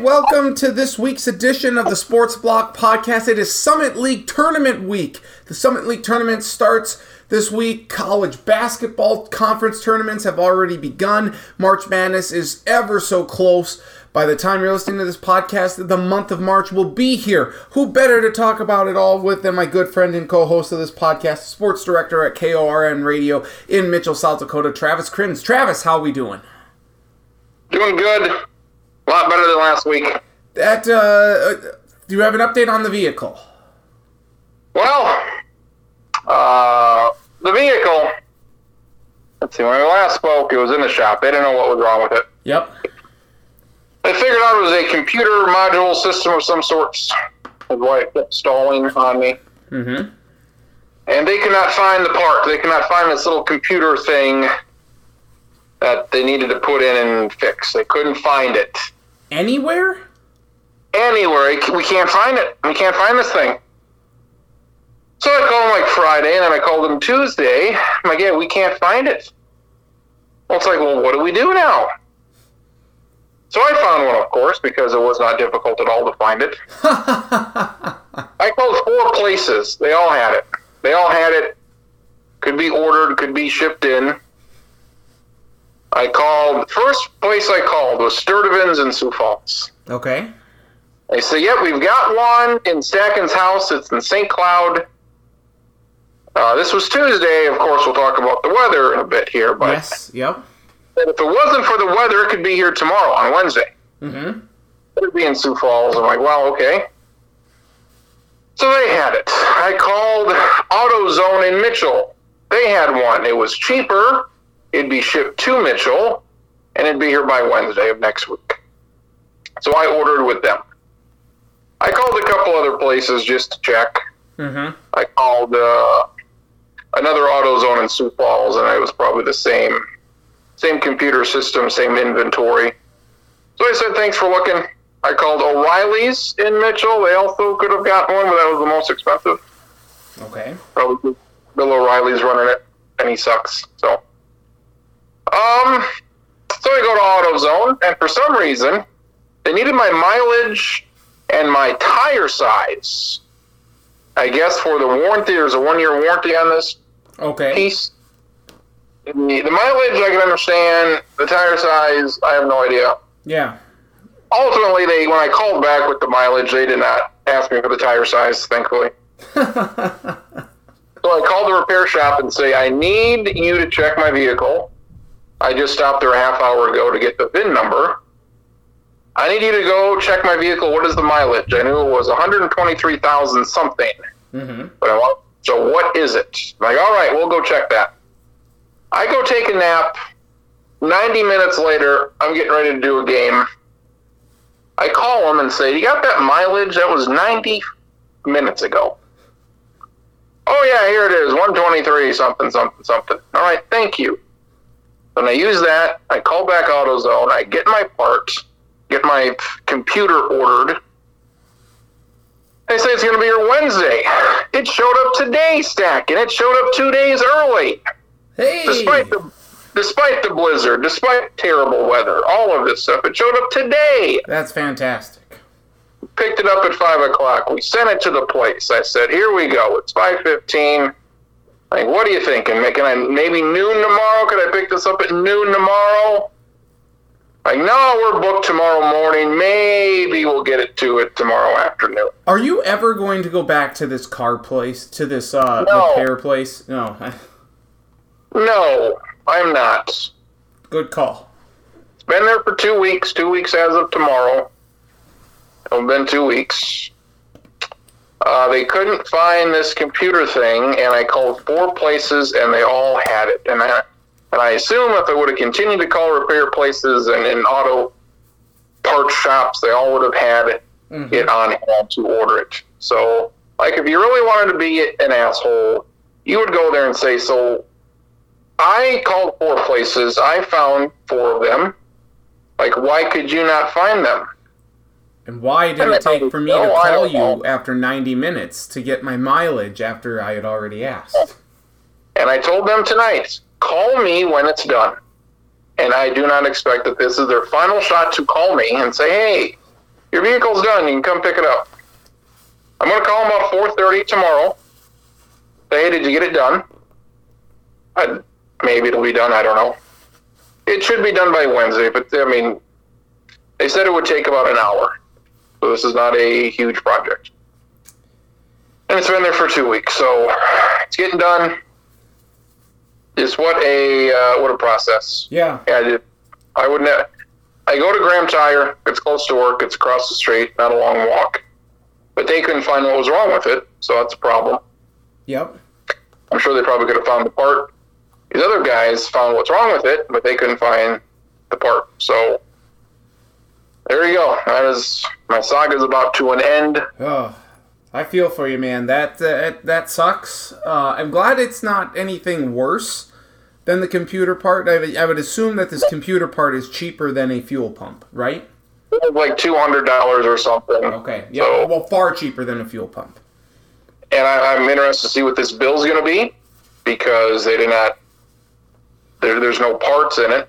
Welcome to this week's edition of the Sports Block Podcast. It is Summit League Tournament Week. The Summit League Tournament starts this week. College basketball conference tournaments have already begun. March Madness is ever so close. By the time you're listening to this podcast, the month of March will be here. Who better to talk about it all with than my good friend and co-host of this podcast, sports director at KORN Radio in Mitchell, South Dakota, Travis Crins. Travis, how are we doing? Doing good. A lot better than last week. That uh, do you have an update on the vehicle? Well, uh, the vehicle. Let's see. When we last spoke, it was in the shop. They didn't know what was wrong with it. Yep. They figured out it was a computer module system of some sorts. That's why it kept stalling on me. Mm-hmm. And they could not find the part. They could not find this little computer thing that they needed to put in and fix. They couldn't find it Anywhere? anywhere. We can't find it. We can't find this thing. So I called them like Friday, and then I called them Tuesday. I'm like, yeah, we can't find it. Well, it's like, well, what do we do now? So I found one, of course, because it was not difficult at all to find it. I called four places. They all had it. They all had it. Could be ordered, could be shipped in. I called, first place I called was Sturdevant's in Sioux Falls. Okay. They said, yep, we've got one in Stacken's house. It's in St. Cloud. Uh, this was Tuesday. Of course, we'll talk about the weather in a bit here. But Yes. Yep. if it wasn't for the weather, it could be here tomorrow on Wednesday. Mm-hmm. It would be in Sioux Falls. I'm like, well, okay. So they had it. I called AutoZone in Mitchell. They had one. It was cheaper. It'd be shipped to Mitchell, and it'd be here by Wednesday of next week. So I ordered with them. I called a couple other places just to check. Mm-hmm. I called uh, another AutoZone in Sioux Falls, and it was probably the same, same computer system, same inventory. So I said, "Thanks for looking." I called O'Reilly's in Mitchell. They also could have gotten one, but that was the most expensive. Okay. Probably Bill O'Reilly's running it, and he sucks. So, um, so I go to AutoZone, and for some reason, they needed my mileage and my tire size. I guess for the warranty, there's a one-year warranty on this Okay. piece. The, the mileage I can understand. The tire size, I have no idea. Yeah. Ultimately, they when I called back with the mileage, they did not ask me for the tire size. Thankfully. So I called the repair shop and say, I need you to check my vehicle. I just stopped there a half hour ago to get the VIN number. I need you to go check my vehicle. What is the mileage? I knew it was 123,000 something. mm-hmm. But I want, so what is it? I'm like, all right, we'll go check that. I go take a nap. 90 minutes later, I'm getting ready to do a game. I call him and say, you got that mileage? That was 90 minutes ago. Oh, yeah, here it is 123 something, something, something. All right, thank you. When I use that, I call back AutoZone. I get my parts, get my computer ordered. They say it's going to be here Wednesday. It showed up today, Stack, and it showed up two days early. Hey. Despite the despite the blizzard, despite terrible weather, all of this stuff, it showed up today. That's fantastic. Picked it up at five o'clock. We sent it to the place. I said, "Here we go. It's five fifteen. Like, what are you thinking? Can I maybe noon tomorrow? Could I pick this up at noon tomorrow? Like, no, we're booked tomorrow morning. Maybe we'll get it to it tomorrow afternoon. Are you ever going to go back to this car place, to this uh, No. repair place? No. No, I'm not. Good call. It's been there for two weeks. Two weeks as of tomorrow. It's been two weeks. Uh, they couldn't find this computer thing, and I called four places, and they all had it. And I, and I assume if I would have continued to call repair places and, and auto parts shops, they all would have had Mhm. it on hand to order it. So, like, if you really wanted to be an asshole, you would go there and say, "So, I called four places. I found four of them. Like, why could you not find them?" And why did it take for me to call you after 90 minutes to get my mileage after I had already asked? And I told them tonight, call me when it's done. And I do not expect that this is their final shot to call me and say, hey, Your vehicle's done. You can come pick it up. I'm going to call them about 4.30 tomorrow. Say, hey, did you get it done? I, maybe it'll be done. I don't know. It should be done by Wednesday, but I mean, they said it would take about an hour. So this is not a huge project. And it's been there for two weeks, so it's getting done. Just what a uh, what a process. Yeah. Yeah, I, did. I would ne- I go to Graham Tire. It's close to work. It's across the street, not a long walk. But they couldn't find what was wrong with it, so that's a problem. Yep. I'm sure they probably could have found the part. These other guys found what's wrong with it, but they couldn't find the part. So there you go. That is my saga's about to an end. Oh, I feel for you, man. That uh, that sucks. Uh, I'm glad it's not anything worse than the computer part. I would, I would assume that this computer part is cheaper than a fuel pump, right? Like two hundred dollars or something. Okay. Yeah. So- well, far cheaper than a fuel pump. and I, I'm interested to see what this bill's going to be because they did not. There, there's no parts in it.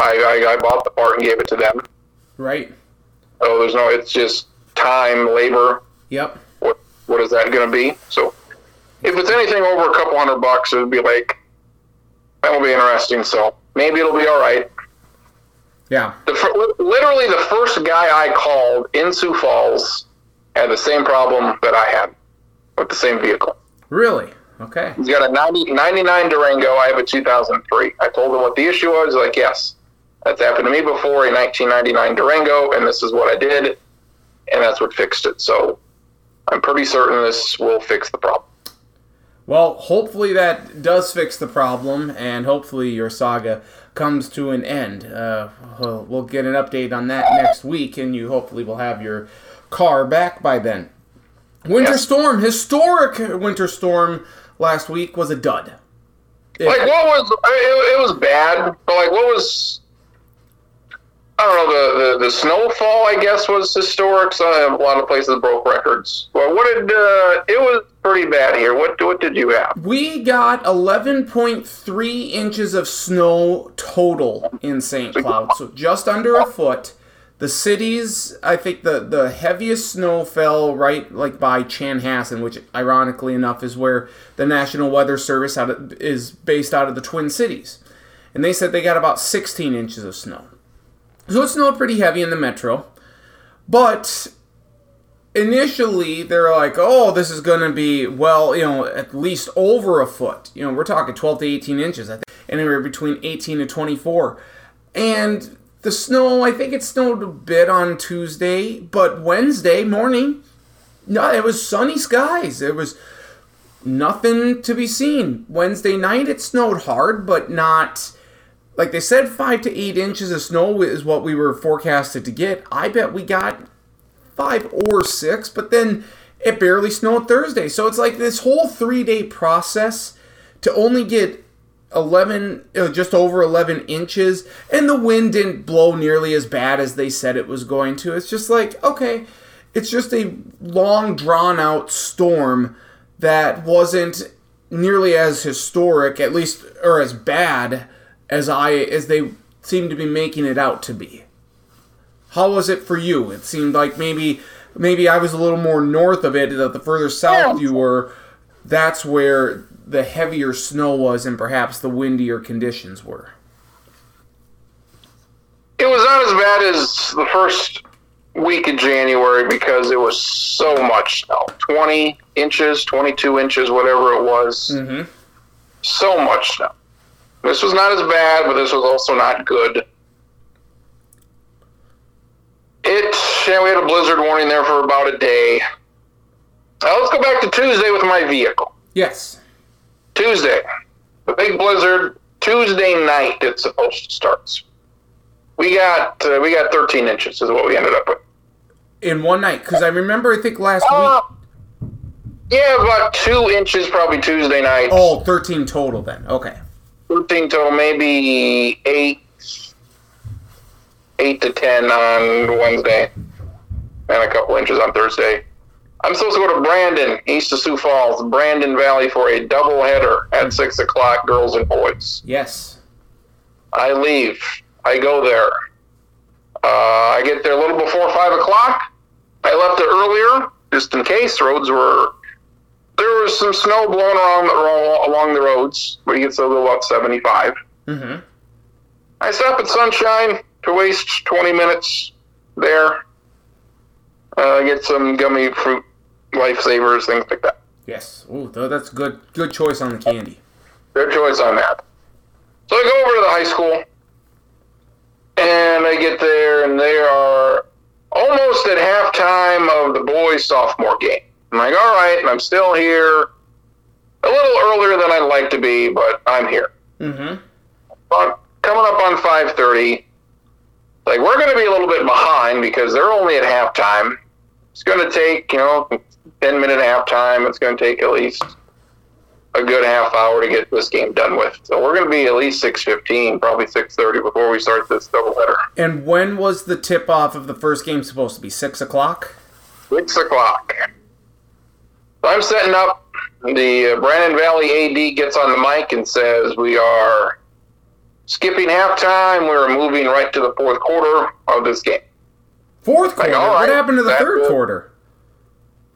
I, I I bought the part and gave it to them. Right. So there's no. It's just time, labor. Yep. What what is that going to be? So if it's anything over a couple hundred bucks, it would be like that will be interesting. So maybe it'll be all right. Yeah. The literally the first guy I called in Sioux Falls had the same problem that I had with the same vehicle. Really. Okay. He's got a 90, 99 Durango. I have a 2003. I told him what the issue was. He's like, yes, that's happened to me before, in 1999 Durango, and this is what I did, and that's what fixed it. So I'm pretty certain this will fix the problem. Well, hopefully that does fix the problem, and hopefully your saga comes to an end. Uh, we'll, we'll get an update on that next week, and you hopefully will have your car back by then. Winter Yes. storm, historic winter storm last week was a dud. It- Like, what was it, it was bad, but like, what was I don't know the, the, the snowfall. I guess was historic. So a lot of places broke records. Well, what did uh, it was pretty bad here. What what did you have? we got 11.3 inches of snow total in St. Cloud, so just under a foot. The cities, I think the, the heaviest snow fell right like by Chanhassen, which ironically enough is where the National Weather Service out of, is based out of the Twin Cities. And they said they got about 16 inches of snow. So it snowed pretty heavy in the metro. But initially they're like, oh, this is going to be, well, you know, at least over a foot. You know, we're talking 12 to 18 inches, I think, anywhere between 18 to 24. And the snow, I think it snowed a bit on Tuesday, but Wednesday morning, no, it was sunny skies. It was nothing to be seen. Wednesday night, it snowed hard, but not like they said, five to eight inches of snow is what we were forecasted to get. I bet we got five or six, but then it barely snowed Thursday. So it's like this whole three day process to only get 11, uh, just over 11 inches, and the wind didn't blow nearly as bad as they said it was going to. It's just like, okay, it's just a long, drawn out storm that wasn't nearly as historic, at least, or as bad as I as they seem to be making it out to be. How was it for you? It seemed like maybe maybe I was a little more north of it. That the further south you were, that's where the heavier snow was, and perhaps the windier conditions were. It was not as bad as the first week of January because it was so much snow 20 inches, 22 inches, whatever it was. Mm-hmm. So much snow. This was not as bad, but this was also not good. It, yeah, we had a blizzard warning there for about a day. Now let's go back to Tuesday with my vehicle. Yes. Tuesday, the big blizzard. Tuesday night, it's supposed to start. We got uh, we got 13 inches is what we ended up with. In one night, because I remember, I think last Uh, week. yeah, about two inches probably Tuesday night. Oh, 13 total then. Okay. 13 total, maybe eight, eight to 10 on Wednesday, and a couple inches on Thursday. I'm supposed to go to Brandon, east of Sioux Falls, Brandon Valley for a double header at six o'clock, girls and boys. Yes. I leave. I go there. Uh, I get there a little before five o'clock. I left it earlier just in case roads were. There was some snow blowing around the, along the roads, but you get to go about 75. Mm-hmm. I stop at Sunshine to waste 20 minutes there. Uh, get some gummy fruit lifesavers, things like that. Yes. Ooh, th- that's good. Good choice on the candy. Good choice on that. So I go over to the high school, and I get there, and they are almost at halftime of the boys' sophomore game. I'm like, all right, I'm still here. A little earlier than I'd like to be, but I'm here. Mm-hmm. But coming up on 5:30, like we're going to be a little bit behind because they're only at halftime. It's going to take, you know, 10 minute halftime. It's going to take at least a good half hour to get this game done with. So we're going to be at least 6:15, probably 6:30 before we start this doubleheader. And when was the tip off of the first game supposed to be? Six o'clock. Six o'clock. So I'm setting up. The uh, Brandon Valley AD gets on the mic and says, "We are skipping halftime. We're moving right to the fourth quarter of this game." Fourth quarter. all What happened to the third quarter?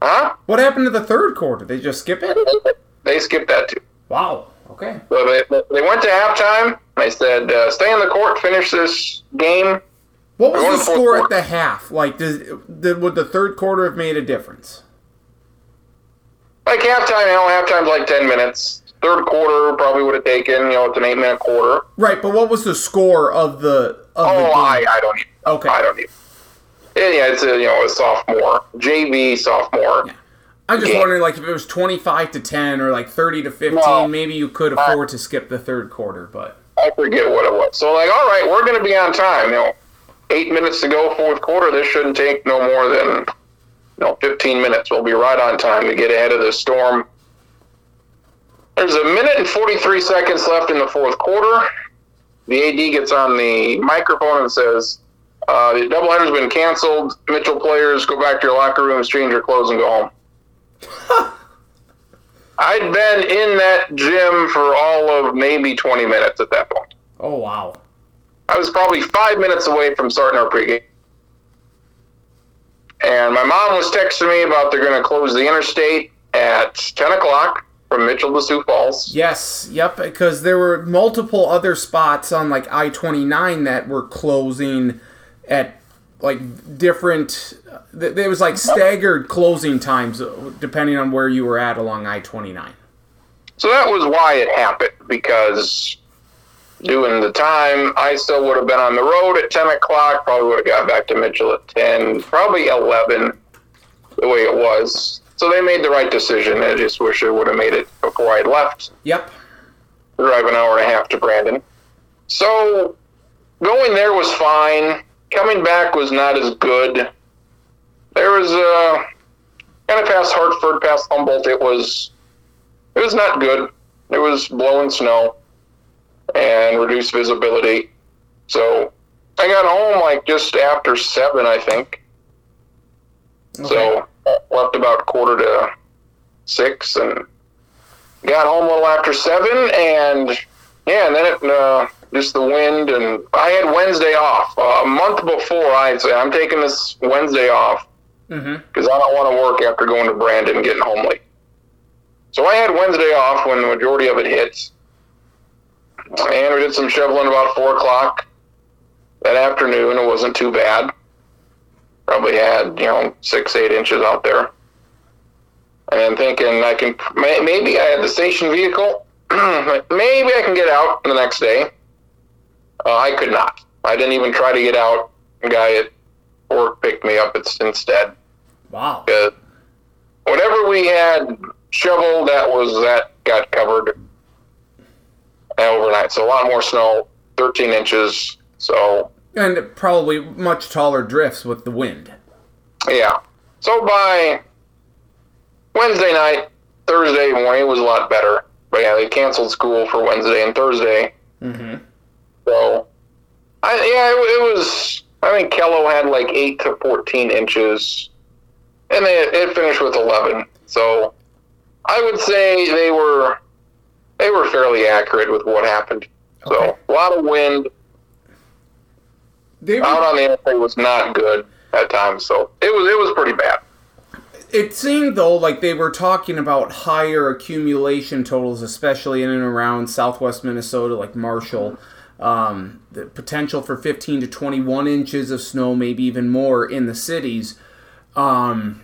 Huh? What happened to the third quarter? They just skip it? They skipped that too. Wow. Okay. So they, they went to halftime. They said, uh, "Stay on the court, finish this game." What was the score at the half? Like, did, did would the third quarter have made a difference? Like halftime, you know, halftime's like ten minutes. Third quarter probably would have taken, you know, it's an eight-minute quarter. Right, but what was the score of the of the Oh, game? I, I don't even. Okay. I don't even. Yeah, yeah, it's a you know a sophomore, JV sophomore. Yeah. I'm just game. wondering, like, if it was 25 to 10 or like 30 to 15, No. maybe you could afford to skip the third quarter. But I forget what it was. So like, all right, we're going to be on time. You know, eight minutes to go, fourth quarter. This shouldn't take no more than know 15 minutes. We'll be right on time to get ahead of the storm. There's a minute and 43 seconds left in the fourth quarter. The AD gets on the microphone and says, uh, "The doubleheader's been canceled. Mitchell players, go back to your locker rooms, change your clothes, and go home." I'd been in that gym for all of maybe 20 minutes at that point. oh wow, I was probably five minutes away from starting our pregame. And my mom was texting me about they're going to close the interstate at 10 o'clock from Mitchell to Sioux Falls. yes, yep, because there were multiple other spots on like I-29 that were closing at like different. th- There was like staggered closing times uh, depending on where you were at along I-29. So that was why it happened, because doing the time, I still would have been on the road at 10 o'clock, probably would have got back to Mitchell at 10, probably 11, the way it was. So they made the right decision. I just wish I would have made it before I left. Yep. drive an hour and a half to Brandon. So going there was fine. Coming back was not as good. There was uh, kind of past Hartford, past Humboldt. It was it was not good. It was blowing snow and reduced visibility. So I got home like just after seven, I think. So left about quarter to six and got home a little after seven, and yeah, and then it uh, just the wind, and I had Wednesday off uh, a month before. I'd say I'm taking this Wednesday off Mm-hmm. because I don't want to work after going to Brandon and getting home late. So I had Wednesday off when the majority of it hit, and we did some shoveling about four o'clock that afternoon. It wasn't too bad. Probably had you know six eight inches out there and thinking I can maybe I had the station vehicle. maybe I can get out the next day. Uh, I could not. I didn't even try to get out. Guy at work picked me up instead. Wow. Uh, whatever we had shovel that was that got covered overnight. So a lot more snow, 13 inches. So And probably much taller drifts with the wind. Yeah. So by Wednesday night, Thursday morning it was a lot better. But yeah, they canceled school for Wednesday and Thursday. Mm-hmm. So, I yeah, it, it was. I think KELO had like eight to fourteen inches, and they it finished with eleven. So, I would say they were they were fairly accurate with what happened. So Okay. a lot of wind They out on the interstate was not good. at times. So it was it was pretty bad. It seemed though like they were talking about higher accumulation totals, especially in and around Southwest Minnesota, like Marshall. Um, the potential for 15 to 21 inches of snow, maybe even more in the cities. Um,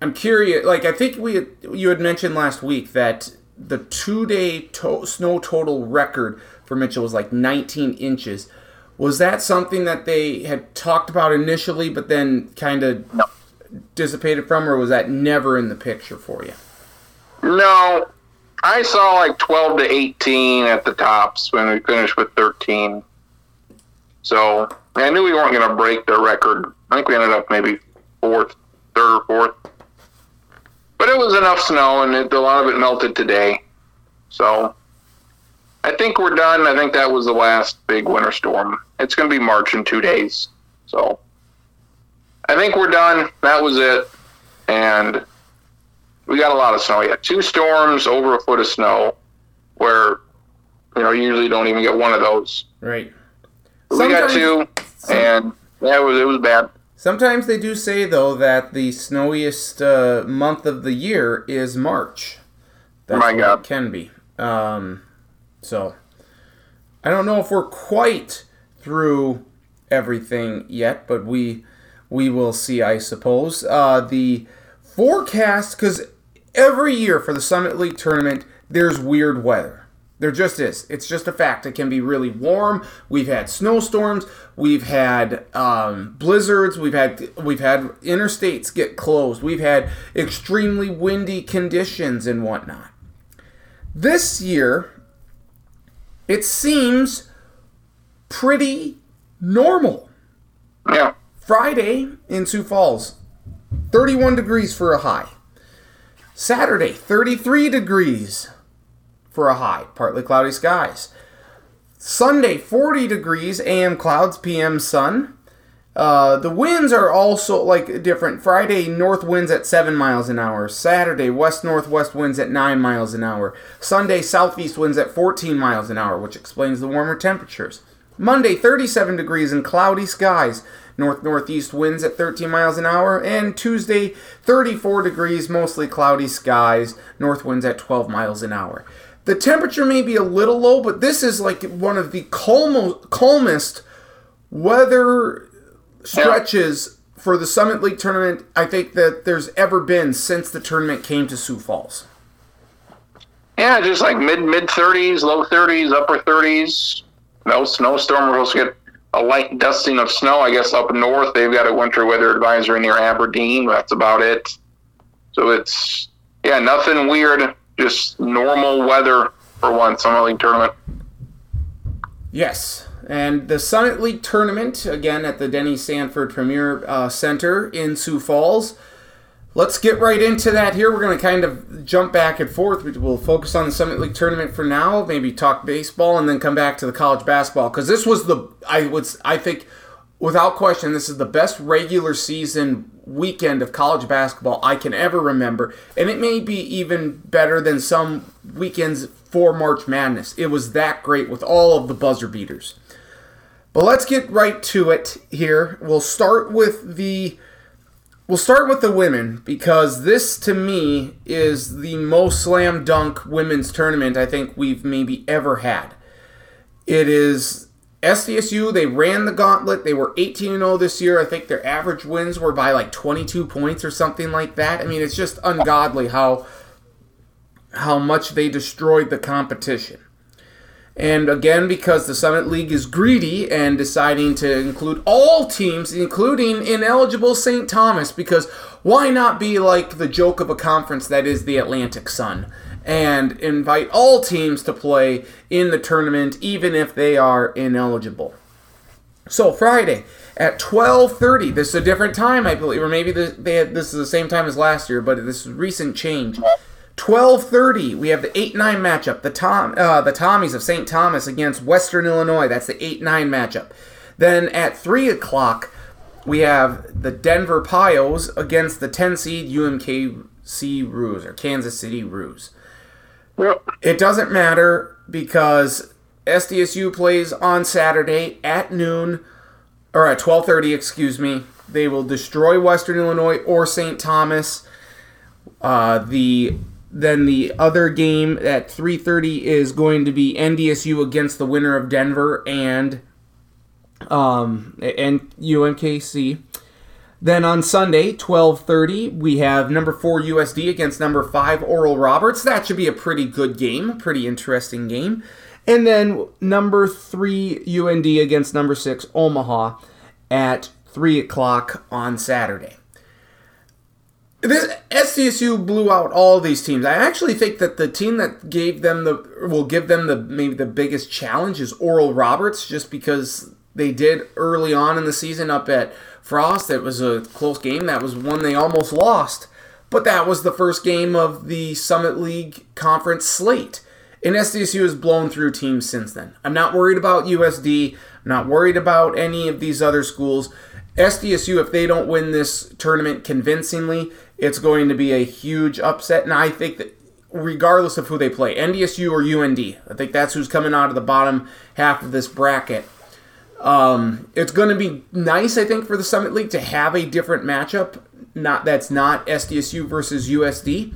I'm curious. Like I think we you had mentioned last week that the two day to- snow total record for Mitchell was like 19 inches. Was that something that they had talked about initially, but then kind of No. dissipated from, or was that never in the picture for you? No, I saw like 12 to 18 at the tops when we finished with 13. So I knew we weren't going to break the record. I think we ended up maybe fourth, third or fourth. But it was enough snow, and it, a lot of it melted today. So I think we're done. I think that was the last big winter storm. It's going to be March in two days. So I think we're done. That was it. And we got a lot of snow yet. Two storms, over a foot of snow, where you know you usually don't even get one of those. Right. we got two, and yeah, it was it was bad. Sometimes they do say though that the snowiest uh, month of the year is March. That's My God. it can be. Um, so I don't know if we're quite through everything yet, but we we will see, I suppose. Uh, the forecast, because every year for the Summit League tournament, there's weird weather. There just is. It's just a fact. It can be really warm. We've had snowstorms. We've had um, blizzards. We've had we've had interstates get closed. We've had extremely windy conditions and whatnot. This year, it seems pretty normal. Yeah, Friday in Sioux Falls, 31 degrees for a high. Saturday, 33 degrees for a high, partly cloudy skies. Sunday, 40 degrees, AM clouds, PM sun. Uh, the winds are also like different. Friday, north winds at 7 miles an hour. Saturday, west northwest winds at 9 miles an hour. Sunday, southeast winds at 14 miles an hour, which explains the warmer temperatures. Monday, 37 degrees and cloudy skies. North northeast winds at 13 miles an hour. And Tuesday, 34 degrees, mostly cloudy skies. North winds at 12 miles an hour. The temperature may be a little low, but this is like one of the calmo- calmest weather stretches for the Summit League tournament I think that there's ever been since the tournament came to Sioux Falls. yeah, just like mid mid thirties, low thirties, upper thirties. No snowstorm. We're supposed to get a light dusting of snow. I guess up north they've got a winter weather advisory near Aberdeen. That's about it. So it's yeah, nothing weird. Just normal weather for one Summit League tournament. Yes, and the Summit League tournament again at the Denny Sanford Premier uh, Center in Sioux Falls. Let's get right into that here. We're going to kind of jump back and forth. We- We'll focus on the Summit League tournament for now, maybe talk baseball, and then come back to the college basketball because this was the I would I think without question this is the best regular season weekend of college basketball I can ever remember, and it may be even better than some weekends for March Madness. It was that great with all of the buzzer beaters. But let's get right to it here. We'll start with the we'll start with the women because this to me is the most slam dunk women's tournament I think we've maybe ever had. It is SDSU, they ran the gauntlet. They were 18 0 this year. I think their average wins were by like 22 points or something like that. I mean, it's just ungodly how how much they destroyed the competition. And again, because the Summit League is greedy and deciding to include all teams, including ineligible St. Thomas, because why not be like the joke of a conference that is the Atlantic Sun and invite all teams to play in the tournament, even if they are ineligible? So Friday at 12:30. This is a different time, I believe, or maybe they had, this is the same time as last year, but this is a recent change. 12:30. We have the 8-9 matchup. The Tom uh, the Tommies of St. Thomas against Western Illinois. That's the 8-9 matchup. Then at 3 o'clock, we have the Denver Pios against the 10 seed UMKC Roos or Kansas City Roos. It doesn't matter because SDSU plays on Saturday at noon or at 12:30, excuse me. they will destroy Western Illinois or St. Thomas. Uh, the then the other game at 3:30 is going to be NDSU against the winner of Denver and um, and UMKC. Then on Sunday, 12:30, we have number 4 USD against number 5 Oral Roberts. That should be a pretty good game, pretty interesting game. And then number 3 UND against number 6 Omaha at 3 o'clock on Saturday. This SDSU blew out all these teams. I actually think that the team that gave them the will give them the maybe the biggest challenge is Oral Roberts, just because they did early on in the season up at Frost. It was a close game. That was one they almost lost, but that was the first game of the Summit League conference slate. And SDSU has blown through teams since then. I'm not worried about USD. I'm not worried about any of these other schools. SDSU, if they don't win this tournament convincingly, it's going to be a huge upset. And I think that regardless of who they play, NDSU or UND, I think that's who's coming out of the bottom half of this bracket. Um, it's going to be nice, I think, for the Summit League to have a different matchup. Not that's not SDSU versus USD.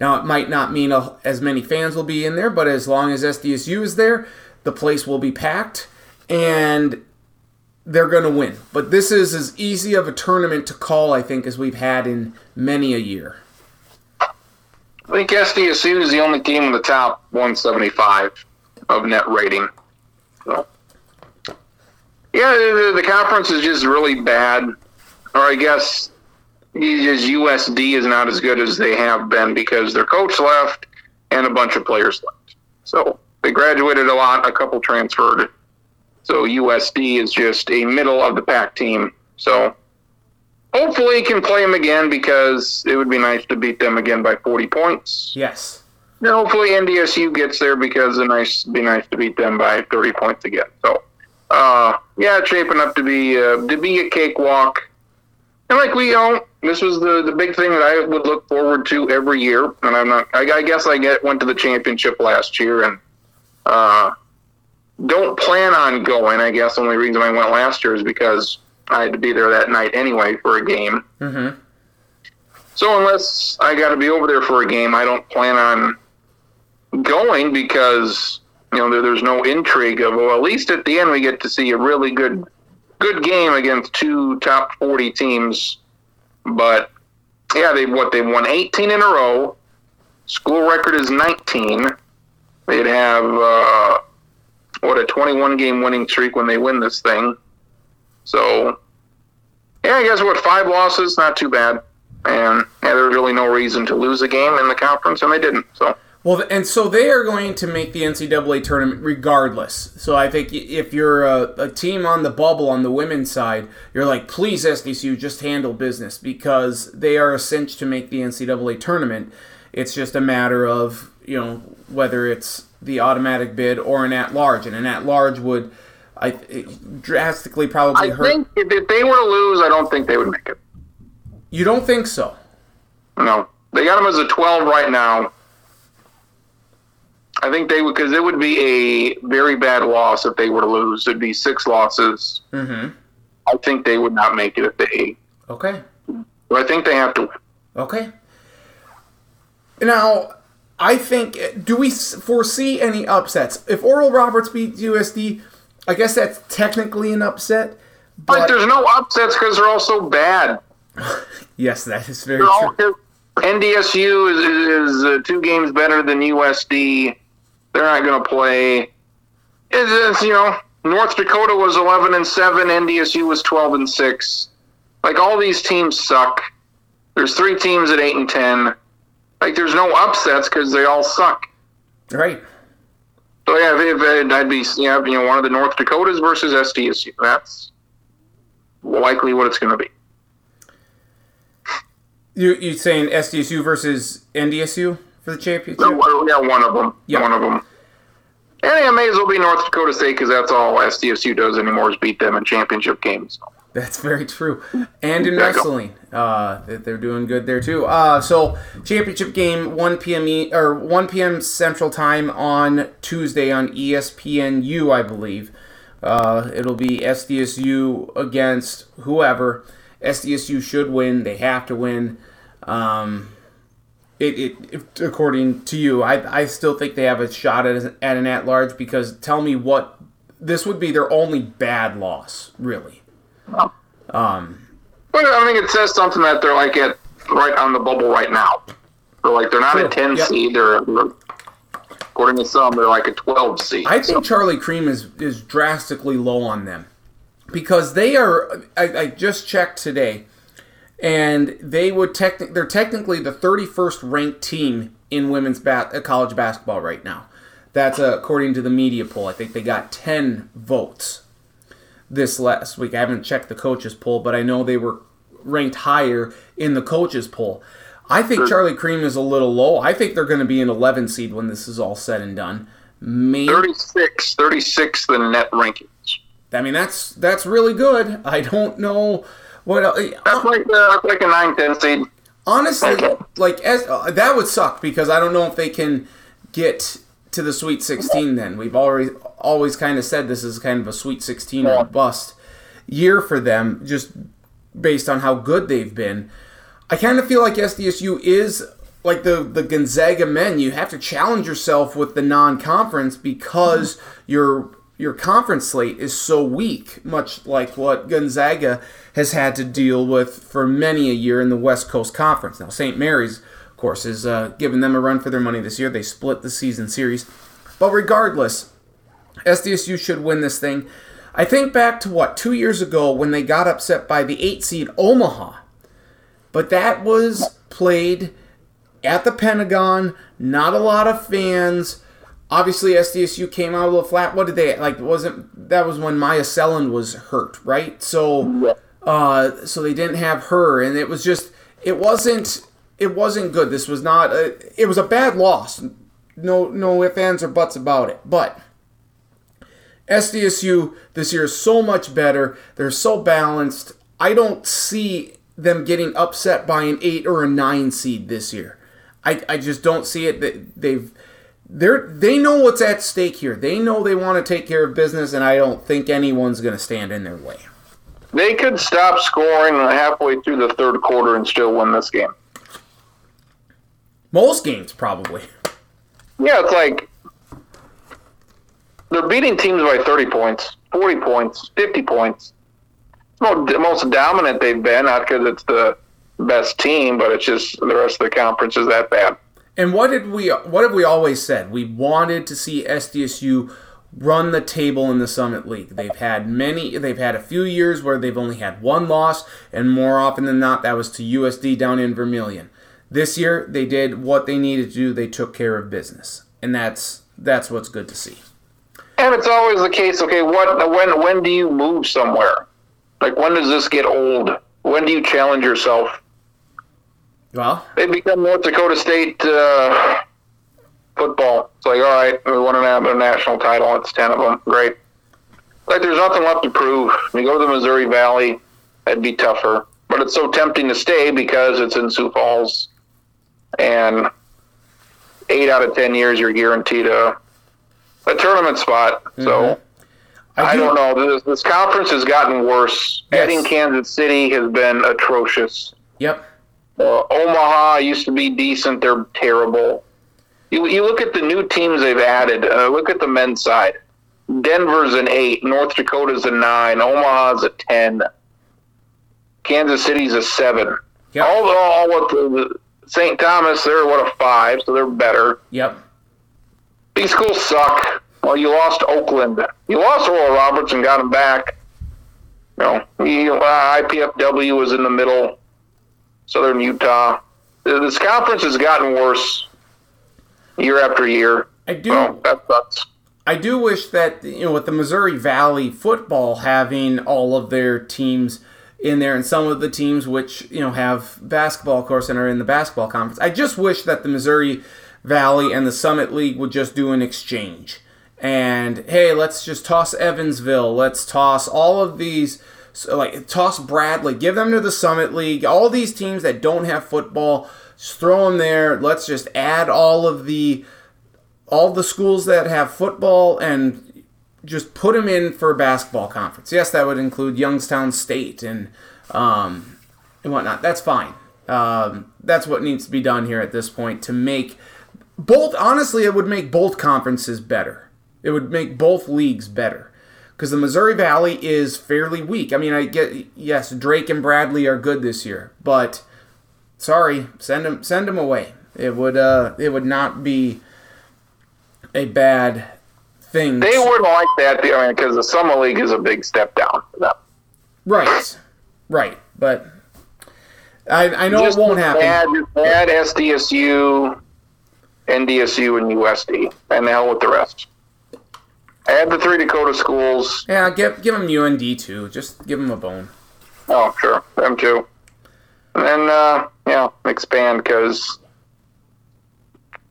Now, it might not mean a, as many fans will be in there, but as long as SDSU is there, the place will be packed. And they're going to win. But this is as easy of a tournament to call, I think, as we've had in many a year. I think SDSU is the only team in the top 175 of net rating. So, yeah, the, the conference is just really bad. Or I guess just USD is not as good as they have been because their coach left and a bunch of players left. So they graduated a lot, a couple transferred so USD is just a middle of the pack team. So hopefully can play them again because it would be nice to beat them again by 40 points. Yes. And hopefully NDSU gets there because it nice be nice to beat them by 30 points again. So uh, yeah, it's shaping up to be uh, to be a cakewalk. And like we you know, this was the the big thing that I would look forward to every year. And I'm not. I, I guess I get went to the championship last year and. Uh, don't plan on going. I guess the only reason I went last year is because I had to be there that night anyway for a game. Mm-hmm. So unless I got to be over there for a game, I don't plan on going because you know there, there's no intrigue of well at least at the end we get to see a really good good game against two top 40 teams. But yeah, they what they won 18 in a row. School record is 19. They'd have. Uh, what a 21 game winning streak when they win this thing. So, yeah, I guess what five losses, not too bad. And yeah, there's really no reason to lose a game in the conference, and they didn't. So. Well, and so they are going to make the NCAA tournament regardless. So I think if you're a, a, team on the bubble on the women's side, you're like, please SDSU, just handle business because they are a cinch to make the NCAA tournament. It's just a matter of you know whether it's the automatic bid or an at large, and an at large would I drastically probably I hurt. I think if they were to lose, I don't think they would make it. You don't think so? No, they got them as a twelve right now. I think they would because it would be a very bad loss if they were to lose. It'd be six losses. Mm-hmm. I think they would not make it if they. Okay. But I think they have to win. Okay. Now, I think. Do we foresee any upsets? If Oral Roberts beats USD, I guess that's technically an upset. But, but there's no upsets because they're all so bad. yes, that is very all, true. NDSU is, is uh, two games better than USD. They're not going to play. It's, it's, you know, North Dakota was 11 and 7. NDSU was 12 and 6. Like all these teams suck. There's three teams at 8 and 10 like there's no upsets because they all suck. Right. So yeah, if, if I'd be yeah, you know one of the North Dakotas versus SDSU. That's likely what it's going to be. You you saying SDSU versus NDSU for the championship? yeah, one of them. Yeah, one of them. And it may as well be North Dakota State because that's all SDSU does anymore is beat them in championship games. That's very true. And in wrestling, uh, they're doing good there too. Uh, so championship game 1 p.m. E- or 1 p.m. Central Time on Tuesday on ESPNU, I believe. Uh, it'll be SDSU against whoever, SDSU should win. They have to win. Um, it, it, it, according to you, I, I still think they have a shot at, at an at large because tell me what this would be their only bad loss, really. Oh. Um, well, I think it says something that they're like at right on the bubble right now. They're like they're not sure. a ten yep. seed. They're, they're, according to some, they're like a twelve seed. I think so. Charlie Creme is is drastically low on them because they are. I, I just checked today and they would techni- they're technically the 31st ranked team in women's ba- uh, college basketball right now. That's uh, according to the media poll. I think they got 10 votes this last week. I haven't checked the coaches poll, but I know they were ranked higher in the coaches poll. I think Charlie Creme is a little low. I think they're going to be an 11 seed when this is all said and done. Maybe 36, 36 the net rankings. I mean that's that's really good. I don't know what uh, that's like uh, that's like a nine ten seed. Honestly, okay. like as uh, that would suck because I don't know if they can get to the Sweet 16. Then we've already always kind of said this is kind of a Sweet 16 yeah. bust year for them, just based on how good they've been. I kind of feel like SDSU is like the the Gonzaga men. You have to challenge yourself with the non-conference because you're your conference slate is so weak, much like what Gonzaga has had to deal with for many a year in the West Coast Conference. Now, St. Mary's, of course, is uh, giving them a run for their money this year. They split the season series. But regardless, SDSU should win this thing. I think back to what, two years ago when they got upset by the 8 seed Omaha. But that was played at the Pentagon, not a lot of fans obviously SDSU came out a little flat. What did they like? Wasn't that was when Myah Selland was hurt, right? So, uh, so they didn't have her, and it was just it wasn't it wasn't good. This was not a, it was a bad loss. No no ifs ands or buts about it. But SDSU this year is so much better. They're so balanced. I don't see them getting upset by an eight or a nine seed this year. I, I just don't see it. They've they're they know what's at stake here. They know they want to take care of business, and I don't think anyone's going to stand in their way. They could stop scoring halfway through the third quarter and still win this game. Most games, probably. Yeah, it's like they're beating teams by 30 points, 40 points, 50 points. most dominant they've been, not because it's the best team, but it's just the rest of the conference is that bad. And what did we what have we always said? We wanted to see SDSU run the table in the Summit League. They've had many they've had a few years where they've only had one loss and more often than not that was to USD down in Vermillion. This year they did what they needed to do. They took care of business. And that's that's what's good to see. And it's always the case, okay, what when when do you move somewhere? Like when does this get old? When do you challenge yourself? Well, they become North Dakota State uh, football. It's like, all right, we won a national title. It's ten of them. Great. Like, there's nothing left to prove. You go to the Missouri Valley, that'd be tougher. But it's so tempting to stay because it's in Sioux Falls, and eight out of ten years you're guaranteed a a tournament spot. Mm-hmm. So. I, do. not know. This, this, conference has gotten worse. Yes. Adding Kansas City has been atrocious. Yep. Uh, Omaha used to be decent. They're terrible. You, you look at the new teams they've added. Uh, look at the men's side. Denver's an eight. North Dakota's a nine. Omaha's a ten. Kansas City's a seven. Yep. All, all what the, the St. Thomas, they're what a five, so they're better. Yep. These schools suck. Well, you lost Oakland. You lost Oral Roberts and got him back. You know, he, uh, IPFW was in the middle. Southern Utah. This conference has gotten worse year after year. I do. That sucks. I do wish that you know with the Missouri Valley football having all of their teams in there and some of the teams which you know have basketball of course and are in the basketball conference. I just wish that the Missouri Valley and the Summit League would just do an exchange. And hey, let's just toss Evansville. Let's toss all of these like toss Bradley, give them to the Summit League. All these teams that don't have football, just throw them there. Let's just add all of the all the schools that have football and just put them in for a basketball conference. Yes, that would include Youngstown State and um, and whatnot. That's fine. Um, that's what needs to be done here at this point to make both. Honestly, it would make both conferences better. It would make both leagues better because the Missouri Valley is fairly weak. I mean, I get yes, Drake and Bradley are good this year, but sorry, send them send them away. It would uh, it would not be a bad thing. They wouldn't like that I mean, because the Summit League is a big step down for them. Right, right, but I, I know Just it won't happen. Add, add SDSU, NDSU, and USD, and the hell with the rest. Add the three Dakota schools. Yeah, give give them UND too. Just give them a bone. Oh, sure, them too. And then, uh, yeah, expand because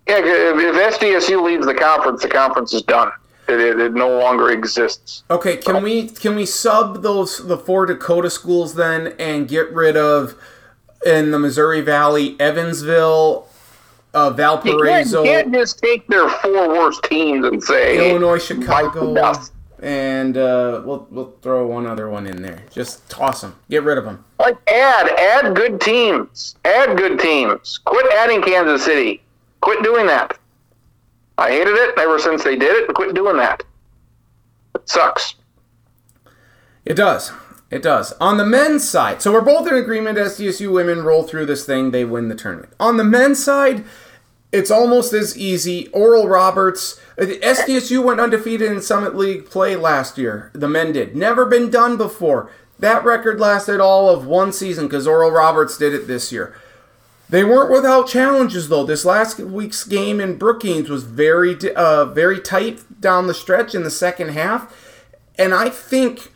yeah, if, if SDSU leaves the conference, the conference is done. It, it, it no longer exists. Okay, can we can we sub those the four Dakota schools then and get rid of in the Missouri Valley, Evansville, uh, You can't, Valparaiso, you can't just take their four worst teams and say Illinois, "Bite the Chicago, dust." And uh, we'll we'll throw one other one in there. Just toss them. Get rid of them. Like add, add good teams. Add good teams. Quit adding Kansas City. Quit doing that. I hated it ever since they did it. Quit doing that. It sucks. It does. It does. On the men's side, so we're both in agreement. SDSU women roll through this thing, they win the tournament. On the men's side, it's almost as easy. Oral Roberts, SDSU went undefeated in Summit League play last year. The men did. Never been done before. That record lasted all of one season because Oral Roberts did it this year. They weren't without challenges though. This last week's game in Brookings was very, uh, very tight down the stretch in the second half, and I think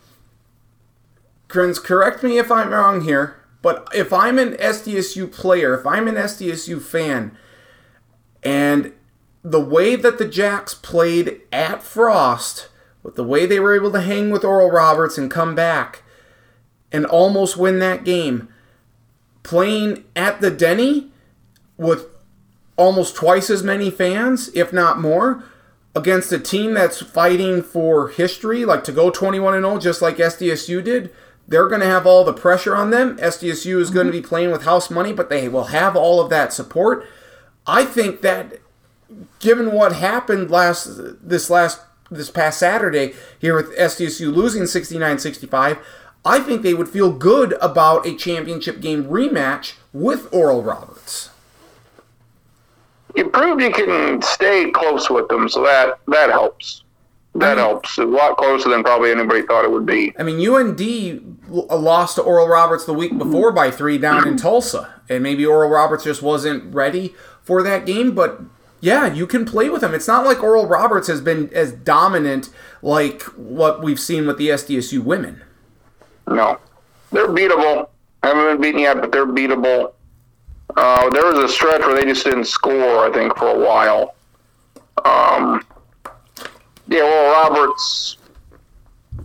Krins, correct me if I'm wrong here, but if I'm an SDSU player, if I'm an SDSU fan, and the way that the Jacks played at Frost, with the way they were able to hang with Oral Roberts and come back and almost win that game, playing at the Denny with almost twice as many fans, if not more, against a team that's fighting for history, like to go 21 0, just like SDSU did. They're going to have all the pressure on them. SDSU is going to mm-hmm. be playing with house money, but they will have all of that support. I think that, given what happened last this last this past Saturday here with SDSU losing 69-65, I think they would feel good about a championship game rematch with Oral Roberts. You proved you can stay close with them, so that that helps. That Mhm. helps. A lot closer than probably anybody thought it would be. I mean, UND lost to Oral Roberts the week before by three down in Tulsa, and maybe Oral Roberts just wasn't ready for that game. But yeah, you can play with them. It's not like Oral Roberts has been as dominant like what we've seen with the SDSU women. No, they're beatable. I Haven't been beaten yet, but they're beatable. Uh, there was a stretch where they just didn't score. I think for a while. Um, yeah, well, Roberts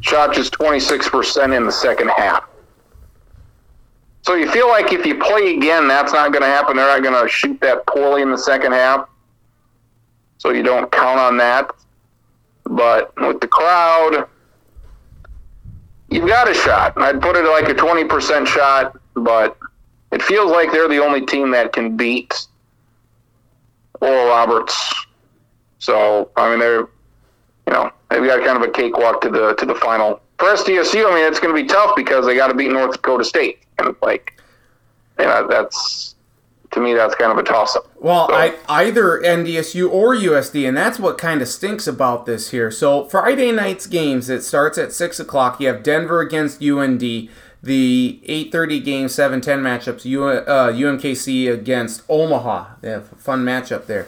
shot just twenty six percent in the second half. So you feel like if you play again, that's not going to happen. They're not going to shoot that poorly in the second half. So you don't count on that. But with the crowd, you've got a shot. I'd put it like a 20% shot, but it feels like they're the only team that can beat Oral Roberts. So, I mean, they're, you know, they've got kind of a cakewalk to the to the final. For SDSU, I mean, it's going to be tough because they got to beat North Dakota State. And, like, you know, that's, to me, that's kind of a toss up. Well, So- I, either NDSU or USD, and that's what kind of stinks about this here. So Friday night's games, it starts at six o'clock. You have Denver against UND. The 8:30 game, 7-10 matchups. U, uh, UMKC against Omaha. They have a fun matchup there.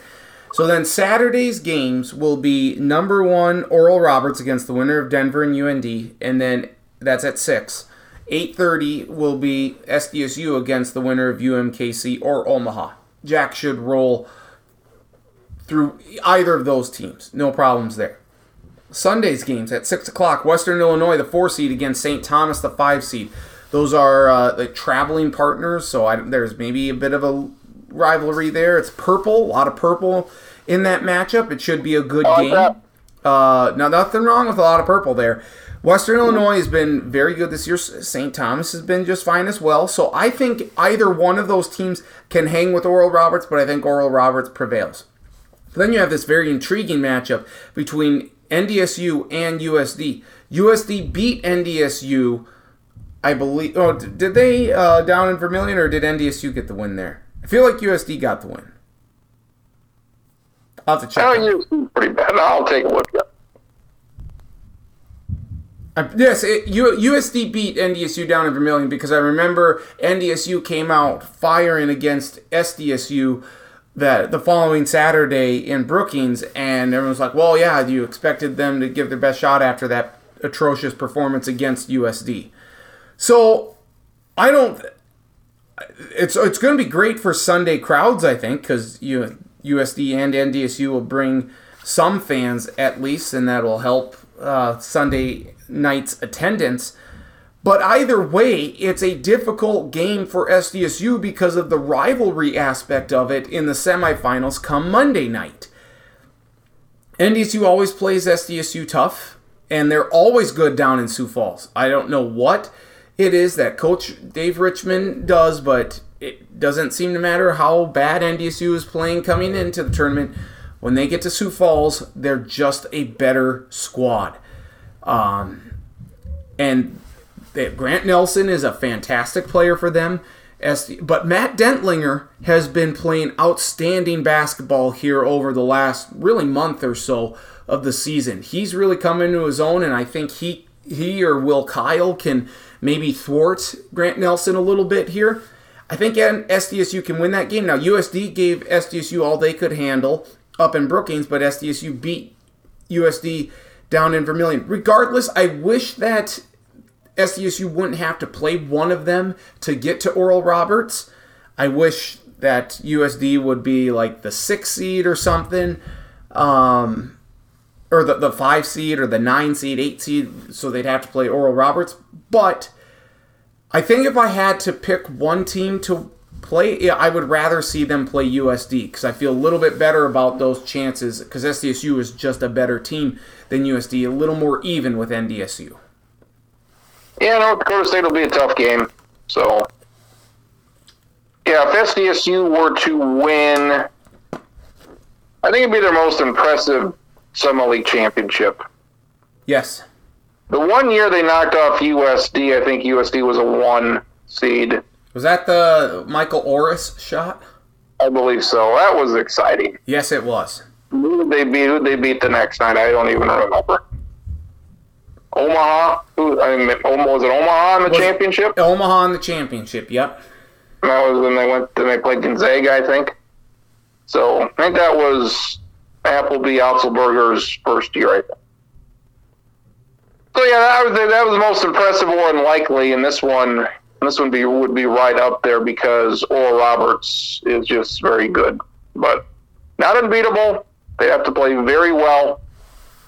So then Saturday's games will be number one Oral Roberts against the winner of Denver and UND, and then that's at six. 8:30 will be SDSU against the winner of UMKC or Omaha. Jack should roll through either of those teams. No problems there. Sunday's games at 6 o'clock. Western Illinois, the 4 seed, against St. Thomas, the 5 seed. Those are uh, the traveling partners, so I, there's maybe a bit of a rivalry there. It's purple, a lot of purple in that matchup. It should be a good game. that. Uh, now, nothing wrong with a lot of purple there. Western Illinois has been very good this year. St. Thomas has been just fine as well. So I think either one of those teams can hang with Oral Roberts, but I think Oral Roberts prevails. Then you have this very intriguing matchup between NDSU and USD. USD beat NDSU, I believe. Oh, did they uh, down in Vermillion, or did NDSU get the win there? I feel like USD got the win. I'll have to check. Pretty bad. I'll take a look. Uh, yes, it, U, USD beat NDSU down in Vermillion because I remember NDSU came out firing against SDSU that the following Saturday in Brookings, and everyone was like, "Well, yeah, you expected them to give their best shot after that atrocious performance against USD." So I don't. It's it's going to be great for Sunday crowds, I think, because you USD and NDSU will bring some fans at least, and that will help uh, Sunday night's attendance. But either way, it's a difficult game for SDSU because of the rivalry aspect of it in the semifinals come Monday night. NDSU always plays SDSU tough, and they're always good down in Sioux Falls. I don't know what it is that Coach Dave Richman does, but it doesn't seem to matter how bad NDSU is playing coming into the tournament. When they get to Sioux Falls, they're just a better squad. Um, and they, Grant Nelson is a fantastic player for them. As, But Matt Dentlinger has been playing outstanding basketball here over the last really month or so of the season. He's really come into his own, and I think he he or Will Kyle can maybe thwart Grant Nelson a little bit here. I think SDSU can win that game. Now, USD gave SDSU all they could handle up in Brookings, but SDSU beat USD down in Vermillion. Regardless, I wish that SDSU wouldn't have to play one of them to get to Oral Roberts. I wish that USD would be like the six seed or something, um, or the, the five seed or the nine seed, eight seed, so they'd have to play Oral Roberts. But I think if I had to pick one team to play, I would rather see them play USD because I feel a little bit better about those chances because SDSU is just a better team than USD, a little more even with NDSU. Yeah, North Dakota State will be a tough game. So, yeah, if SDSU were to win, I think it'd be their most impressive Summit League championship. Yes. The one year they knocked off USD, I think USD was a one seed. Was that the Michael Orris shot? I believe so. That was exciting. Yes, it was. Who did they beat? Who they beat the next night? I don't even remember. Omaha. Who? I mean, was it Omaha in the was championship? Omaha in the championship. Yep. That was when they went. Then they played Gonzaga, I think. So I think that was Appleby Otzelberger's first year. I think. So yeah, that was that was the most impressive or unlikely, and this one this one be would be right up there because Oral Roberts is just very good, but not unbeatable. They have to play very well,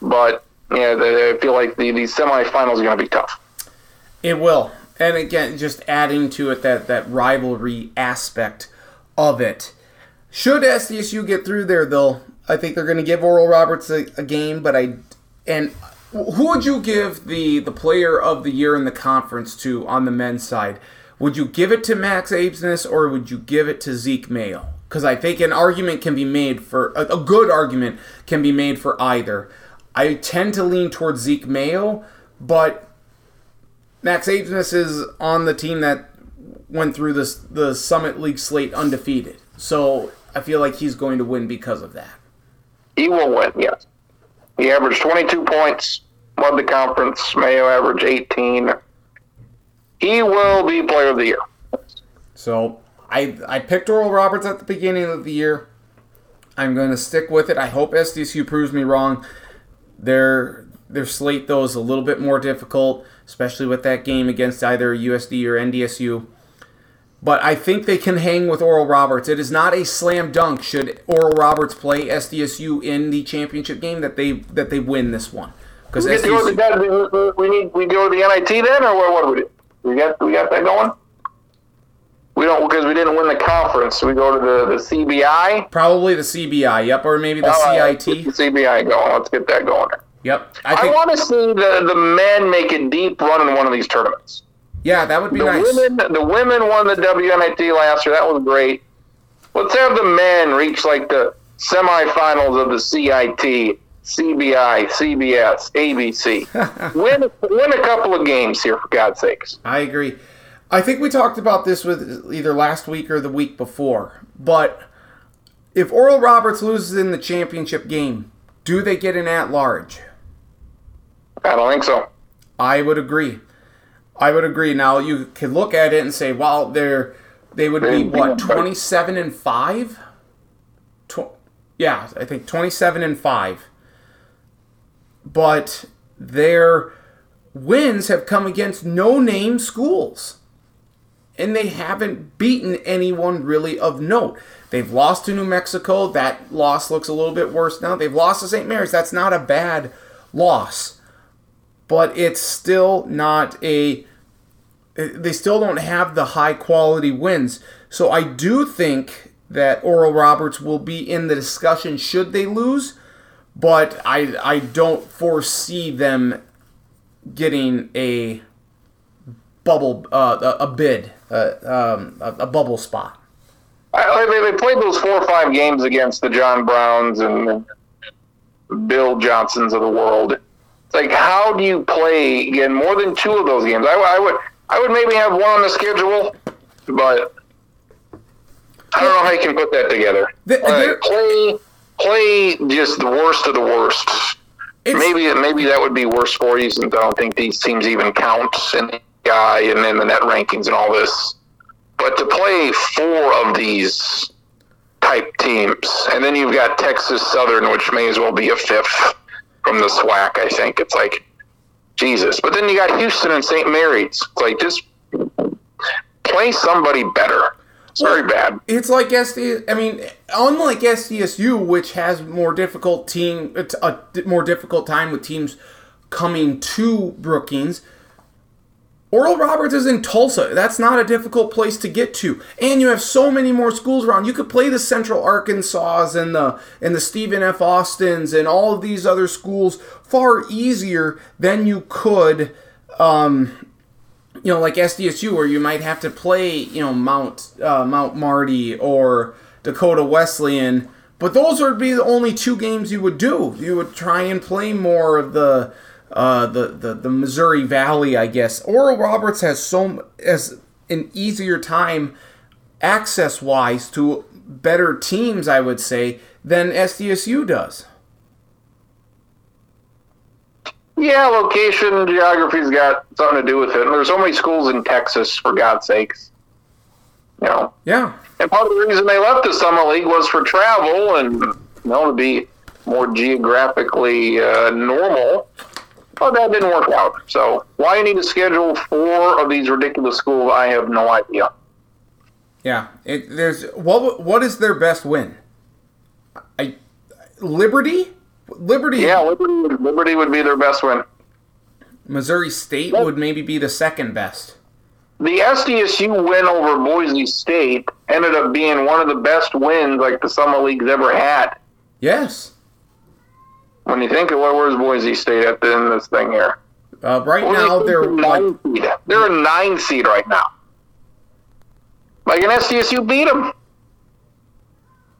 but yeah, they, I feel like the, the semifinals are going to be tough. It will, and again, just adding to it that that rivalry aspect of it. Should SDSU get through there, though, I think they're going to give Oral Roberts a, a game. But I and who would you give the the player of the year in the conference to on the men's side? Would you give it to Max Abmas or would you give it to Zeke Mayo? Because I think an argument can be made for a, a good argument can be made for either. I tend to lean towards Zeke Mayo, but Max Abmas is on the team that went through this the Summit League slate undefeated. So I feel like he's going to win because of that. He will win, yes. He averaged 22 points, led the conference. Mayo averaged 18. He will be player of the year. So I I picked Oral Roberts at the beginning of the year. I'm going to stick with it. I hope SDSU proves me wrong. Their their slate though is a little bit more difficult, especially with that game against either USD or NDSU. But I think they can hang with Oral Roberts. It is not a slam dunk should Oral Roberts play SDSU in the championship game that they that they win this one. Because we, SDSU... we need we go to the NIT then, or what, what do we do? We got we got that going. We don't because we didn't win the conference. We go to the, the CBI. Probably the CBI. Yep, or maybe the CIT. The CBI going. Let's get that going. Yep. I, think, want to see the, the men make a deep run in one of these tournaments. Yeah, that would be The nice. women, the women won the WNIT last year. That was great. Let's have the men reach like the semifinals of the CIT, CBI, CBS, ABC. win, win a couple of games here, for God's sakes. I agree. I think we talked about this with either last week or the week before. But if Oral Roberts loses in the championship game, do they get an at large? I don't think so. I would agree. I would agree. Now you could look at it and say, well, they're they would be what twenty seven and five. Tw- yeah, I think twenty seven and five. But their wins have come against no name schools, and they haven't beaten anyone really of note. They've lost to New Mexico. That loss looks a little bit worse now. They've lost to St. Mary's. That's not a bad loss but it's still not a they still don't have the high quality wins. So I do think that Oral Roberts will be in the discussion should they lose, but I I don't foresee them getting a bubble uh, a, a bid uh, um, a, a bubble spot. I, they, they played those four or five games against the John Browns and Bill Johnsons of the world. It's like, how do you play again more than two of those games? I, I would, I would maybe have one on the schedule, but I don't know how you can put that together. The- Like, play, play just the worst of the worst. Maybe, maybe that would be worse for you, since I don't think these teams even count in the guy and in the net rankings and all this. But to play four of these type teams, and then you've got Texas Southern, which may as well be a fifth from the SWAC. I think it's like Jesus. But then you got Houston and St. Mary's. It's like just play somebody better. It's very bad. It's like SD. I mean, unlike SDSU, which has more difficult team, it's a more difficult time with teams coming to Brookings. Oral Roberts is in Tulsa. That's not a difficult place to get to, and you have so many more schools around. You could play the Central Arkansas and the and the Stephen F. Austins and all of these other schools far easier than you could um, you know, like SDSU, where you might have to play, you know, Mount uh, Mount Marty or Dakota Wesleyan, but those would be the only two games you would do. You would try and play more of the uh, the, the the Missouri Valley, I guess. Oral Roberts has so as an easier time access wise to better teams, I would say, than SDSU does. Yeah, location, geography's got something to do with it. And there's so many schools in Texas, for God's sakes. You know, Yeah, and part of the reason they left the Summit League was for travel and you know to be more geographically uh, normal. But that didn't work out. So why you need to schedule four of these ridiculous schools, I have no idea. Yeah, it, there's what what is their best win? I Liberty, Liberty, Yeah, Liberty, Liberty would be their best win. Missouri State would maybe be the second best. The SDSU win over Boise State ended up being one of the best wins like the Summit League's ever had. Yes, When you think of well, where's Boise State at the end of this thing here? uh, right Boise now they're a like nine seed. They're a nine seed right now. Like an SDSU beat them.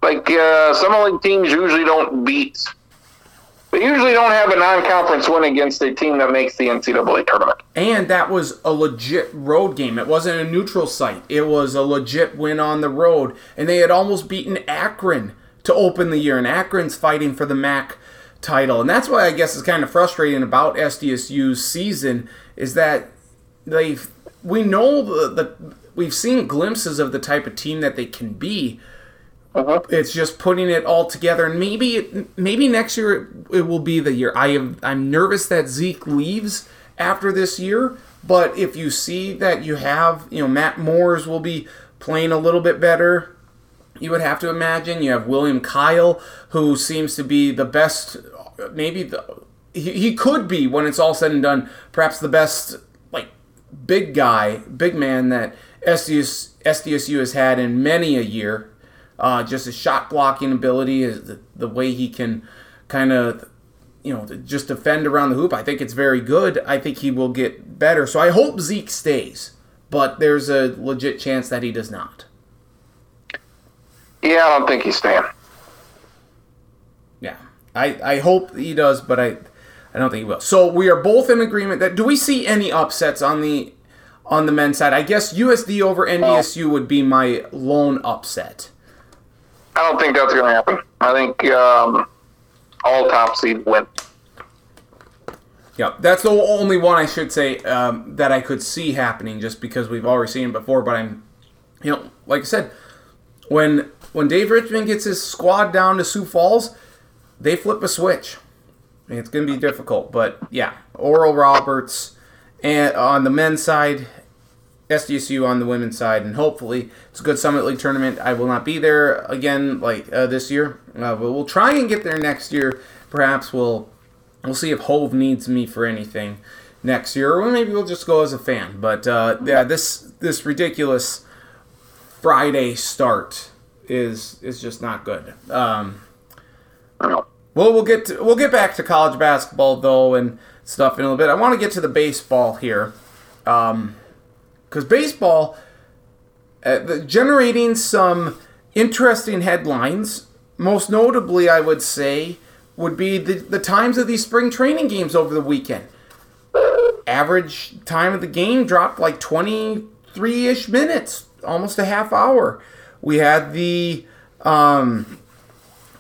Like uh, Summit League teams usually don't beat. They usually don't have a non-conference win against a team that makes the NCAA tournament. And that was a legit road game. It wasn't a neutral site. It was a legit win on the road. And they had almost beaten Akron to open the year. And Akron's fighting for the MAC title. And that's why I guess it's kind of frustrating about SDSU's season is that they we know the, the we've seen glimpses of the type of team that they can be. Uh-huh. It's just putting it all together, and maybe maybe next year it, it will be the year. I am I'm nervous that Zeke leaves after this year, but if you see that you have you know Matt Moores will be playing a little bit better, you would have to imagine you have William Kyle, who seems to be the best, maybe the he, he could be when it's all said and done, perhaps the best like big guy, big man that SDS, SDSU has had in many a year. Uh, just his shot blocking ability, is the, the way he can kind of you know, just defend around the hoop. I think it's very good. I think he will get better. So I hope Zeke stays, but there's a legit chance that he does not. Yeah, I don't think he's staying. I, I hope he does, but I I don't think he will. So we are both in agreement that do we see any upsets on the on the men's side? I guess USD over NDSU would be my lone upset. I don't think that's going to happen. I think um, all top seed win. Yeah, that's the only one I should say um, that I could see happening, just because we've already seen it before. But I'm, you know, like I said, when when Dave Richman gets his squad down to Sioux Falls, they flip a switch. It's going to be difficult, but yeah, Oral Roberts, and on the men's side, SDSU on the women's side, and hopefully it's a good Summit League tournament. I will not be there again like uh, this year, uh, but we'll try and get there next year. Perhaps we'll we'll see if Hove needs me for anything next year, or maybe we'll just go as a fan. But uh, yeah, this this ridiculous Friday start is is just not good. Um, well, we'll get to, we'll get back to college basketball though and stuff in a little bit. I want to get to the baseball here. Um, because baseball uh, the, generating some interesting headlines. Most notably, I would say, would be the, the times of these spring training games over the weekend. Average time of the game dropped like 23 ish minutes, almost a half hour. We had the, um,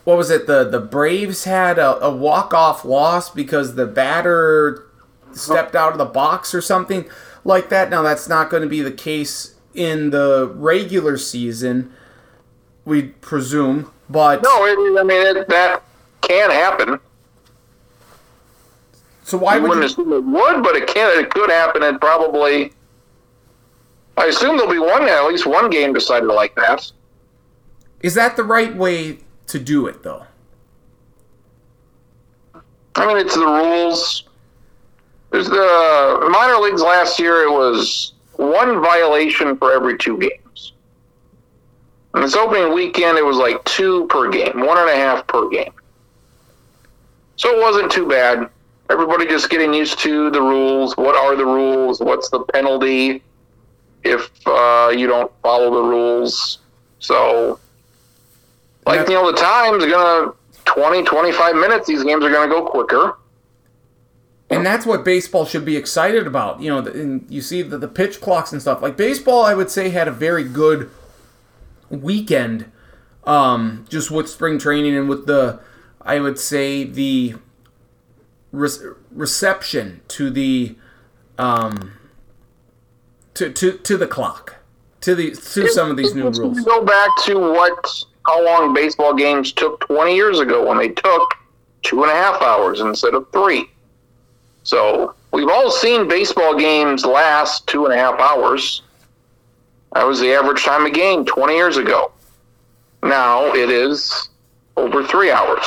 what was it? The, the Braves had a, a walk off loss because the batter stepped out of the box or something like that. Now, that's not going to be the case in the regular season, we presume. But no, it, I mean it, that can happen. So why you would wouldn't you, assume it would, but it can. It could happen, and probably. I assume there'll be one, at least one game decided like that. is that the right way to do it though? I mean, it's the rules. There's the minor leagues last year. It was one violation for every two games. And this opening weekend, it was like two per game, one and a half per game. So it wasn't too bad. Everybody just getting used to the rules. What are the rules? What's the penalty if uh, you don't follow the rules? So, like, you know, the time's going to 20, 25 minutes. These games are going to go quicker. And that's what baseball should be excited about. You know, and you see the, the pitch clocks and stuff. Like baseball, I would say had a very good weekend, um, just with spring training and with the, I would say the re- reception to the, um, to, to to the clock, to the to some of these new Let's rules. Go back to what how long baseball games took 20 years ago when they took two and a half hours instead of three. So we've all seen baseball games last two and a half hours. That was the average time of game 20 years ago. Now it is over three hours.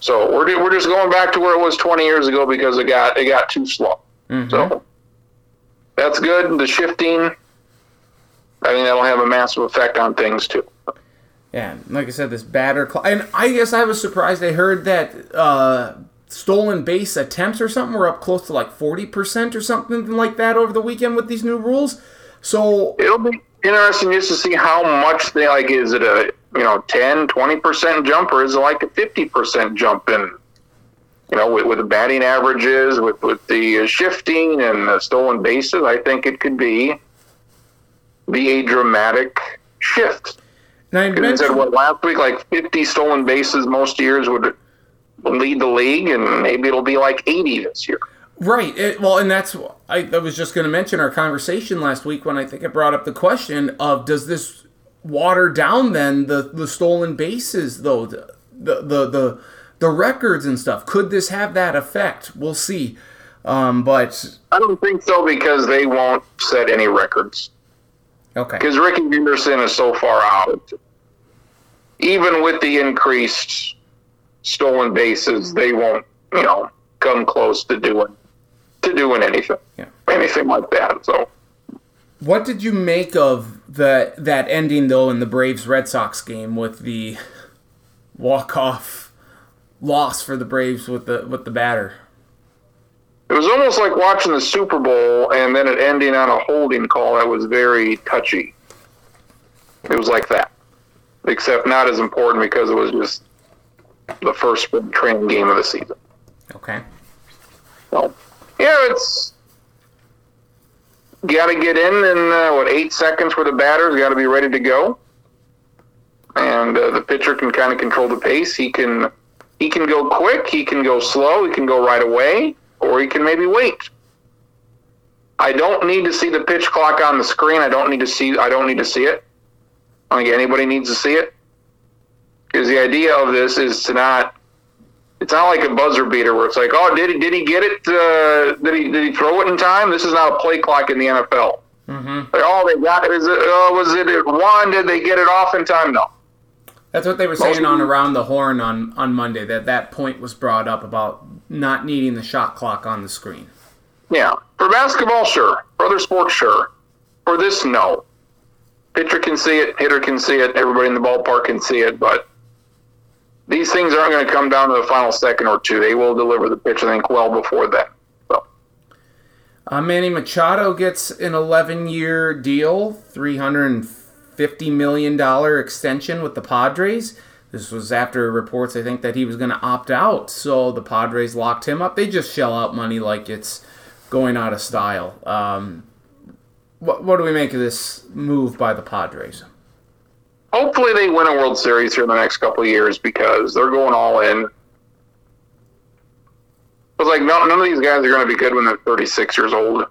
So we're, we're just going back to where it was 20 years ago because it got it got too slow. Mm-hmm. So that's good. The shifting, I think that'll have a massive effect on things too. Yeah, like I said, this batter clock, and I guess I was surprised. I heard that uh, stolen base attempts or something were up close to like forty percent or something like that over the weekend with these new rules. So It'll be interesting just to see how much they like. Is it a you know 10, 20 percent jump, or is it like a fifty percent jump in? You know, with, with the batting averages, with with the shifting and the stolen bases, I think it could be be a dramatic shift. And I Because it said mentioned, what last week, like fifty stolen bases most years would lead the league, and maybe it'll be like eighty this year. right? It, well, and that's I, I was just going to mention our conversation last week when I think I brought up the question of does this water down then the the stolen bases though the the the the, the records and stuff? Could this have that effect? We'll see. Um, but I don't think so because they won't set any records. Okay. because Rickey Henderson is so far out. Even with the increased stolen bases, they won't, you know, come close to doing to doing anything, Yeah. anything like that. So What did you make of the that ending though in the Braves Red Sox game with the walk off loss for the Braves with the with the batter. It was almost like watching the Super Bowl and then it ending on a holding call that was very touchy. It was like that, except not as important because it was just the first spring training game of the season. Okay. So, yeah, it's got to get in in uh, what eight seconds for the batter's got to be ready to go, and uh, the pitcher can kind of control the pace. He can he can go quick, he can go slow, he can go right away, or he can maybe wait. I don't need to see the pitch clock on the screen. I don't need to see. I don't need to see it. I don't think anybody needs to see it because the idea of this is to not it's not like a buzzer beater where it's like, oh, did he did he get it? Uh, did he did he throw it in time? This is not a play clock in the NFL. Mm-hmm. Like, oh, they got it. Is it? Uh, was it at one? Did they get it off in time? No. That's what they were saying on around the horn on on Monday. That that point was brought up about not needing the shot clock on the screen. Yeah, for basketball, sure. For other sports, sure. For this, no. Pitcher can see it, hitter can see it, everybody in the ballpark can see it, but these things aren't going to come down to the final second or two. They will deliver the pitch, I think, well before that. So. Uh, Manny Machado gets an 11 year deal, $350 million extension with the Padres. This was after reports, I think, that he was going to opt out. So the Padres locked him up. They just shell out money like it's going out of style. Um, what, what do we make of this move by the Padres? Hopefully, they win a World Series here in the next couple of years because they're going all in. But like, no, none of these guys are going to be good when they're 36 years old,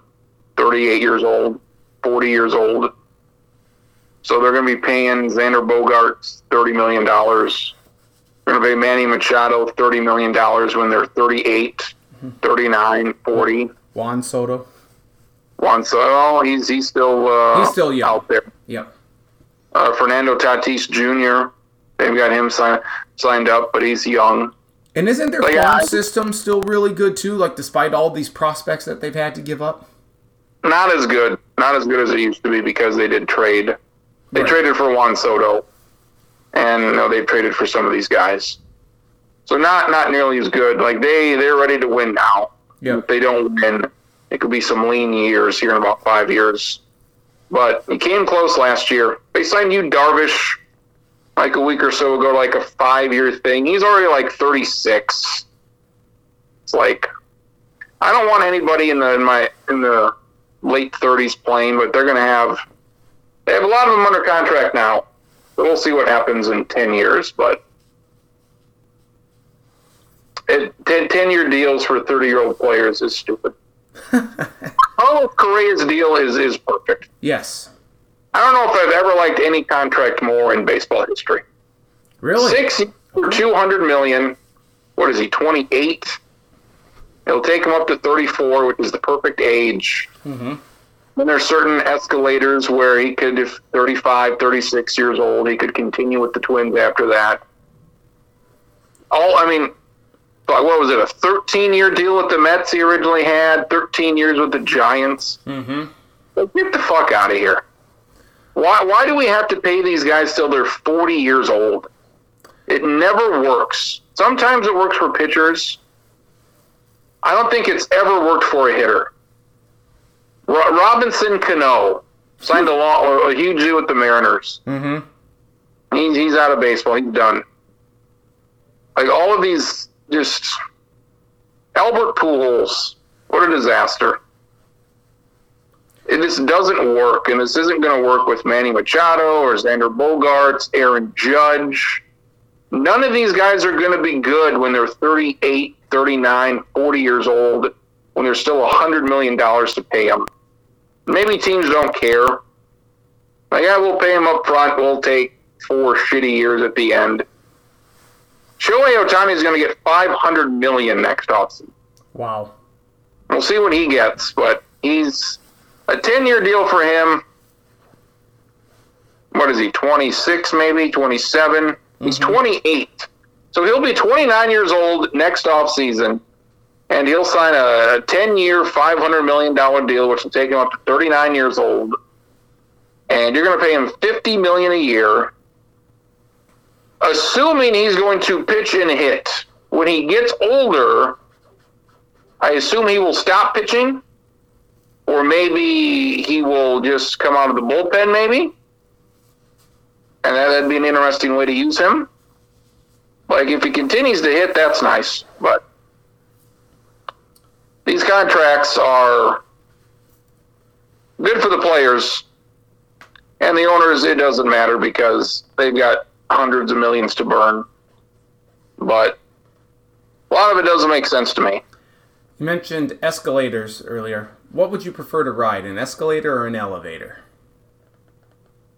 38 years old, 40 years old. So they're going to be paying Xander Bogaerts $30 million. They're going to pay Manny Machado $30 million when they're 38, 39, 40. Juan Soto. Juan Soto, he's, he's still, uh, He's still young. out there. Yep. Uh, Fernando Tatis Jr., they've got him sign, signed up, but he's young. And isn't their farm system still really good too? Like despite all these prospects that they've had to give up. Not as good. Not as good as it used to be because they did trade. They Right. traded for Juan Soto, and you know, they've traded for some of these guys. So not not nearly as good. Like they they're ready to win now. Yep. If they don't win, it could be some lean years here in about five years. But he came close last year. They signed Yu Darvish like a week or so ago, like a five year thing. He's already like thirty six. It's like I don't want anybody in the in my in the late thirties playing, but they're gonna have they have a lot of them under contract now. So we'll see what happens in ten years, but it, 10, 10 year deals for 30 year old players is stupid. Carlos Correa's deal is, is perfect. Yes. I don't know if I've ever liked any contract more in baseball history. Really? Six for 200 million. What is he, 28? It'll take him up to 34, which is the perfect age. Mm-hmm. Then there's certain escalators where he could, if 35, 36 years old, he could continue with the Twins after that. All, I mean, what was it, a 13 year deal with the Mets he originally had, 13 years with the Giants? Mm-hmm. Like, Get the fuck out of here. Why, why do we have to pay these guys till they're 40 years old? It never works. Sometimes it works for pitchers. I don't think it's ever worked for a hitter. Ro- Robinson Cano signed a, law, a huge deal with the Mariners. Mm-hmm. He's, he's out of baseball. He's done. Like all of these, just Albert Pujols. What a disaster. It just doesn't work, and this isn't going to work with Manny Machado or Xander Bogaerts, Aaron Judge. None of these guys are going to be good when they're 38, 39, 40 years old, when there's still $100 million to pay them. Maybe teams don't care. Like, yeah, we'll pay him up front. We'll take four shitty years at the end. Shohei Ohtani is going to get 500 million next offseason. Wow. We'll see what he gets, but he's a 10 year deal for him. What is he, 26 maybe, 27? He's mm-hmm. 28. So he'll be 29 years old next offseason, and he'll sign a 10 year, $500 million deal, which will take him up to 39 years old. And you're going to pay him 50 million a year, assuming he's going to pitch and hit. when he gets older, I assume he will stop pitching, or maybe he will just come out of the bullpen, maybe. And that'd be an interesting way to use him. Like if he continues to hit, that's nice. But these contracts are good for the players and the owners. It doesn't matter because they've got hundreds of millions to burn. But a lot of it doesn't make sense to me. You mentioned escalators earlier. What would you prefer to ride, an escalator or an elevator?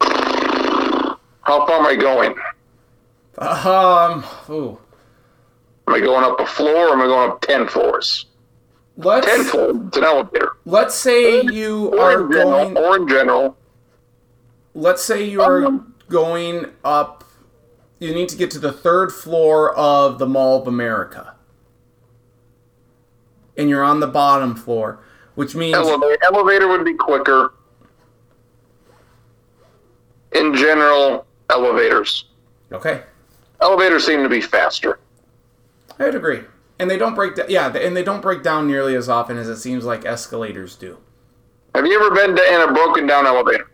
How far am I going? Um, ooh. Am I going up a floor or am I going up 10 floors? Let's 10 floors, it's an elevator. let's say you Or are general, going. or in general. Let's say you are Um, going up. You need to get to the third floor of the Mall of America, and you're on the bottom floor, which means Elevator, elevator would be quicker. In general, elevators. okay. Elevators seem to be faster. I would agree. And they don't break down. Yeah, and they don't break down nearly as often as it seems like escalators do. Have you ever been to, in a broken down elevator?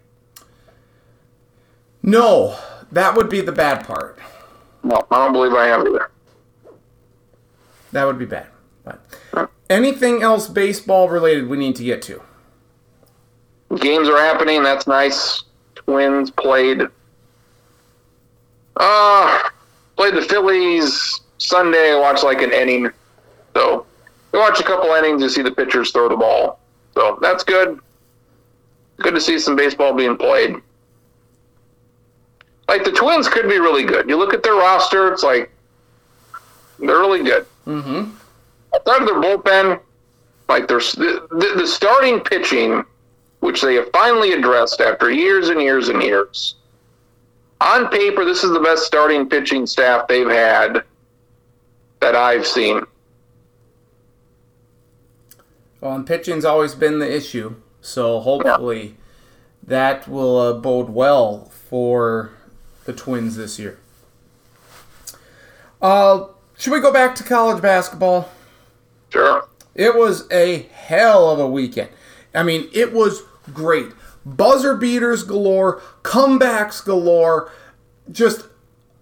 No, that would be the bad part. No, I don't believe I have either. That would be bad. But anything else baseball related we need to get to? Games are happening. That's nice. Twins played. Uh, played the Phillies Sunday. Watched like an inning. So we watch a couple innings to see the pitchers throw the ball. So that's good. Good to see some baseball being played. Like the Twins could be really good. You look at their roster, it's like they're really good. Mm-hmm. outside of their bullpen, like there's the, the, the starting pitching, which they have finally addressed after years and years and years. On paper, this is the best starting pitching staff they've had that I've seen. Well, and pitching's always been the issue, so hopefully that will uh, bode well for the Twins this year. Uh, should we go back to college basketball? Sure. It was a hell of a weekend. I mean, it was great. Buzzer beaters galore, comebacks galore, just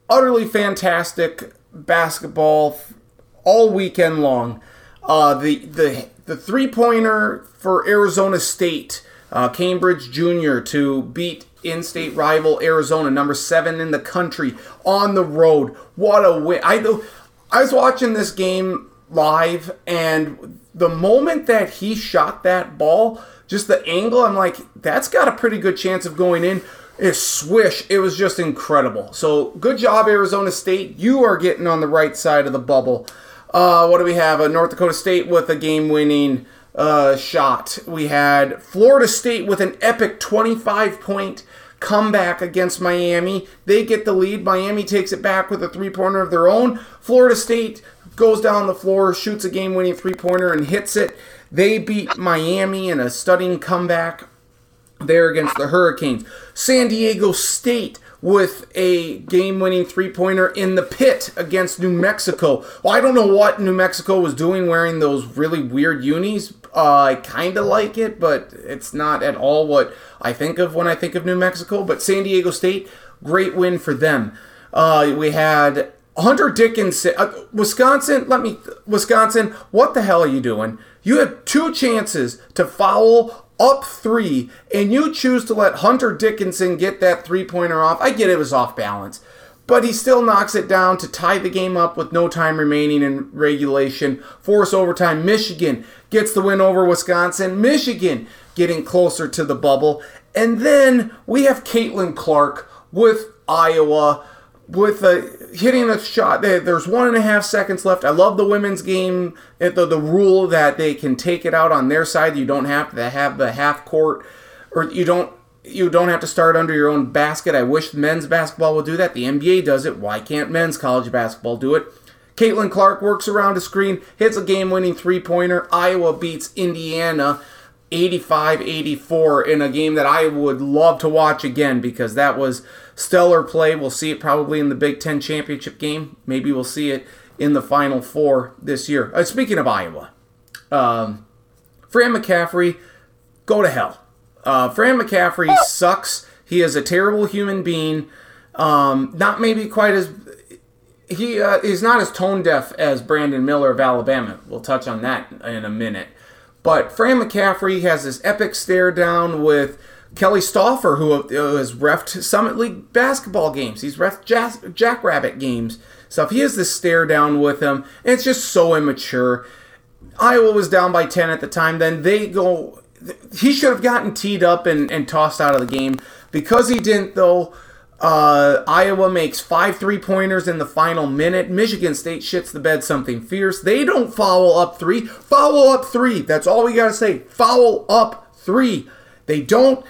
utterly fantastic basketball all weekend long. Uh, the the the three pointer for Arizona State, uh, Cambridge Junior to beat in-state rival Arizona, number seven in the country, on the road. What a win! I I was watching this game live, and the moment that he shot that ball, just the angle, I'm like, that's got a pretty good chance of going in. It swish. It was just incredible. So good job, Arizona State. You are getting on the right side of the bubble. Uh, what do we have? Uh, North Dakota State with a game-winning uh, shot. We had Florida State with an epic 25-point comeback against Miami. They get the lead. Miami takes it back with a three-pointer of their own. Florida State goes down the floor, shoots a game-winning three-pointer, and hits it. They beat Miami in a stunning comeback there against the Hurricanes. San Diego State with a game winning three pointer in the pit against New Mexico. Well, I don't know what New Mexico was doing wearing those really weird unis. Uh, I kind of like it, but it's not at all what I think of when I think of New Mexico. But San Diego State, great win for them. Uh, we had Hunter Dickinson, uh, Wisconsin. Let me, Wisconsin. What the hell are you doing? You had two chances to foul up three, and you choose to let Hunter Dickinson get that three pointer off. I get it was off balance, but he still knocks it down to tie the game up with no time remaining in regulation. Force overtime. Michigan gets the win over Wisconsin. Michigan getting closer to the bubble. And then we have Caitlin Clark with Iowa with a hitting a shot. There's one and a half seconds left. I love the women's game. The, the rule that they can take it out on their side. You don't have to have the half court, or you don't you don't have to start under your own basket. I wish men's basketball would do that. The NBA does it. Why can't men's college basketball do it? Caitlin Clark works around a screen, hits a game-winning three-pointer. Iowa beats Indiana 85-84 in a game that I would love to watch again because that was stellar play. We'll see it probably in the Big Ten championship game. Maybe we'll see it in the Final Four this year. Uh, speaking of Iowa, um, Fran McCaffery, go to hell. Uh, Fran McCaffery sucks. He is a terrible human being. Um, not maybe quite as he uh, is not as tone deaf as Brandon Miller of Alabama. We'll touch on that in a minute. But Fran McCaffery has this epic stare down with Kelly Stouffer, who has refed Summit League basketball games. He's refed Jackrabbit games. Stuff. He has this stare down with him, and it's just so immature. Iowa was down by 10 at the time. Then they go. He should have gotten teed up and, and tossed out of the game. Because he didn't, though, uh, Iowa makes five three pointers in the final minute. Michigan State shits the bed something fierce. They don't foul up three. Foul up three. That's all we got to say. Foul up three. They don't.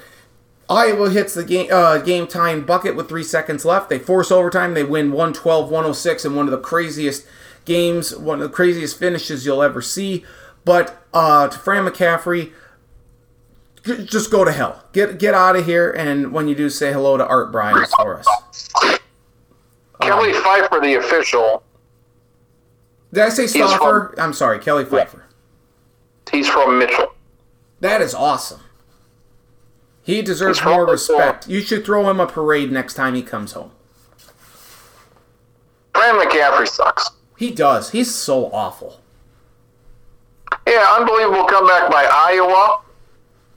Iowa hits the game uh, game tying bucket with three seconds left. They force overtime. They win 112 106 in one of the craziest games, one of the craziest finishes you'll ever see. But uh, to Fran McCaffery, just go to hell. Get get out of here. And when you do, say hello to Art Briles for us. Kelly um, Pfeiffer, the official. Did I say Stauffer? I'm sorry, Kelly Pfeiffer. He's from Mitchell. That is awesome. He deserves more respect. You should throw him a parade next time he comes home. Fran McCaffery sucks. He does. He's so awful. Yeah, unbelievable comeback by Iowa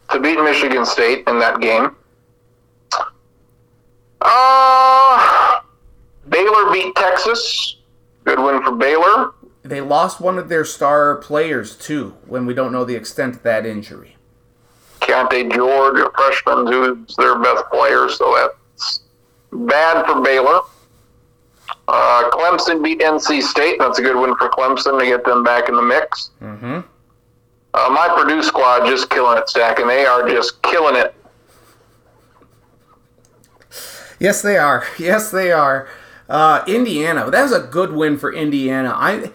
to beat Michigan State in that game. Uh, Baylor beat Texas. Good win for Baylor. They lost one of their star players, too, when we don't know the extent of that injury. Keyonte George, a freshman who's their best player, so that's bad for Baylor. Uh, Clemson beat NC State. That's a good win for Clemson to get them back in the mix. Mm-hmm. Uh, my Purdue squad just killing it, Stack, and they are just killing it. Yes, they are. Yes, they are. Uh, Indiana. That was a good win for Indiana. I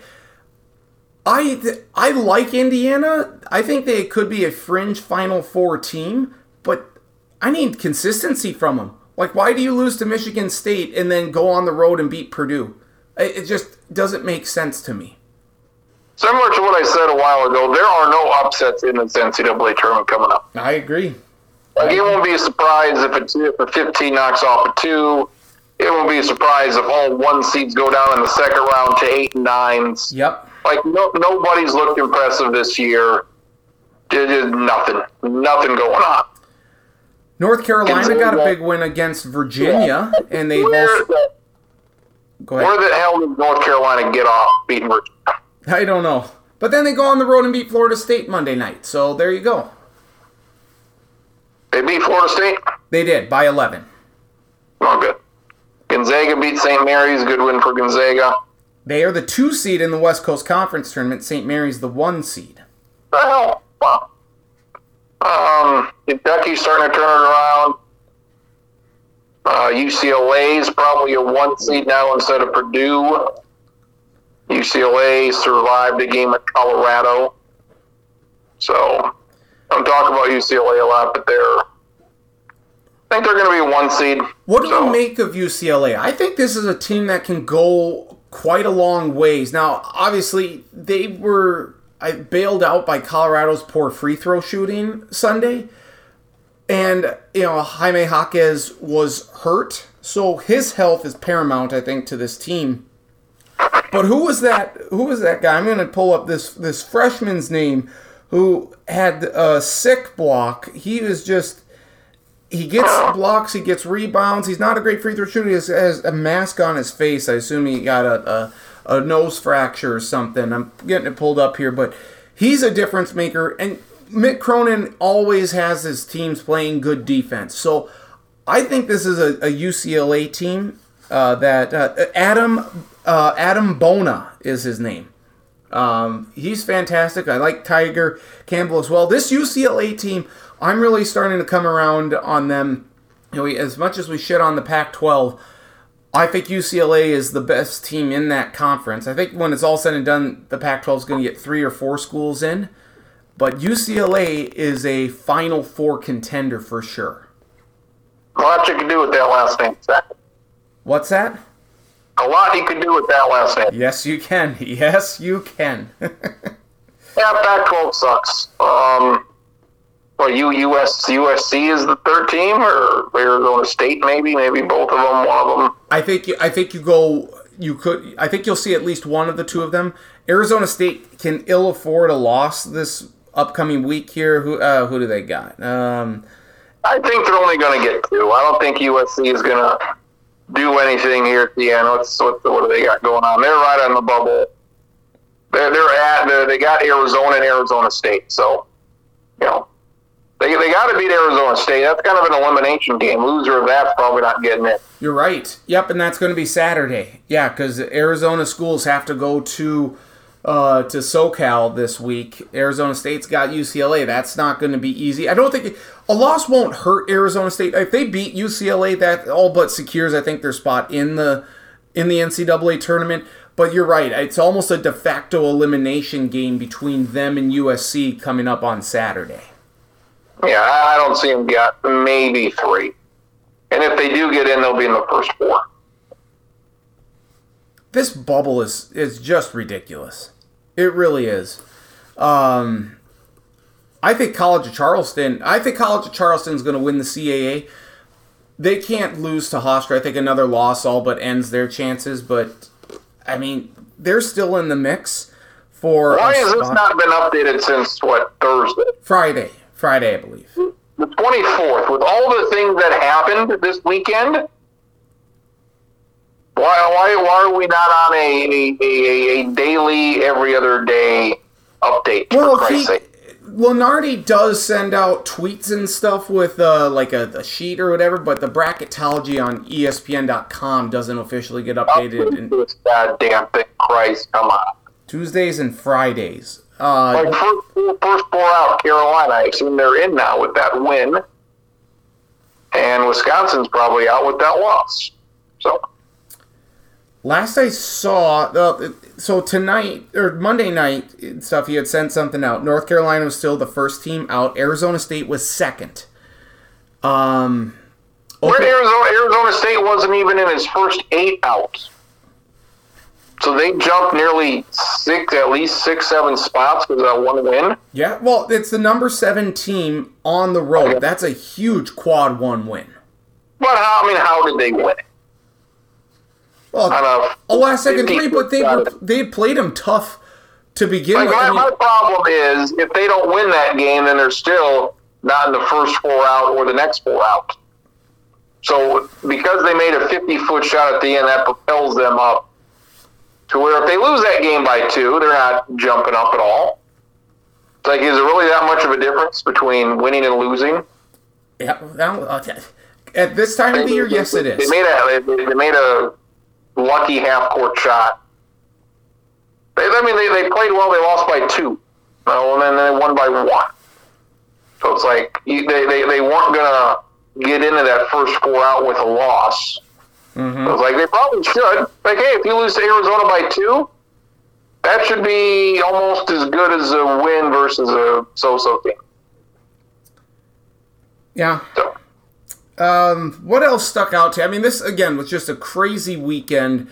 I I like Indiana. I think they could be a fringe Final Four team, but I need consistency from them. Like, why do you lose to Michigan State and then go on the road and beat Purdue? It just doesn't make sense to me. Similar to what I said a while ago, there are no upsets in this NCAA tournament coming up. I agree. Like, it won't be a surprise if, it's, if a 15 knocks off a two. It won't be a surprise if all one seeds go down in the second round to eight and nines. Yep. Like no, nobody's looked impressive this year. Did nothing, nothing going on. North Carolina got a big win against Virginia, and they both. Go ahead. Where the hell did North Carolina get off beating Virginia? I don't know. But then they go on the road and beat Florida State Monday night. So there you go. They beat Florida State? They did, by 11. Oh, good. Gonzaga beat St. Mary's. Good win for Gonzaga. They are the two seed in the West Coast Conference tournament. St. Mary's the one seed. Well, wow. Um, Kentucky's starting to turn it around. Uh, UCLA is probably a one seed now instead of Purdue. UCLA survived a game at Colorado. So I'm talking about UCLA a lot, but they're I think they're going to be a one seed. What do so. you make of UCLA? I think this is a team that can go quite a long ways. Now, obviously, they were I bailed out by Colorado's poor free throw shooting Sunday. And, you know, Jaime Jaquez was hurt. So his health is paramount, I think, to this team. But who was that? Who was that guy? I'm going to pull up this this freshman's name who had a sick block. He was just he gets blocks, he gets rebounds. He's not a great free throw shooter. He has, has a mask on his face. I assume he got a, a, a nose fracture or something. I'm getting it pulled up here, but he's a difference maker. And Mick Cronin always has his teams playing good defense. So I think this is a, a UCLA team uh, that uh, Adem uh, Adem Bona is his name. Um, he's fantastic. I like Tiger Campbell as well. This UCLA team I'm really starting to come around on them. You know, as much as we shit on the Pac-12, I think UCLA is the best team in that conference. I think when it's all said and done, the Pac-12 is going to get three or four schools in, but UCLA is a Final Four contender for sure. What you can do with that last name, Zach? What's that? A lot you can do with that last name. Yes, you can. Yes, you can. yeah, Pac-12 sucks. Um, well, U, US, USC is the third team, or Arizona State, maybe, maybe both of them, one of them. I think you, I think you go. You could. I think you'll see at least one of the two of them. Arizona State can ill afford a loss this upcoming week here. Who uh, who do they got? Um, I think they're only going to get two. I don't think USC is going to do anything here at the end. What's what, what do they got going on? They're right on the bubble. They're they're at they're, they got Arizona and Arizona State. So you know they they got to beat Arizona State. That's kind of an elimination game. Loser of that's probably not getting it. You're right. Yep, and that's going to be Saturday. Yeah, because Arizona schools have to go to uh, to SoCal this week. Arizona State's got UCLA. That's not going to be easy. I don't think a loss won't hurt Arizona State. If they beat UCLA, that all but secures, I think, their spot in the in the NCAA tournament. But you're right. It's almost a de facto elimination game between them and USC coming up on Saturday. Yeah, I don't see them get maybe three. And if they do get in, they'll be in the first four. This bubble is is just ridiculous. It really is. Um, I think College of Charleston. I think College of Charleston is going to win the CAA. They can't lose to Hofstra. I think another loss all but ends their chances. But I mean, they're still in the mix for. Why has this not been updated since what Thursday? Friday. Friday, I believe. The twenty fourth. With all the things that happened this weekend, why, why, why are we not on a, a, a daily, every other day update? Well, for sake? Lunardi does send out tweets and stuff with uh, like a, a, sheet or whatever, but the bracketology on ESPN.com doesn't officially get updated. Oh, And goddamn thing, Christ, come on. Tuesdays and Fridays. Uh, like first, first four out, Carolina. I assume they're in now with that win, and Wisconsin's probably out with that loss. So Last I saw, uh, so tonight or Monday night stuff, he had sent something out. North Carolina was still the first team out. Arizona State was second. Um, Where Arizona Arizona State wasn't even in his first eight out. So they jumped nearly six, at least six, seven spots with that one win. Yeah, well, it's the number seven team on the road. Okay. That's a huge quad one win. But how? I mean, how did they win? Well, a, a last second three, but they were, they played them tough to begin like with. My, I mean, my problem is if they don't win that game, then they're still not in the first four out or the next four out. So because they made a 50 foot shot at the end, that propels them up to where if they lose that game by two, they're not jumping up at all. It's like, is there really that much of a difference between winning and losing? Yeah, okay. Uh, at this time of the year, yes, it is. They made a they made a lucky half court shot. They, I mean, they, they played well. They lost by two, well, and then they won by one. So it's like they, they, they weren't gonna get into that first four out with a loss. Mm-hmm. It's like they probably should. Like, hey, if you lose to Arizona by two, that should be almost as good as a win versus a so-so team. Yeah. So. Um, what else stuck out to you? I mean, this again was just a crazy weekend.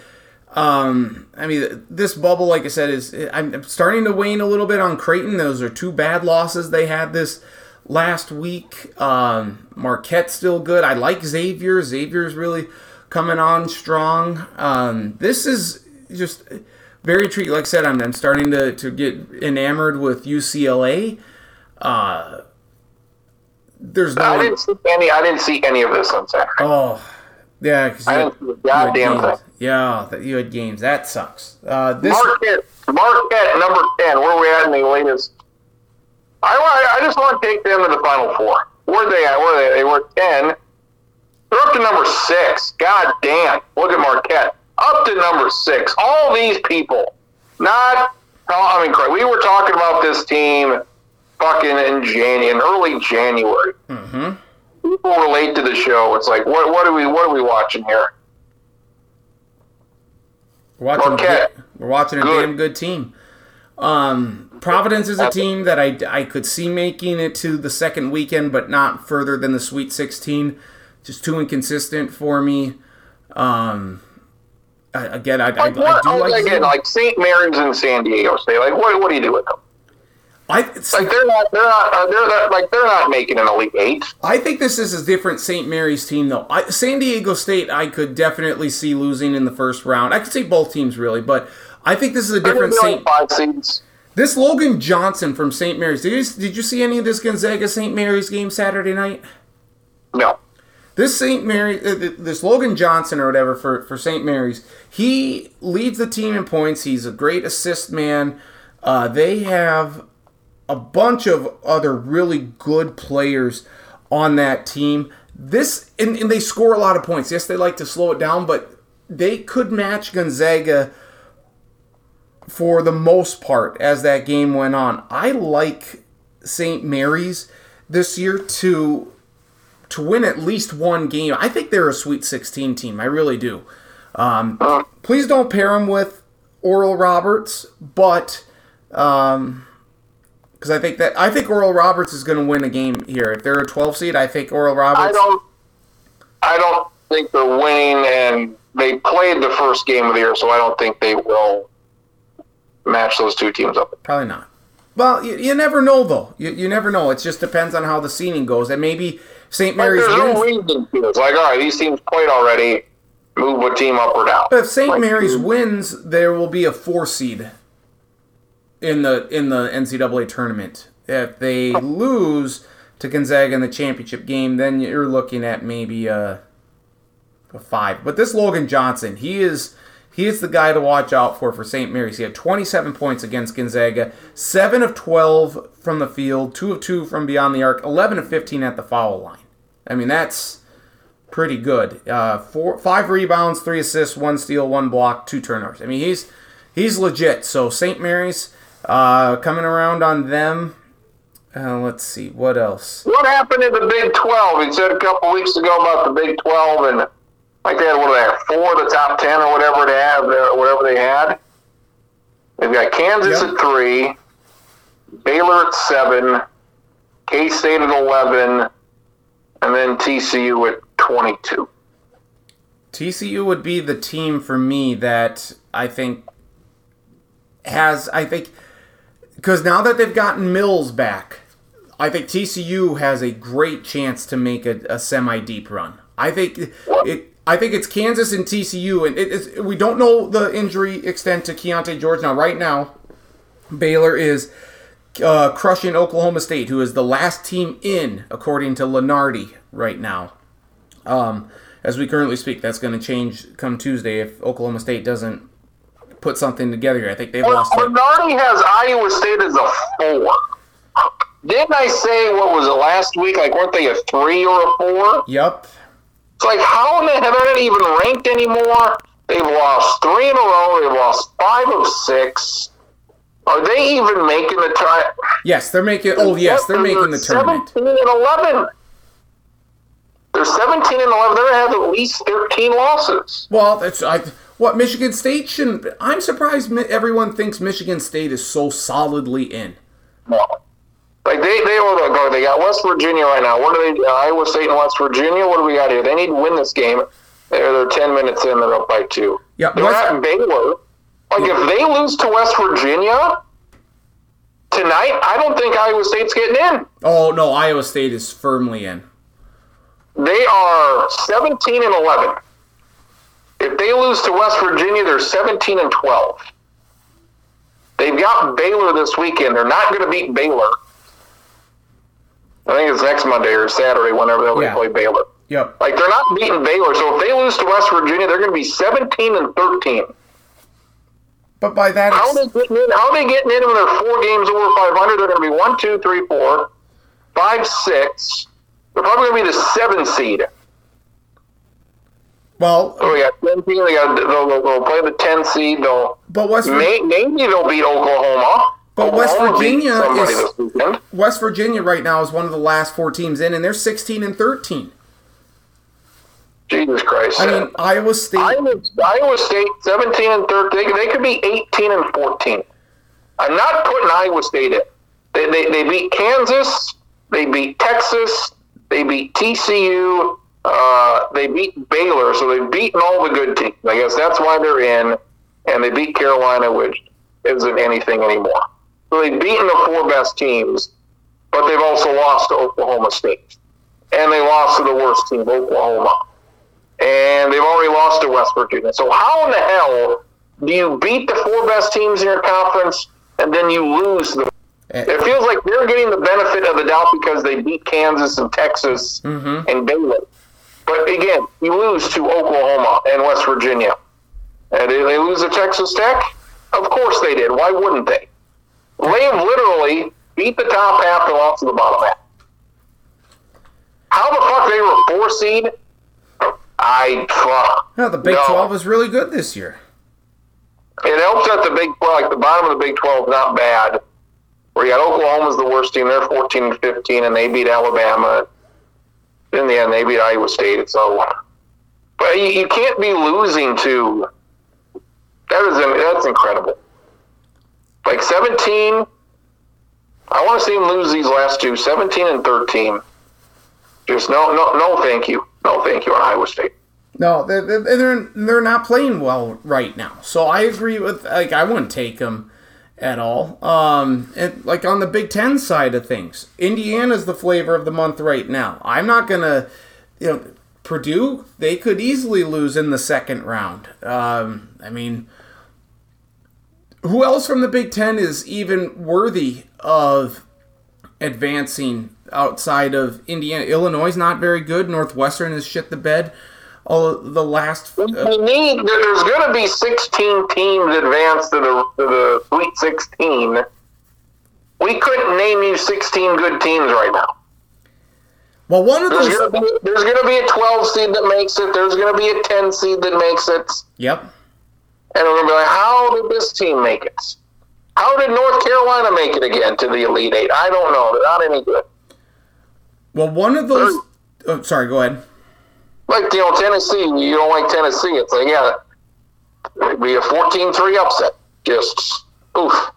Um, I mean, this bubble, like I said, is I'm starting to wane a little bit on Creighton. Those are two bad losses they had this last week. Um, Marquette's still good. I like Xavier. Xavier's really coming on strong. Um, this is just very treat. Like I said, I'm, I'm starting to, to get enamored with UCLA. Uh, there's no. I didn't see any. I didn't see any of this on Saturday. Oh, yeah, because I didn't see the goddamn thing. Yeah, that you had games. That sucks. Uh, this Marquette, Marquette, number ten. Where are we at in the latest? I, I just want to take them to the final four. Where are they at? Where are they? They were ten. They're up to number six. God damn! Look at Marquette. Up to number six. All these people. Not. I mean, we were talking about this team fucking in January, in early January. Mm-hmm. People relate to the show. It's like, what, what are we, what are we watching here? We're watching, Marquette. we're watching a good. damn good team. Um, Providence is a team that I, I could see making it to the second weekend, but not further than the Sweet 16. Just too inconsistent for me. Um, I, again, I, I, Like I what? do like again, like St. Mary's and San Diego State. Like what? What do you do with them? I, Like they're not. They're not. Uh, they're not, like they're not making an elite eight. I think this is a different St. Mary's team, though. I, San Diego State, I could definitely see losing in the first round. I could see both teams really, but I think this is a different St. five seeds. This Logan Johnson from St. Mary's. Did you, did you see any of this Gonzaga St. Mary's game Saturday night? No. This St. Mary, uh, this Logan Johnson or whatever for, for St. Mary's, he leads the team in points. He's a great assist man. Uh, they have a bunch of other really good players on that team. This and, and they score a lot of points. Yes, they like to slow it down, but they could match Gonzaga for the most part as that game went on. I like St. Mary's this year to to win at least one game. I think they're a Sweet 16 team. I really do. Um, please don't pair them with Oral Roberts, but um, because I think that I think Oral Roberts is going to win a game here. If they're a 12 seed, I think Oral Roberts. I don't. I don't think they're winning, and they played the first game of the year, so I don't think they will match those two teams up. Probably not. Well, you, you never know though. You, you never know. It just depends on how the seeding goes, and maybe St. Like, Mary's there's wins. no reason to. It's like, all right, these teams played already. Move a team up or down. If St. Like, Mary's wins, there will be a four seed in the in the NCAA tournament. If they lose to Gonzaga in the championship game, then you're looking at maybe a, a five. But this Logan Johnson, he is he is the guy to watch out for for St. Mary's. He had 27 points against Gonzaga, seven of 12 from the field, two of two from beyond the arc, 11 of 15 at the foul line. I mean that's pretty good. Uh, four, five rebounds, three assists, one steal, one block, two turnovers. I mean, he's he's legit. So St. Mary's uh, coming around on them. Uh, let's see what else. What happened in the Big 12? He said a couple weeks ago about the Big 12, and like they had, what they have, four of the top 10 or whatever they have, whatever they had. They've got Kansas Yep. at three, Baylor at seven, K State at 11, and then TCU at 22. TCU would be the team for me that I think has I think because now that they've gotten Mills back, I think TCU has a great chance to make a, a semi deep run. I think it. I think it's Kansas and TCU, and it is, we don't know the injury extent to Keyonte George now. Right now, Baylor is uh, crushing Oklahoma State, who is the last team in, according to Lenardi, right now. Um, as we currently speak, that's going to change come Tuesday if Oklahoma State doesn't put something together. here. I think they've lost. Like, Bernardi has Iowa State as a four. Didn't I say what was it last week? Like, weren't they a three or a four? yep. It's like, how in the hell they're not even ranked anymore? They've lost three in a row. They've lost five of six. Are they even making the try? Yes, they're making. Oh, yes, they're making the tournament. 17 and 11. They're 17 and 11. They're to have at least 13 losses. Well, that's I, what Michigan State shouldn't. I'm surprised everyone thinks Michigan State is so solidly in. No. Like they they were go. They got West Virginia right now. What do they? Uh, Iowa State and West Virginia. What do we got here? They need to win this game. They're they're ten minutes in. They're up by two. Yeah, they're West- at Baylor. Like if they lose to West Virginia tonight, I don't think Iowa State's getting in. Oh no, Iowa State is firmly in. They are seventeen and eleven. If they lose to West Virginia, they're seventeen and twelve. They've got Baylor this weekend. They're not going to beat Baylor. I think it's next Monday or Saturday, whenever they Yeah. play Baylor. Yep. Like they're not beating Baylor, so if they lose to West Virginia, they're going to be seventeen and thirteen. But by that, How are they getting in? How are they getting in when they're four games over five hundred? They're going to be one, two, three, four, five, six. They're probably going to be the seven seed. well, So we got ten team. They got they'll, they'll, they'll play the ten seed. They'll but West may, maybe they'll beat Oklahoma. But West Virginia is- West Virginia right now is one of the last four teams in, and they're 16 and 13. Jesus Christ! I mean, Iowa State. Iowa, Iowa State, 17 and 13. They, they could be 18 and 14. I'm not putting Iowa State in. They, they, they beat Kansas. They beat Texas. They beat TCU. Uh, they beat Baylor, so they've beaten all the good teams. I guess that's why they're in, and they beat Carolina, which isn't anything anymore. So they've beaten the four best teams, but they've also lost to Oklahoma State, and they lost to the worst team, Oklahoma, and they've already lost to West Virginia. So how in the hell do you beat the four best teams in your conference and then you lose the it feels like they're getting the benefit of the doubt because they beat Kansas and Texas Mm-hmm. and Baylor. But again, you lose to Oklahoma and West Virginia. And did they lose to Texas Tech? Of course they did. Why wouldn't they? They have literally beat the top half and lost to the bottom half. How the fuck they were four seed? I fuck. No, the Big No. 12 was really good this year. It helps that the Big well, like the bottom of the Big Twelve, is not bad. Where you got Oklahoma's the worst team; they're fourteen and fifteen, and they beat Alabama. In the end, they beat Iowa State. So, but you, you can't be losing to. That is that's incredible. Like seventeen, I want to see them lose these last two. Seventeen and thirteen. Just no, no, no, thank you, no, thank you on Iowa State. No, they're, they're they're not playing well right now. So I agree with like I wouldn't take them at all. Um, and like on the Big Ten side of things, Indiana's the flavor of the month right now. I'm not gonna, you know, Purdue they could easily lose in the second round. Um, I mean, who else from the Big Ten is even worthy of advancing outside of Indiana? Illinois is not very good. Northwestern has shit the bed. All the last uh, We need. There's going to be 16 teams advanced to the, to the Sweet 16. We couldn't name you 16 good teams right now. well, one of those. there's going to be a 12 seed that makes it. There's going to be a 10 seed that makes it, Yep. and we're going to be like, how did this team make it? How did North Carolina make it again to the Elite Eight? I don't know. They're not any good. Well, one of those. Oh, sorry. Go ahead. Like you know, Tennessee. You don't like Tennessee. It's like yeah, it'd be a 14-3 upset. Just oof.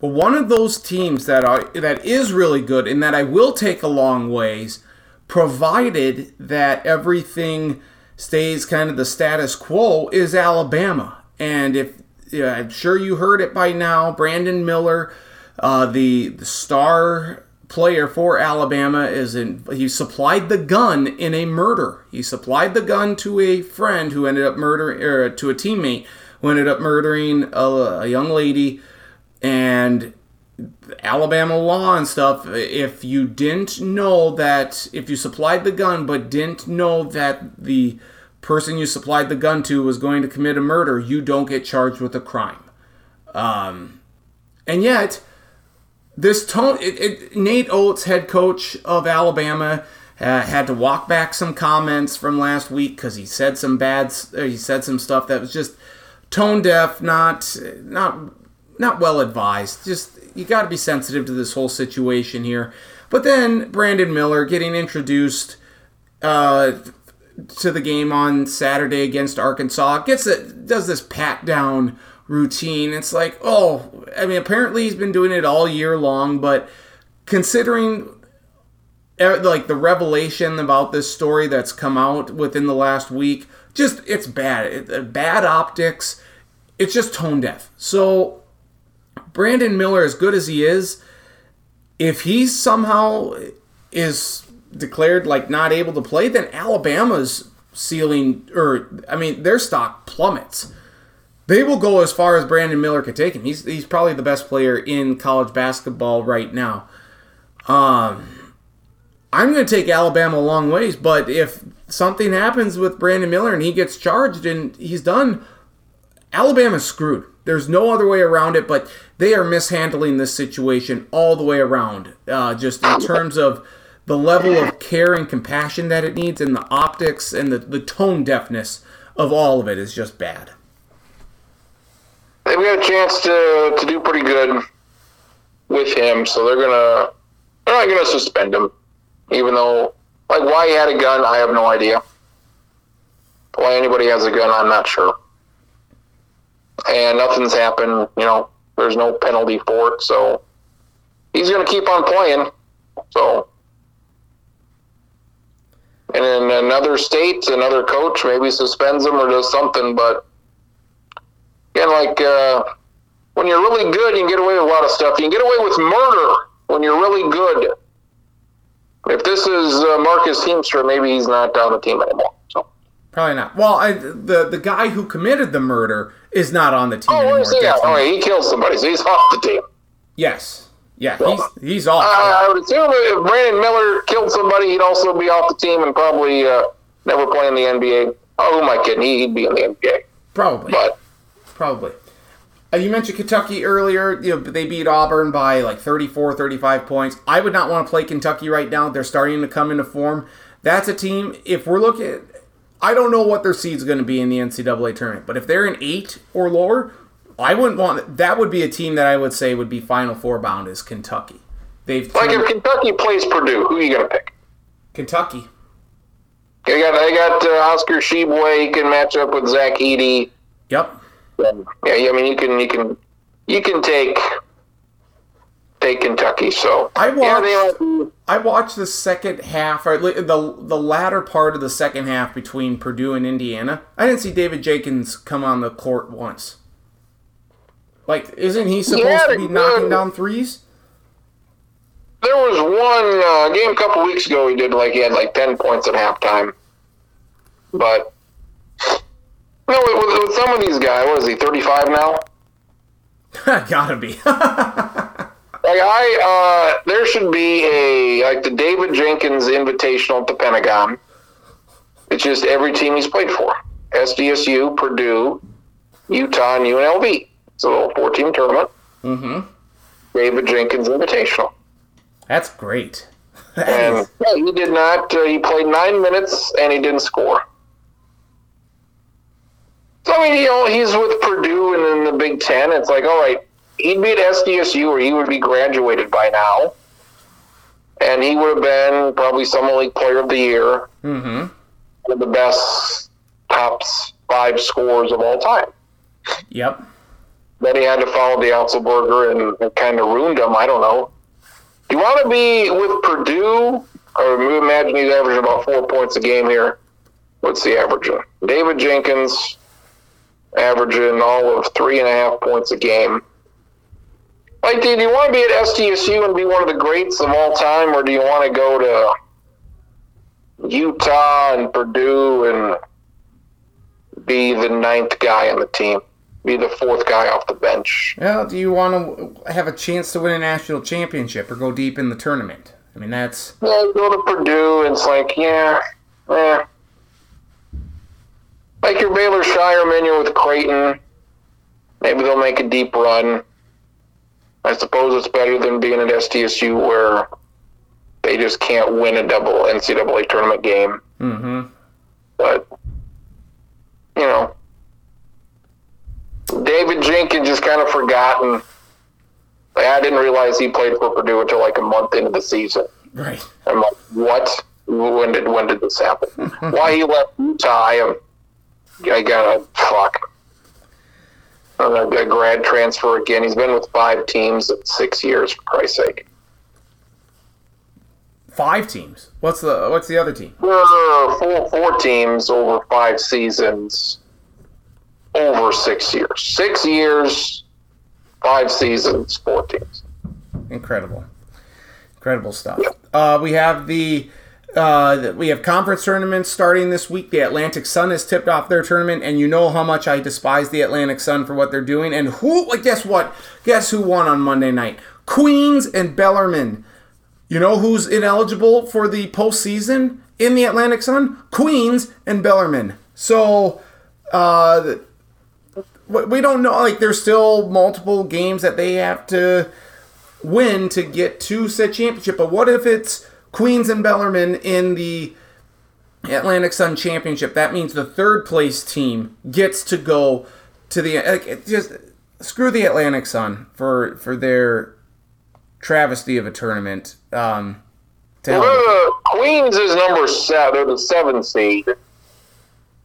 Well, one of those teams that are that is really good and that I will take a long ways, provided that everything stays kind of the status quo, is Alabama. And if yeah, I'm sure you heard it by now, Brandon Miller, uh, the the star player for Alabama, is in. He supplied the gun in a murder. He supplied the gun to a friend who ended up murdering, or to a teammate who ended up murdering a, a young lady and Alabama law and stuff, if you didn't know that, if you supplied the gun but didn't know that the person you supplied the gun to was going to commit a murder, you don't get charged with a crime. Um, and yet, this tone, it, it, Nate Oates, head coach of Alabama, uh, had to walk back some comments from last week because he said some bad, uh, he said some stuff that was just tone deaf, not not not well advised. Just you got to be sensitive to this whole situation here. But then Brandon Miller getting introduced uh, to the game on Saturday against Arkansas gets it does this pat down routine. It's like, oh, I mean, apparently he's been doing it all year long, but considering like the revelation about this story that's come out within the last week, just it's bad. It, uh, bad optics. It's just tone deaf. So Brandon Miller, as good as he is, if he somehow is declared like not able to play, then Alabama's ceiling, or I mean, their stock plummets. They will go as far as Brandon Miller could take him. He's he's probably the best player in college basketball right now. Um, I'm going to take Alabama a long ways, but if something happens with Brandon Miller and he gets charged and he's done, Alabama's screwed. There's no other way around it, but they are mishandling this situation all the way around. Uh, just in terms of the level of care and compassion that it needs, and the optics and the, the tone deafness of all of it is just bad. They've got a chance to to do pretty good with him, so they're gonna they're not gonna suspend him, even though like why he had a gun, I have no idea. Why anybody has a gun, I'm not sure. And nothing's happened, you know. There's no penalty for it, so he's gonna keep on playing. So and in another state, another coach maybe suspends him or does something. But again, like uh, when you're really good, you can get away with a lot of stuff. You can get away with murder when you're really good. If this is uh, Marcus Teamster, maybe he's not on the team anymore. So. Probably not. Well, I, the the guy who committed the murder is not on the team Oh, anymore. he at? Dexter. Oh, he killed somebody, so he's off the team. Yes. Yeah, he's he's off. I, I would assume if Brandon Miller killed somebody, he'd also be off the team and probably uh, never play in the NBA. Oh, who am I kidding? He- He'd be in the NBA. Probably. But Probably. Uh, you mentioned Kentucky earlier. You know, they beat Auburn by like 34, 35 points. I would not want to play Kentucky right now. They're starting to come into form. That's a team, if we're looking I don't know what their seed's going to be in the NCAA tournament, but if they're an eight or lower, I wouldn't want that. Would be a team that I would say would be Final Four bound is Kentucky. They've like turned- if Kentucky plays Purdue, who are you going to pick? Kentucky. They got they got uh, Oscar Tshiebwe. He can match up with Zach Edey. Yep. Yeah, I mean you can you can you can take take Kentucky. So I watched- be- I watched the second half, or the the latter part of the second half between Purdue and Indiana. I didn't see David Jenkins come on the court once. Like, isn't he supposed Yeah, to be knocking down threes? There was one uh, game a couple weeks ago. He did like he had like ten points at halftime, but no, with, with some of these guys, what is he? Thirty five now. Gotta be. Like I, uh, there should be a like the David Jenkins Invitational at the Pentagon. It's just every team he's played for: SDSU, Purdue, Utah, and UNLV. It's a little four-team tournament. mm-hmm. David Jenkins Invitational, That's great. That and is- yeah, he did not. Uh, he played nine minutes and he didn't score. So I mean, you know, he's with Purdue and in the Big Ten. It's like, all right, he'd be at SDSU or he would be graduated by now, and he would have been probably Summit League Player of the Year, Mm-hmm. one of the best top five scorers of all time. Yep. Then he had to follow the Otzelberger and it kind of ruined him. I don't know. Do you want to be with Purdue? Or imagine he's averaging about four points a game here. What's the average? David Jenkins averaging all of three and a half points a game. Like, do you want to be at SDSU and be one of the greats of all time, or do you want to go to Utah and Purdue and be the ninth guy on the team? Be the fourth guy off the bench? Well, do you want to have a chance to win a national championship or go deep in the tournament? I mean, that's Yeah, go to Purdue, and it's like, yeah, yeah. Like your Baylor Shire you're with Creighton. Maybe they'll make a deep run. I suppose it's better than being at SDSU where they just can't win a double NCAA tournament game. mm-hmm. But, you know, David Jenkins just kind of forgotten. Like, I didn't realize he played for Purdue until like a month into the season. right. I'm like, what? When did when did this happen? Why he left Utah? I am. I got a fuck. A, a grad transfer again. He's been with five teams in six years. For Christ's sake. Five teams. What's the What's the other team? Uh, Four four teams over five seasons. Over six years. Six years. Five seasons. Four teams. Incredible, incredible stuff. Uh, we have the uh, we have conference tournaments starting this week. The Atlantic Sun has tipped off their tournament, and you know how much I despise the Atlantic Sun for what they're doing. And who? Guess what? Guess who won on Monday night? Queens and Bellarmine. You know who's ineligible for the postseason in the Atlantic Sun? Queens and Bellarmine. So, uh, we we don't know. Like, there's still multiple games that they have to win to get to said championship. But what if it's Queens and Bellarmine in the Atlantic Sun Championship? That means the third place team gets to go to the just screw the Atlantic Sun for for their travesty of a tournament. Um, Queens is number seven. They're the seven seed.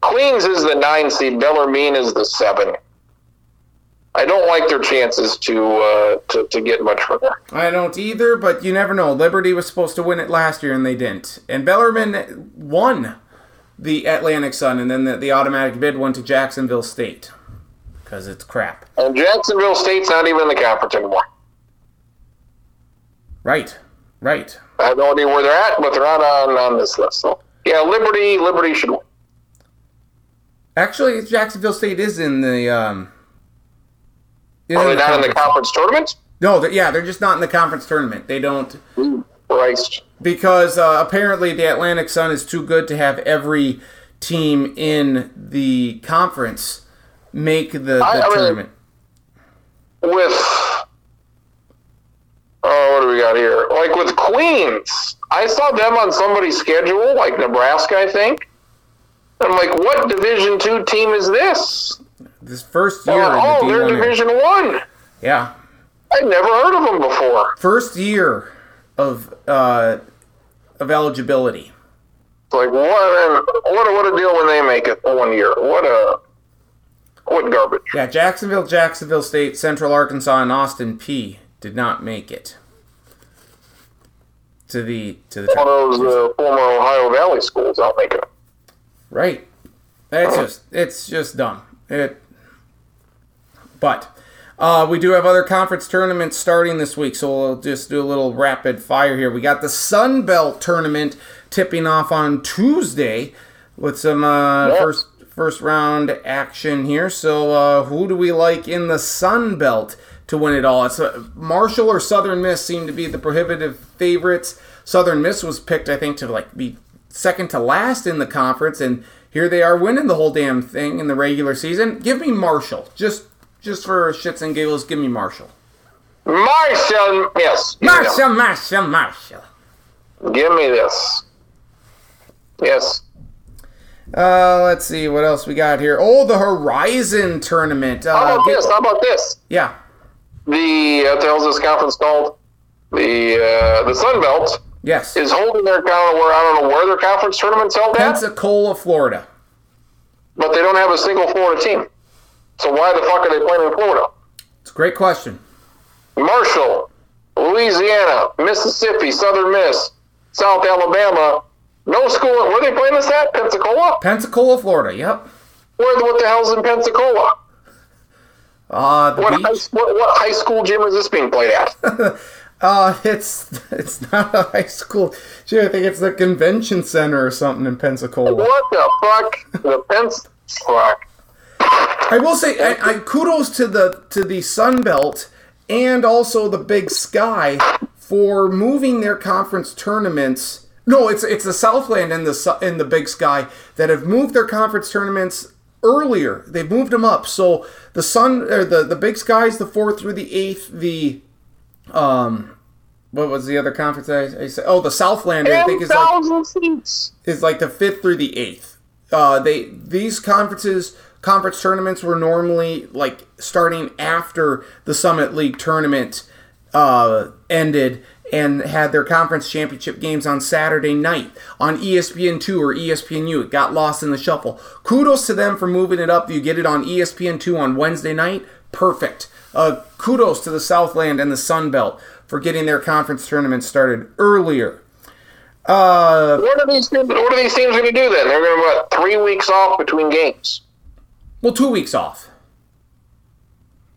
Queens is the nine seed. Bellarmine is the seven. I don't like their chances to uh, to, to get much further. I don't either, but you never know. Liberty was supposed to win it last year, and they didn't. And Bellarmine won the Atlantic Sun, and then the, the automatic bid went to Jacksonville State because it's crap. And Jacksonville State's not even in the conference anymore. Right, right. I have no idea where they're at, but they're not on, on this list. So yeah, Liberty Liberty should win. Actually, Jacksonville State is in the. Um, is Are they the not in the conference. tournament? No, they're, yeah, they're just not in the conference tournament. They don't Christ. because uh, apparently the Atlantic Sun is too good to have every team in the conference make the, the I- I mean- tournament. with oh, what do we got here? Like with Queens, I saw them on somebody's schedule, like Nebraska, I think. I'm like, what Division two team is this? This first year oh, in the they're D1 era. Division one. Yeah, I'd never heard of them before. first year of uh, of eligibility. It's like what? An, what? A, what a deal when they make it one year. What a what garbage. Yeah, Jacksonville, Jacksonville State, Central Arkansas, and Austin Peay did not make it to the to the One of those uh, former Ohio Valley schools out making it. Right. It's just it's just dumb. It but uh, we do have other conference tournaments starting this week, so we'll just do a little rapid fire here. We got the Sun Belt tournament tipping off on Tuesday with some uh, Yeah. first first round action here. So uh, who do we like in the Sun Belt to win it all? It's uh, Marshall or Southern Miss seem to be the prohibitive favorites. Southern Miss was picked, I think, to like be second to last in the conference, and here they are winning the whole damn thing in the regular season. Give me Marshall, just just for shits and giggles. Give me Marshall. Marshall, yes. give me them. Marshall, Marshall, Marshall. Give me this. Yes. Uh, let's see what else we got here. Oh, the Horizon tournament. Uh, How about get- this? How about this? Yeah, The what the hell's this conference called? The uh, the Sun Belt yes. is holding their count where I don't know where their conference tournament's held at, Pensacola, Florida. but they don't have a single Florida team. So why the fuck are they playing in Florida? It's a great question. Marshall, Louisiana, Mississippi, Southern Miss, South Alabama. No school. Where are they playing this at? Pensacola. Pensacola, Florida. Yep. Where the what the hell's in Pensacola? Uh, the What high, what, what high school gym is this being played at? Uh, it's it's not a high school. Gee, I think it's the convention center or something in Pensacola. what the fuck? The Pens. Fuck. I will say, I, I kudos to the to the Sun Belt and also the Big Sky for moving their conference tournaments. No, it's it's the Southland and the and the Big Sky that have moved their conference tournaments earlier. They've moved them up. So the Sun or the the Big Sky is the fourth through the eighth. The um, what was the other conference I, I said? Oh, the Southland. I think is like is like the fifth through the eighth. Uh, they these conferences conference tournaments were normally like starting after the Summit League tournament uh, ended and had their conference championship games on Saturday night on E ESPN2 or ESPNU. It got lost in the shuffle. Kudos to them for moving it up. You get it on E ESPN2 on Wednesday night. Perfect. Uh, kudos to the Southland and the Sun Belt for getting their conference tournament started earlier. Uh, What are these? teams- What are these teams going to do then? They're going to what? Three weeks off between games. Well, two weeks off.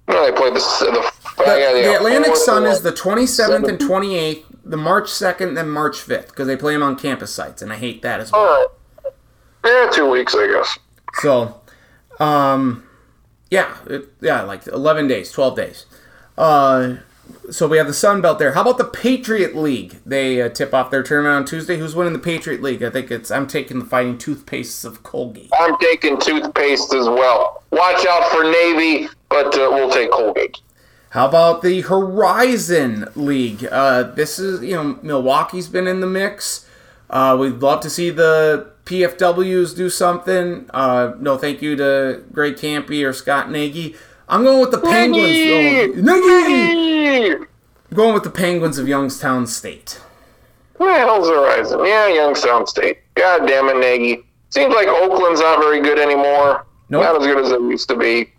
No, they played the the, The, yeah, the Atlantic Sun is the 27th and 28th, the March 2nd and March 5th, because they play them on campus sites, and I hate that as well. Right. Yeah, two weeks, I guess. So, um, yeah, it, yeah, like 11 days, 12 days. Uh, so we have the Sun Belt there. How about the Patriot League? They uh, tip off their tournament on Tuesday. Who's winning the Patriot League? I think it's I'm taking the Fighting Toothpastes of Colgate. I'm taking toothpaste as well. Watch out for Navy, but uh, we'll take Colgate. How about the Horizon League? Uh, this is, you know, Milwaukee's been in the mix. Uh, we'd love to see the PFWs do something. Uh, no thank you to Greg Kampe or Scott Nagy. I'm going with the Penguins. Nagy! Oh! I'm going with the Penguins of Youngstown State. Where the hell's Horizon? Yeah, Youngstown State. God damn it, Nagy. Seems like Oakland's not very good anymore. Nope. Not as good as it used to be.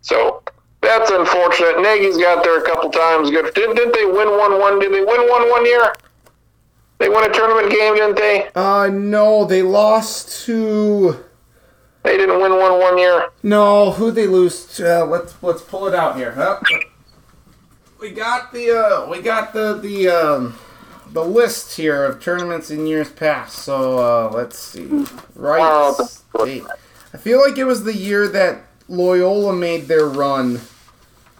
So that's unfortunate. Nagy's got there a couple times. Good. Didn't, didn't they win one one? Did they win one one year? They won a tournament game, didn't they? Uh, no, they lost to. They didn't win one one year. No, who they lose? To? Uh, let's let's pull it out here. Huh? We got the uh, we got the the um, the list here of tournaments in years past. So uh, let's see. Right. State. I feel like it was the year that Loyola made their run.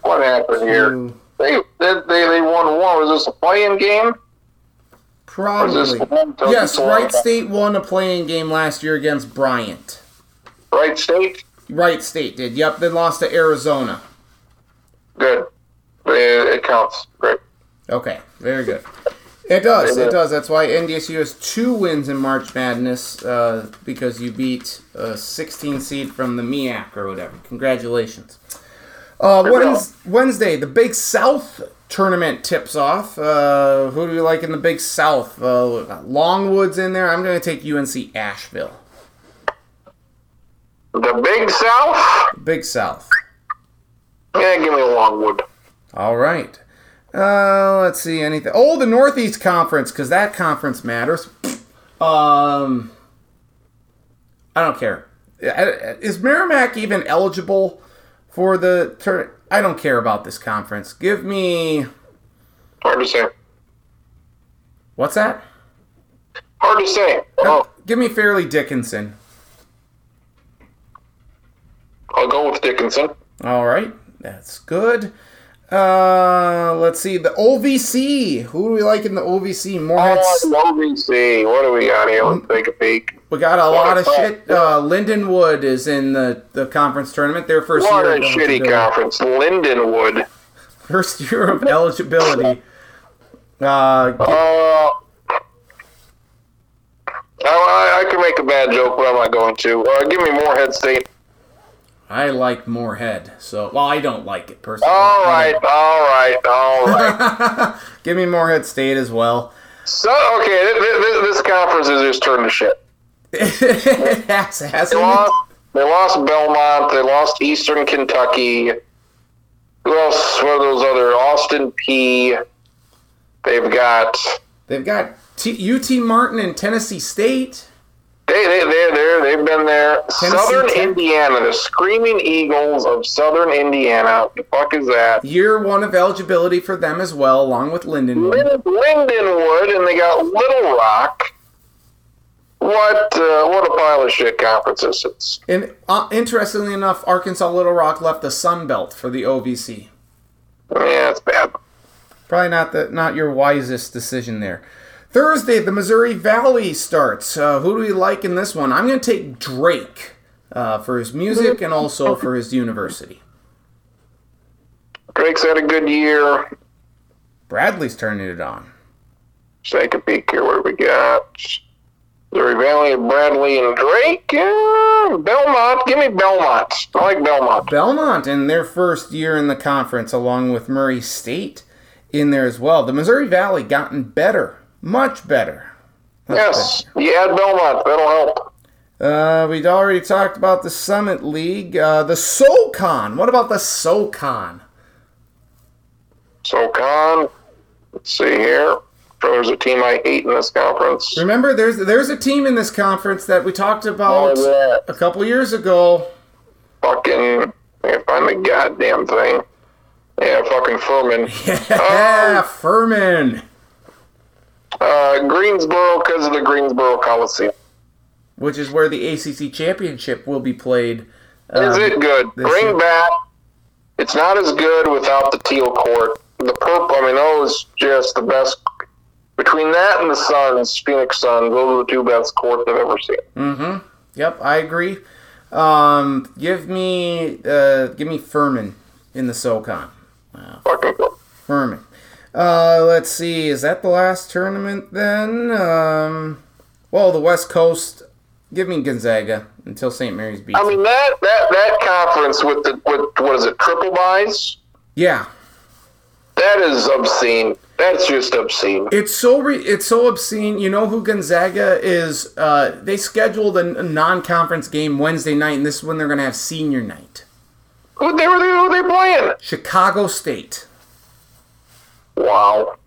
What happened here? to- They they they, they won one. Was this a playing game? Or is this Probably. the one to- Yes, Wright State won a playing game last year against Bryant. Wright State. Wright State did. Yep, they lost to Arizona. Good. It, it counts. Great. Okay, very good. It does. It does. That's why NDSU has two wins in March Madness uh, because you beat a 16 seed from the MEAC or whatever. Congratulations. Uh, Wednesday, the Big South tournament tips off. Uh, who do you like in the Big South? Uh, Longwood's in there. I'm going to take UNC Asheville. The Big South. Big South. Yeah, give me Longwood. All right. Uh, let's see anything. Oh, the Northeast Conference, because that conference matters. Um, I don't care. Is Merrimack even eligible for the turn? I don't care about this conference. Give me Hard to say. what's that? Hard to say. Oh, Give me Fairleigh Dickinson. I'll go with Dickinson. All right, that's good. Uh, let's see the OVC. Who do we like in the OVC? Morehead. Oh, OVC. What do we got here? Let's take a peek. We got a lot of What? shit. Uh, Lindenwood is in the, the conference tournament. Their first What year a of shitty conference. Lindenwood. First year of eligibility. Uh, Uh, I, I, I could make a bad joke, but I'm not going to. Uh, give me Morehead State. I like Moorhead, so well, I don't like it personally. All right, all right, all right. Give me Moorhead State as well. so, okay, th- th- th- this conference is just turned to shit. it has, has They lost, they lost Belmont. They lost Eastern Kentucky. Who else? What are those other? Austin Peay. They've got. They've got T- UT Martin and Tennessee State. They they they're they they've been there. Tennessee Southern Tech. Indiana, the Screaming Eagles of Southern Indiana. The fuck is that? Year one of eligibility for them as well, along with Lindenwood. Lin- Lindenwood, and they got Little Rock. What uh, what a pile of shit conference this is. And uh, interestingly enough, Arkansas Little Rock left the Sun Belt for the OVC. Yeah, it's bad. Probably not the not your wisest decision there. Thursday, the Missouri Valley starts. Uh, who do we like in this one? I'm going to take Drake uh, for his music and also for his university. Drake's had a good year. Bradley's turning it on. Take a peek here. What do we got? Missouri Valley, of Bradley, and Drake. Yeah, Belmont. Give me Belmont. I like Belmont. Belmont in their first year in the conference, along with Murray State in there as well. The Missouri Valley gotten better, much better. Much Yes, you add Belmont. That'll help. Uh, we'd already talked about the Summit League. Uh, the SoCon. What about the SoCon? So, Con, let's see here. There's a team I hate in this conference. Remember, there's there's a team in this conference that we talked about a couple years ago. Fucking, I can't find the goddamn thing. Yeah, fucking Furman. Yeah, Furman. Uh, Greensboro, because of the Greensboro Coliseum. Which is where the ACC championship will be played. Is um, it good? Bring year. back. It's not as good without the teal court. The purple, I mean, those just the best. Between that and the Suns, Phoenix Suns, those are the two best courts I've ever seen. Mm-hmm. Yep, I agree. Um, give me uh, give me Furman in the SoCon. Fucking cool. Furman. Uh, let's see. Is that the last tournament then? Um, well, the West Coast. Give me Gonzaga until St. Mary's beats. I mean that that that conference with the with what is it triple buys? yeah, That is obscene. That's just obscene. it's so re- it's so obscene. You know who Gonzaga is? Uh, they scheduled a, a non-conference game Wednesday night, and this is when they're gonna have senior night. Who they were they, who they playing? Chicago State. Wow.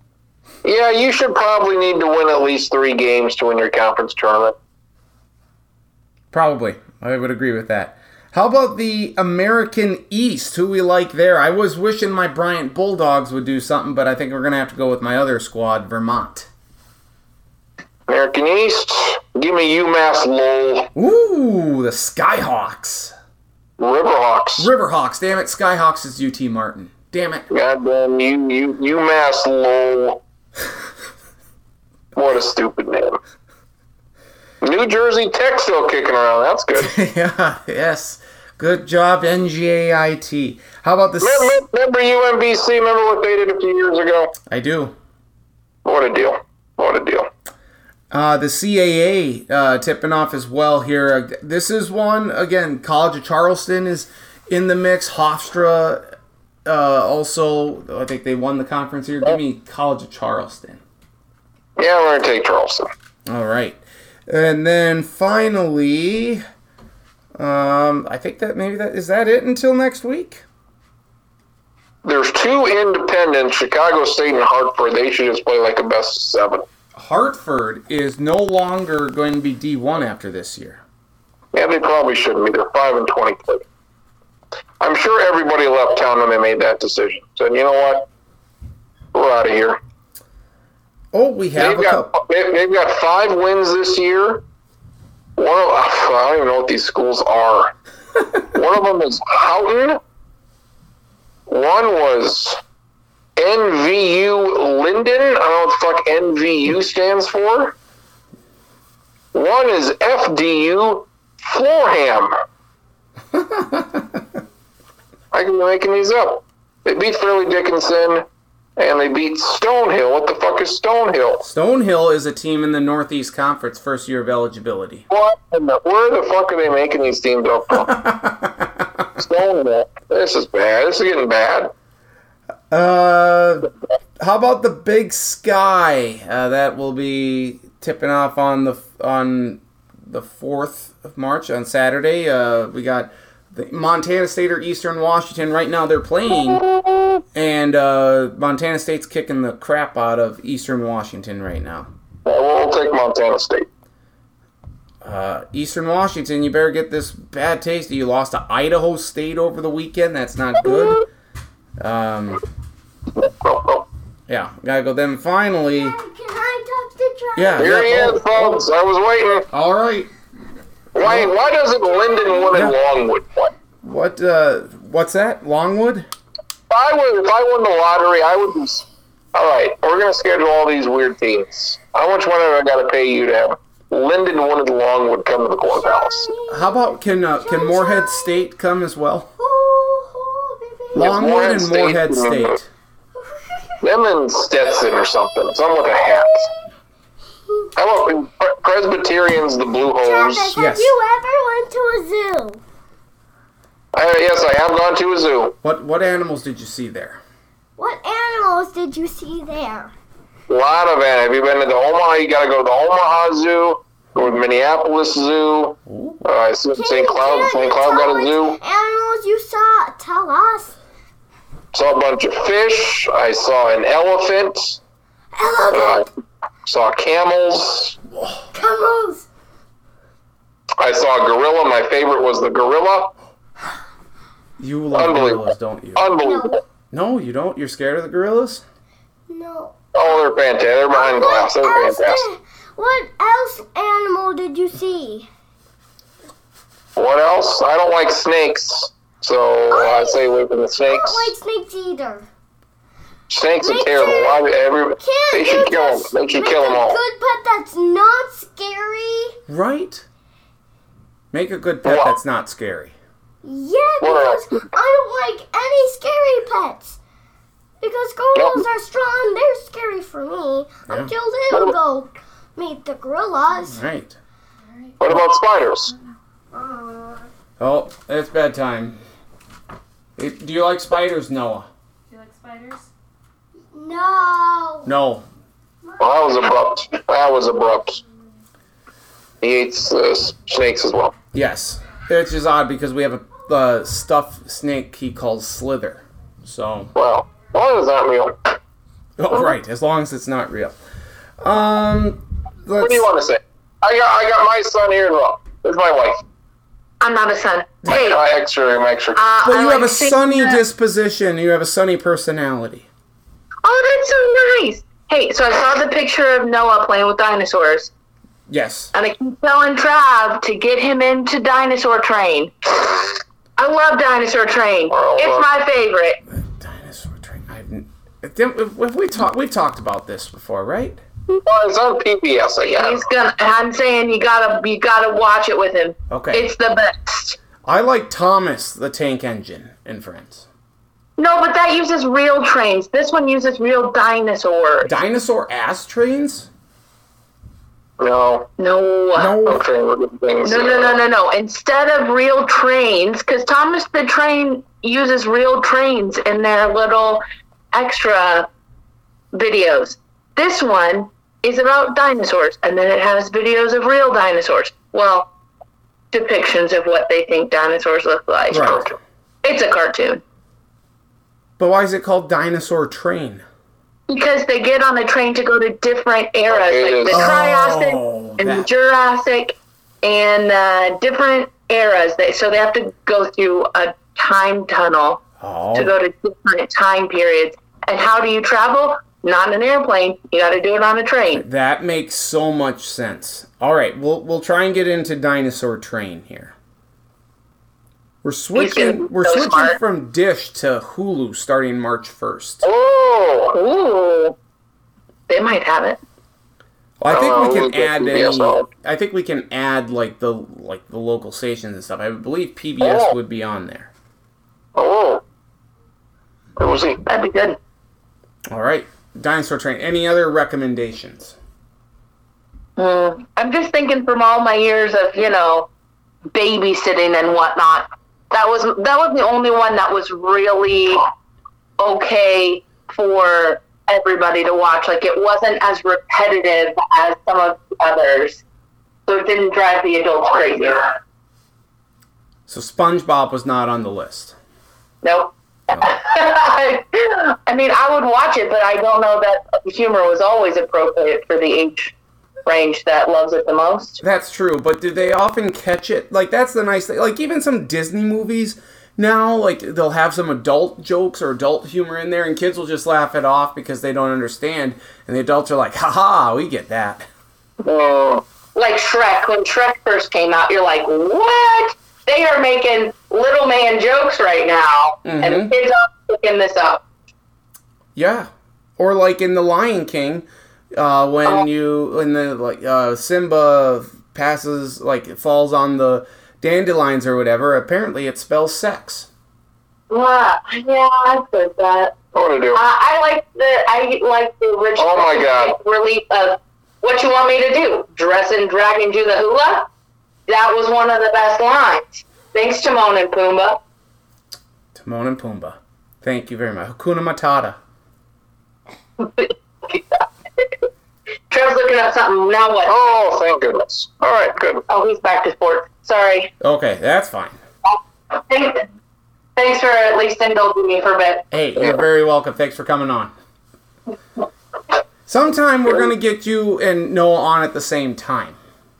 Yeah, you should probably need to win at least three games to win your conference tournament. Probably. I would agree with that. How about the American East? Who we like there? I was wishing my Bryant Bulldogs would do something, but I think we're going to have to go with my other squad, Vermont. American East, give me UMass Lowell. Ooh, the Skyhawks. Riverhawks. Riverhawks. Damn it, Skyhawks is UT Martin. Damn it. Goddamn you, you, UMass Lowell. what a stupid name. New Jersey Tech still kicking around. That's good. yeah, yes. Good job, NJIT. How about this? Remember, remember UMBC? Remember what they did a few years ago? I do. What a deal. What a deal. Uh, the CAA uh, tipping off as well here. This is one, again, College of Charleston is in the mix. Hofstra uh, also, I think they won the conference here. Give me College of Charleston. Yeah, we're going to take Charleston. All right. And then finally, um, I think that maybe that is that it until next week. There's two independents, Chicago State and Hartford. They should just play like a best of seven. Hartford is no longer going to be D1 after this year. Yeah, they probably shouldn't be. They're five and twenty-three. I'm sure everybody left town when they made that decision. Said, you know what, we're out of here. Oh, we have They've got they- they've got five wins this year. One of I don't even know what these schools are. One of them is Houghton. One was NVU Lyndon. I don't know what the fuck NVU stands for. One is FDU Florham. I can be making these up. They beat Fairleigh Dickinson and they beat Stonehill. What the fuck is Stonehill? Stonehill is a team in the Northeast Conference first year of eligibility. What? in the- Where the fuck are they making these teams up from? Stonehill. This is bad. This is getting bad. Uh, how about the Big Sky? Uh, that will be tipping off on the on the fourth of March on Saturday. Uh, we got Montana State or Eastern Washington. Right now they're playing, and uh, Montana State's kicking the crap out of Eastern Washington right now. Yeah, we'll take Montana State. Uh, Eastern Washington, you better get this bad taste. You lost to Idaho State over the weekend. That's not good. Um, Oh, oh. yeah, gotta go. Then finally, Can I touch the trash? yeah. Here he yeah, is, folks. I was waiting. All right. Why? Why doesn't Lindenwood and Yeah. Longwood play? What? Uh, what's that? Longwood? If I would, if I won the lottery, I would. Be, all right, we're gonna schedule all these weird teams. How much money have I got to pay you to have Lindenwood and Longwood come to the courthouse? How about can uh, can Moorhead State come as well? Longwood Moorhead and State- Moorhead State. Them and Stetson or something. Some with a hat. How about Presbyterians, the Blue Travis, Hose? have you ever went to a zoo? Uh, yes, I have gone to a zoo. What what animals did you see there? What animals did you see there? A lot of it. Have you been to the Omaha? You got to go to the Omaha Zoo, or the Minneapolis Zoo. Ooh. Uh, I see St. Cloud. St. Cloud got a zoo. Animals you saw? Tell us. Saw a bunch of fish. I saw an elephant. Uh, Elephant. Saw camels. Camels. I saw a gorilla. My favorite was the gorilla. You love gorillas, don't you? Unbelievable. No, you don't. You're scared of the gorillas? No. Oh, they're fantastic. They're behind glass. They're else fantastic. did- What else animal did you see? What else? I don't like snakes, so I stay away from the snakes. I don't like snakes either. Snakes are Me terrible. too. Why would every, Can't they you should kill them. just They should make kill them a all. good pet that's not scary? Right. Make a good pet What? that's not scary. Yeah, What because I don't like any scary pets. Because gorillas Yep. are strong, they're scary for me. Yeah. Until they go meet the gorillas. Right. What about spiders? Uh, Oh, it's bedtime. Hey, Do you like spiders, Noah? Do you like spiders? No. No. Well, that was abrupt. That was abrupt. He eats uh, snakes as well. Yes. It's just odd because we have a the stuffed snake he calls Slither. So, Well, why is that real. oh, right, as long as it's not real. Um, What let's, do you want to say? I got I got my son here as well. There's my wife. I'm not a son. Hey, uh, My extra, my extra. well, I you like have a sunny that- disposition. You have a sunny personality. Oh, that's so nice. Hey, so I saw the picture of Noah playing with dinosaurs, Yes. and I keep telling Trav to get him into Dinosaur Train. I love Dinosaur Train. Well, It's my favorite. Dinosaur train. I've, did- have we talked? We've talked about this before, right? well, it's on PBS, I guess. He's gonna. I'm saying you gotta, you gotta watch it with him. Okay. It's the best. I like Thomas the Tank Engine in Friends. No, but that uses real trains. This one uses real dinosaurs. Dinosaur ass trains? No, No. No. I'm trying to look at things. No, no, no, no, no. Instead of real trains, because Thomas the Train uses real trains in their little extra videos. This one is about dinosaurs, and then it has videos of real dinosaurs. Well, depictions of what they think dinosaurs look like. Right. It's a cartoon. But why is it called Dinosaur Train? Because they get on a train to go to different eras, like the is- Triassic Oh, and the Jurassic, and uh, different eras. They, so they have to go through a time tunnel to Oh, go to different time periods. And how do you travel? Not in an airplane. You got to do it on a train. that makes so much sense. All right, we'll we'll try and get into Dinosaur Train here. We're switching. We're so switching smart. from Dish to Hulu starting March first. Oh, they might have it. I think Oh, we we'll can add any. I think we can add like the like the local stations and stuff. I believe PBS Oh. would be on there. oh. Was he? That'd be good. All right, Dinosaur Train. Any other recommendations? Mm, I'm just thinking from all my years of you know babysitting and whatnot. That was that was the only one that was really okay for everybody to watch. Like it wasn't as repetitive as some of the others, so it didn't drive the adults crazy. So SpongeBob was not on the list. Nope. I mean, I would watch it, but I don't know that humor was always appropriate for the age range that loves it the most. That's true, but do they often catch it? Like that's the nice thing. Like even some Disney movies now, like they'll have some adult jokes or adult humor in there, and kids will just laugh it off because they don't understand, and the adults are like, "Ha we get that." Oh, like Shrek. When Shrek first came out, you're like, what? They are making little man jokes right now, and Mhm. the kids are picking this up. Yeah, or like in The Lion King, uh, when you when the like uh, Simba passes like it falls on the dandelions or whatever. Apparently, it spells sex. Wow. Yeah, I heard that. what to do? Uh, I like the I like the original Oh my God. relief of what you want me to do. Dress and dragon do the hula. That was one of the best lines. Thanks, Timon and Pumbaa. Timon and Pumbaa. Thank you very much. Hakuna Matata. Trev's looking up something. Now what? Oh, thank goodness. All right, good. Oh, he's back to sports. Sorry. Okay, that's fine. Thanks, thanks for at least indulging me for a bit. Hey, you're very welcome. Thanks for coming on. Sometime we're gonna get you and Noah on at the same time.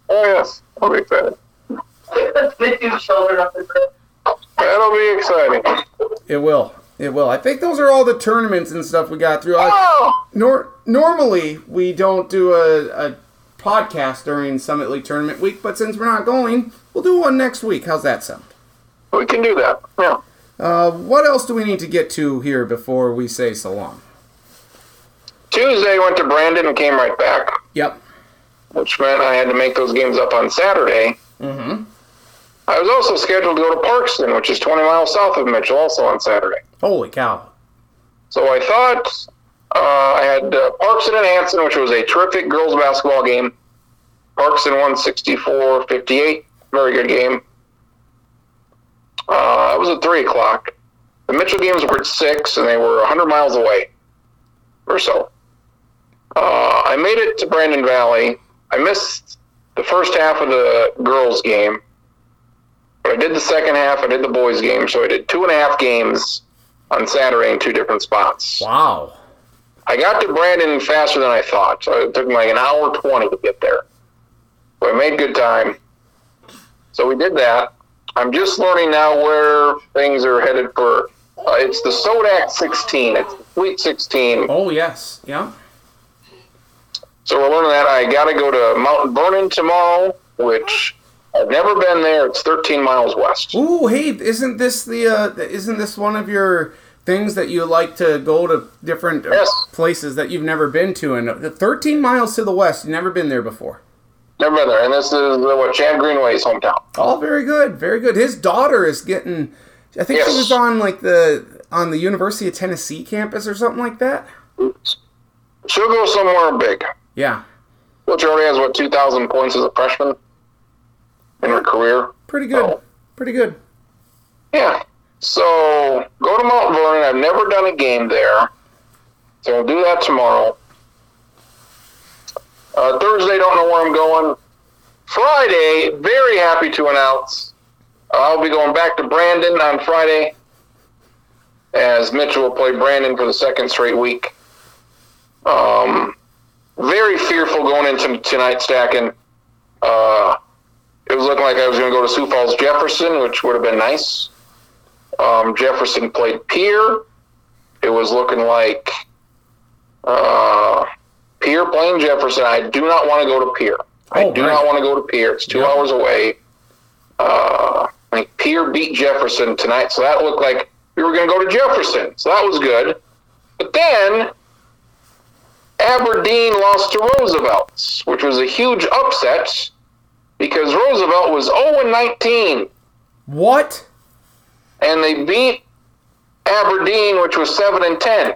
Oh, yes. I'll be excited. the two children up the group. That'll be exciting. It will. It will. I think those are all the tournaments and stuff we got through. I, Oh, nor, normally we don't do a, a podcast during Summit League tournament week, but since we're not going, we'll do one next week. How's that sound? we can do that. Yeah. Uh, what else do we need to get to here before we say so long? Tuesday went to Brandon and came right back, Yep. which meant I had to make those games up on Saturday. Mm-hmm. I was also scheduled to go to Parkston, which is 20 miles south of Mitchell, also on Saturday. Holy cow. So I thought uh, I had uh, Parkston and Hanson, which was a terrific girls basketball game. Parkston won 64 58. Very good game. Uh, it was at 3 o'clock. The Mitchell games were at 6, and they were 100 miles away or so. Uh, I made it to Brandon Valley. I missed the first half of the girls' game. But I did the second half. I did the boys game, so I did two and a half games on Saturday in two different spots. Wow. I got to Brandon faster than I thought, so it took me like an hour twenty to get there. But I made good time. So we did that. I'm just learning now where things are headed for. Uh, it's the Sodak 16. It's the Sweet 16. Oh yes. Yeah. So we're learning that. I got to go to Mount Vernon tomorrow, which I've never been there. It's 13 miles west. Ooh, hey, isn't this the uh, isn't this one of your things that you like to go to different uh, Yes. places that you've never been to? And 13 miles to the west, you've never been there before. Never been there. And this is uh, what Chad Greenway's hometown. Oh, very good, very good. His daughter is getting. I think she was on like the on the University of Tennessee campus or something like that. She'll go somewhere big. Yeah, Which already has, what, 2,000 points as a freshman in her career? pretty good, Oh. pretty good. Yeah. So go to Mount Vernon. I've never done a game there. So I'll do that tomorrow. Uh, Thursday, don't know where I'm going. Friday, very happy to announce uh, I'll be going back to Brandon on Friday as Mitchell will play Brandon for the second straight week. Um, very fearful going into tonight, stacking. Uh, it was looking like I was going to go to Sioux Falls Jefferson, which would have been nice. Um, Jefferson played Pierre. It was looking like uh, Pierre playing Jefferson. I do not want to go to Pierre. I Oh, do right. not want to go to Pierre. It's two Yep. hours away. Uh, I think Pierre beat Jefferson tonight, so that looked like we were going to go to Jefferson. So that was good. But then Aberdeen lost to Roosevelt's, which was a huge upset because Roosevelt was 0 19 What? and they beat Aberdeen, which was seven and ten.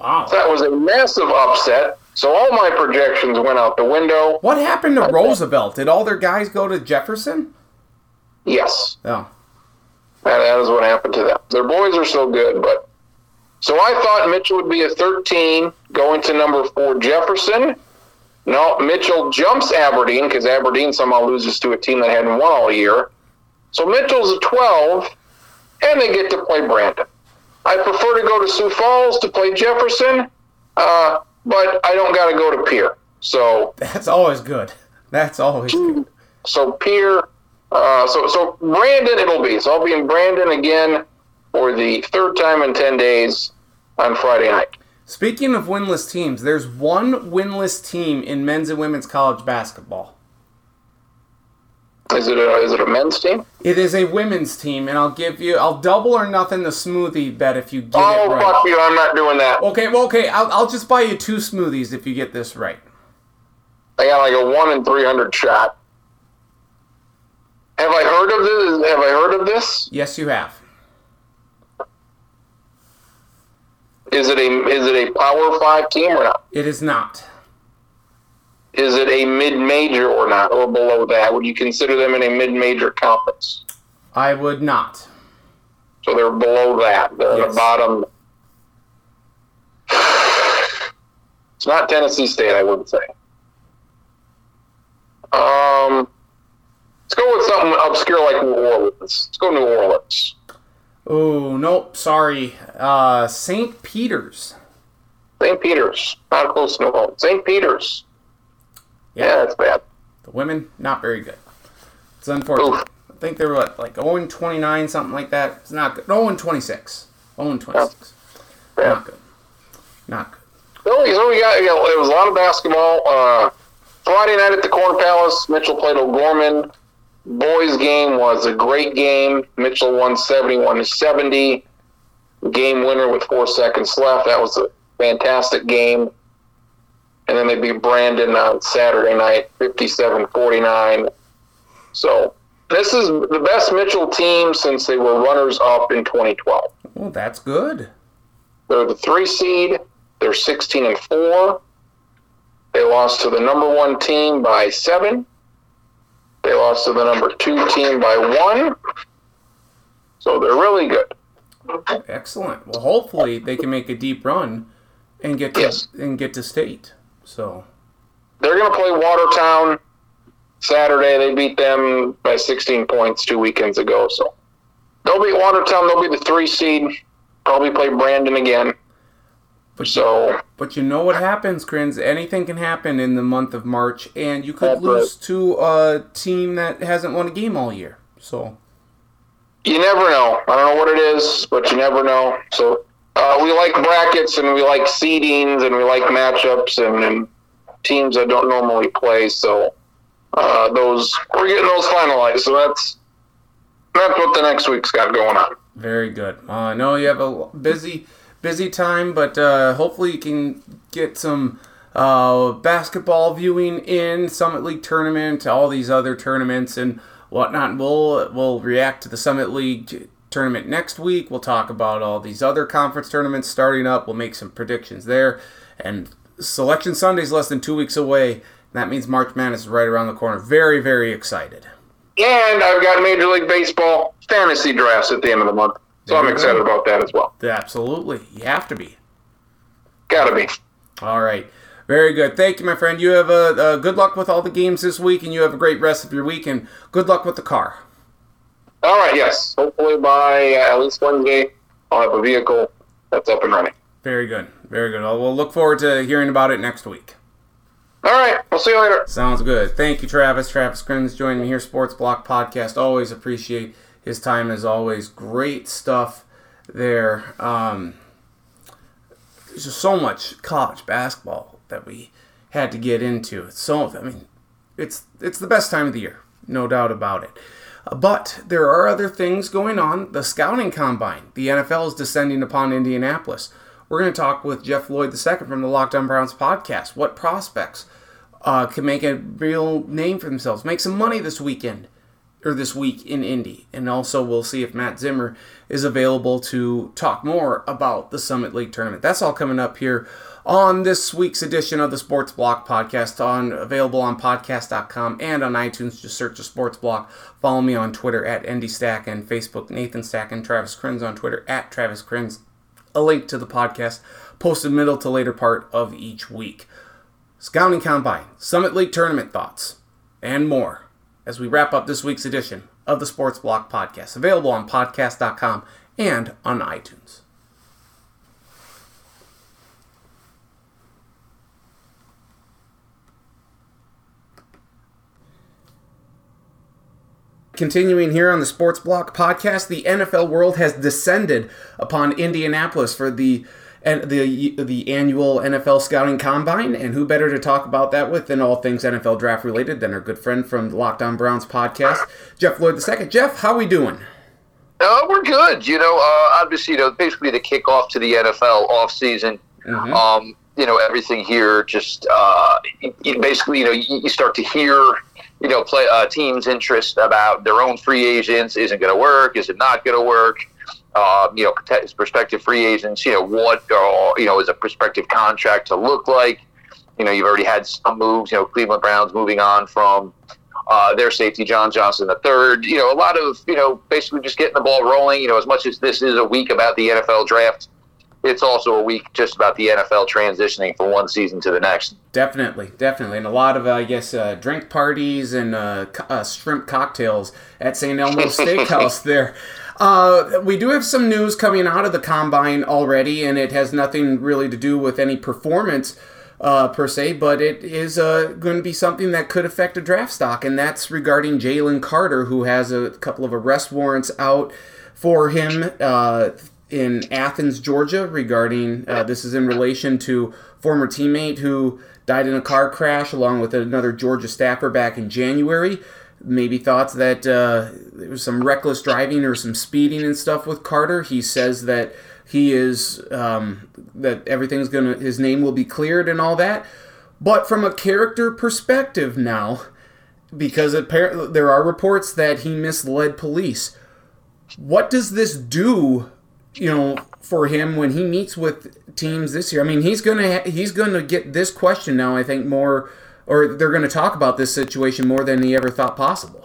Wow. That was a massive upset. So all my projections went out the window. What happened to Roosevelt? Did all their guys go to Jefferson? Yes, Oh, that, that is what happened to them. Their boys are so good, but so I thought Mitchell would be a 13, going to number four Jefferson. No, Mitchell jumps Aberdeen because Aberdeen somehow loses to a team that hadn't won all year. So Mitchell's a 12, and they get to play Brandon. I prefer to go to Sioux Falls to play Jefferson, uh, but I don't got to go to Pierre. So that's always good. That's always good. so Pierre, uh, so so Brandon it'll be. So I'll be in Brandon again for the third time in ten days on Friday night. Speaking of winless teams, there's one winless team in men's and women's college basketball. Is it a is it a men's team? It is a women's team, and I'll give you, I'll double or nothing the smoothie bet if you get Oh it right. Oh fuck you! I'm not doing that. Okay, well, okay, I'll, I'll just buy you two smoothies if you get this right. I got like a one in three hundred shot. Have I heard of this? Have I heard of this? Yes, you have. Is it a is it a Power Five team or not? It is not. Is it a mid major or not, or below that? Would you consider them in a mid major conference? I would not. So they're below that. They're at Yes. the bottom. It's not Tennessee State, I wouldn't say. Um, let's go with something obscure like New Orleans. Let's go New Orleans. Oh, nope, sorry. Uh, St. Peter's. St. Peter's, not close to New St. Peter's. Yeah, that's bad. The women, not very good. It's unfortunate. Oof. I think they were what, like 0 29, something like that. It's not good. 0 and 26. 0 26. Yeah. Not good. Not good. So, so we got, you know, it was a lot of basketball. Uh, Friday night at the Corn Palace, Mitchell played O'Gorman. Boys game was a great game. Mitchell won 71 to 70. Game winner with four seconds left. That was a fantastic game. And then they beat Brandon on Saturday night, 57 49. So this is the best Mitchell team since they were runners up in 2012. Well, that's good. They're the three seed. They're 16 and four. They lost to the number one team by seven. They lost to the number two team by one. So they're really good. Excellent. Well, hopefully they can make a deep run and get to Yes. and get to state. So They're going to play Watertown Saturday they beat them by 16 points two weekends ago. So they'll beat Watertown. They'll be the three seed. Probably play Brandon again. But So But you know what happens, Crins? Anything can happen in the month of March, and you could lose to a team that hasn't won a game all year. So, you never know. I don't know what it is, but you never know. So uh, we like brackets and we like seedings and we like matchups and, and teams that don't normally play. So uh, those we're getting those finalized. So that's that's what the next week's got going on. very good. Uh, I know you have a busy, busy time, but uh, hopefully you can get some uh, basketball viewing in Summit League tournament, all these other tournaments and whatnot. We'll we'll react to the Summit League tournament next week. We'll talk about all these other conference tournaments starting up. We'll make some predictions there, and Selection Sunday's less than two weeks away. That means March Madness is right around the corner. Very, very excited. And I've got Major League Baseball fantasy drafts at the end of the month. So I'm excited go. about that as well. Absolutely. You have to be. Gotta be. All right. Very good. Thank you, my friend. You have a, uh good luck with all the games this week, and you have a great rest of your week, and good luck with the car. All right, yes. Hopefully by uh, at least Wednesday, I'll have a vehicle that's up and running. Very good. Very good. Well, we'll look forward to hearing about it next week. All right, we'll see you later. Sounds good. Thank you, Travis. Travis Crims joining me here, Sports Block Podcast. Always appreciate his time as always. Great stuff there. Um, there's just so much college basketball that we had to get into. It's so I mean, it's it's the best time of the year, no doubt about it. Uh, But there are other things going on. The scouting combine. The NFL is descending upon Indianapolis. We're going to talk with Jeff Lloyd II from the Lockdown Browns podcast. What prospects uh, can make a real name for themselves, make some money this weekend or this week in Indy. And also, we'll see if Matt Zimmer is available to talk more about the Summit League tournament. That's all coming up here on this week's edition of the Sports Block podcast, on available on podcast.com and on iTunes. Just search the Sports Block. Follow me on Twitter at NDStack and Facebook Nathan Stack and Travis Crins on Twitter at Travis Crins. A link to the podcast posted middle to later part of each week. Scouting Combine, Summit League tournament thoughts, and more as we wrap up this week's edition of the Sports Block Podcast, available on podcast.com and on iTunes. Continuing here on the Sports Block podcast, the NFL world has descended upon Indianapolis for the and the the annual NFL scouting combine, and who better to talk about that with than all things NFL draft related than our good friend from the Lockdown Browns podcast, Jeff Lloyd II. Jeff, how are we doing? Uh, we're good. You know, uh, obviously, you know, basically the kickoff to the NFL offseason. Mhm. Um, you know, everything here just uh, you- you basically, you know, you, you start to hear, you know, play uh, teams' interest about their own free agents. Is it going to work? Is it not going to work? Um, you know, prospective free agents. You know, what uh, you know is a prospective contract to look like? You know, you've already had some moves. You know, Cleveland Browns moving on from uh, their safety, John Johnson the third. You know, a lot of you know basically just getting the ball rolling. You know, as much as this is a week about the NFL draft, it's also a week just about the NFL transitioning from one season to the next. Definitely, definitely, and a lot of uh, I guess uh, drink parties and uh, uh, shrimp cocktails at St. Elmo's Steakhouse. There, uh, we do have some news coming out of the combine already, and it has nothing really to do with any performance uh, per se, but it is uh, going to be something that could affect a draft stock, and that's regarding Jalen Carter, who has a couple of arrest warrants out for him. Uh, in Athens, Georgia, regarding uh, this is in relation to former teammate who died in a car crash along with another Georgia staffer back in January. Maybe thoughts that uh, there was some reckless driving or some speeding and stuff with Carter. He says that he is um, that everything's gonna his name will be cleared and all that. But from a character perspective now, because apparently there are reports that he misled police. What does this do you know, for him when he meets with teams this year. I mean, he's gonna ha- he's gonna get this question now. I think more, or they're gonna talk about this situation more than he ever thought possible.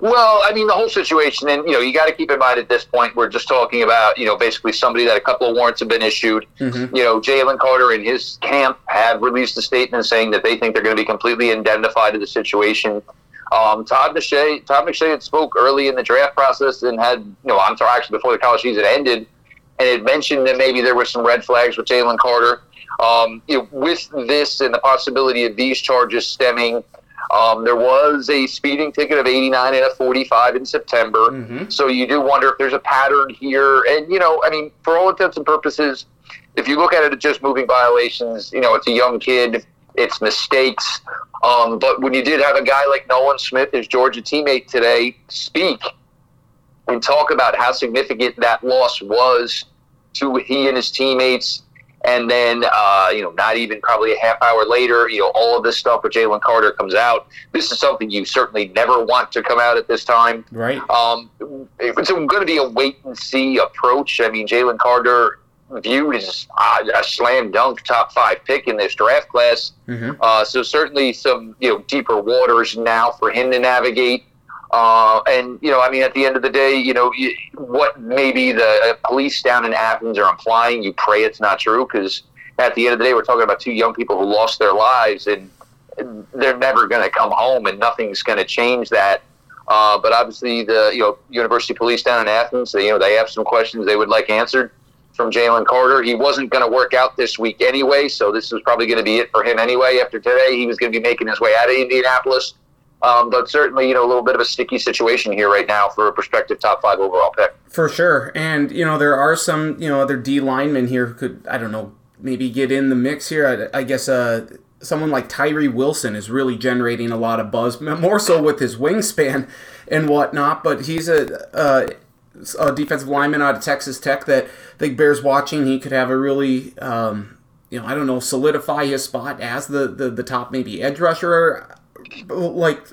Well, I mean, the whole situation, and you know, you got to keep in mind at this point, we're just talking about, you know, basically somebody that a couple of warrants have been issued. Mm-hmm. You know, Jalen Carter and his camp have released a statement saying that they think they're going to be completely indemnified to the situation. Um, Todd McShay, Todd McShay had spoke early in the draft process and had, you know, I'm sorry, actually before the college season ended, and had mentioned that maybe there were some red flags with Jalen Carter. Um, you know, with this and the possibility of these charges stemming um, there was a speeding ticket of 89 and a 45 in September. Mhm. So you do wonder if there's a pattern here. And, you know, I mean, for all intents and purposes, if you look at it as just moving violations, you know, it's a young kid, it's mistakes. Um, but when you did have a guy like Nolan Smith, his Georgia teammate today, speak and talk about how significant that loss was to he and his teammates. And then, uh, you know, not even probably a half hour later, you know, all of this stuff with Jalen Carter comes out. This is something you certainly never want to come out at this time. Right. Um, it's going to be a wait and see approach. I mean, Jalen Carter viewed as uh, a slam dunk top five pick in this draft class. hmm Uh, so certainly some you know deeper waters now for him to navigate. Uh, and you know, I mean, at the end of the day, you know, you, what maybe the uh, police down in Athens are implying, you pray it's not true, because at the end of the day, we're talking about two young people who lost their lives, and they're never going to come home, and nothing's going to change that. Uh, but obviously, the you know University Police down in Athens, they, you know, they have some questions they would like answered from Jalen Carter. He wasn't going to work out this week anyway, so this was probably going to be it for him anyway. After today, he was going to be making his way out of Indianapolis. Um, but certainly, you know, a little bit of a sticky situation here right now for a prospective top five overall pick. For sure. And, you know, there are some, you know, other D linemen here who could, I don't know, maybe get in the mix here. I, I guess uh, someone like Tyree Wilson is really generating a lot of buzz, more so with his wingspan and whatnot. But he's a, a, a defensive lineman out of Texas Tech that I think bears watching. He could have a really, um, you know, I don't know, solidify his spot as the, the, the top maybe edge rusher. Like,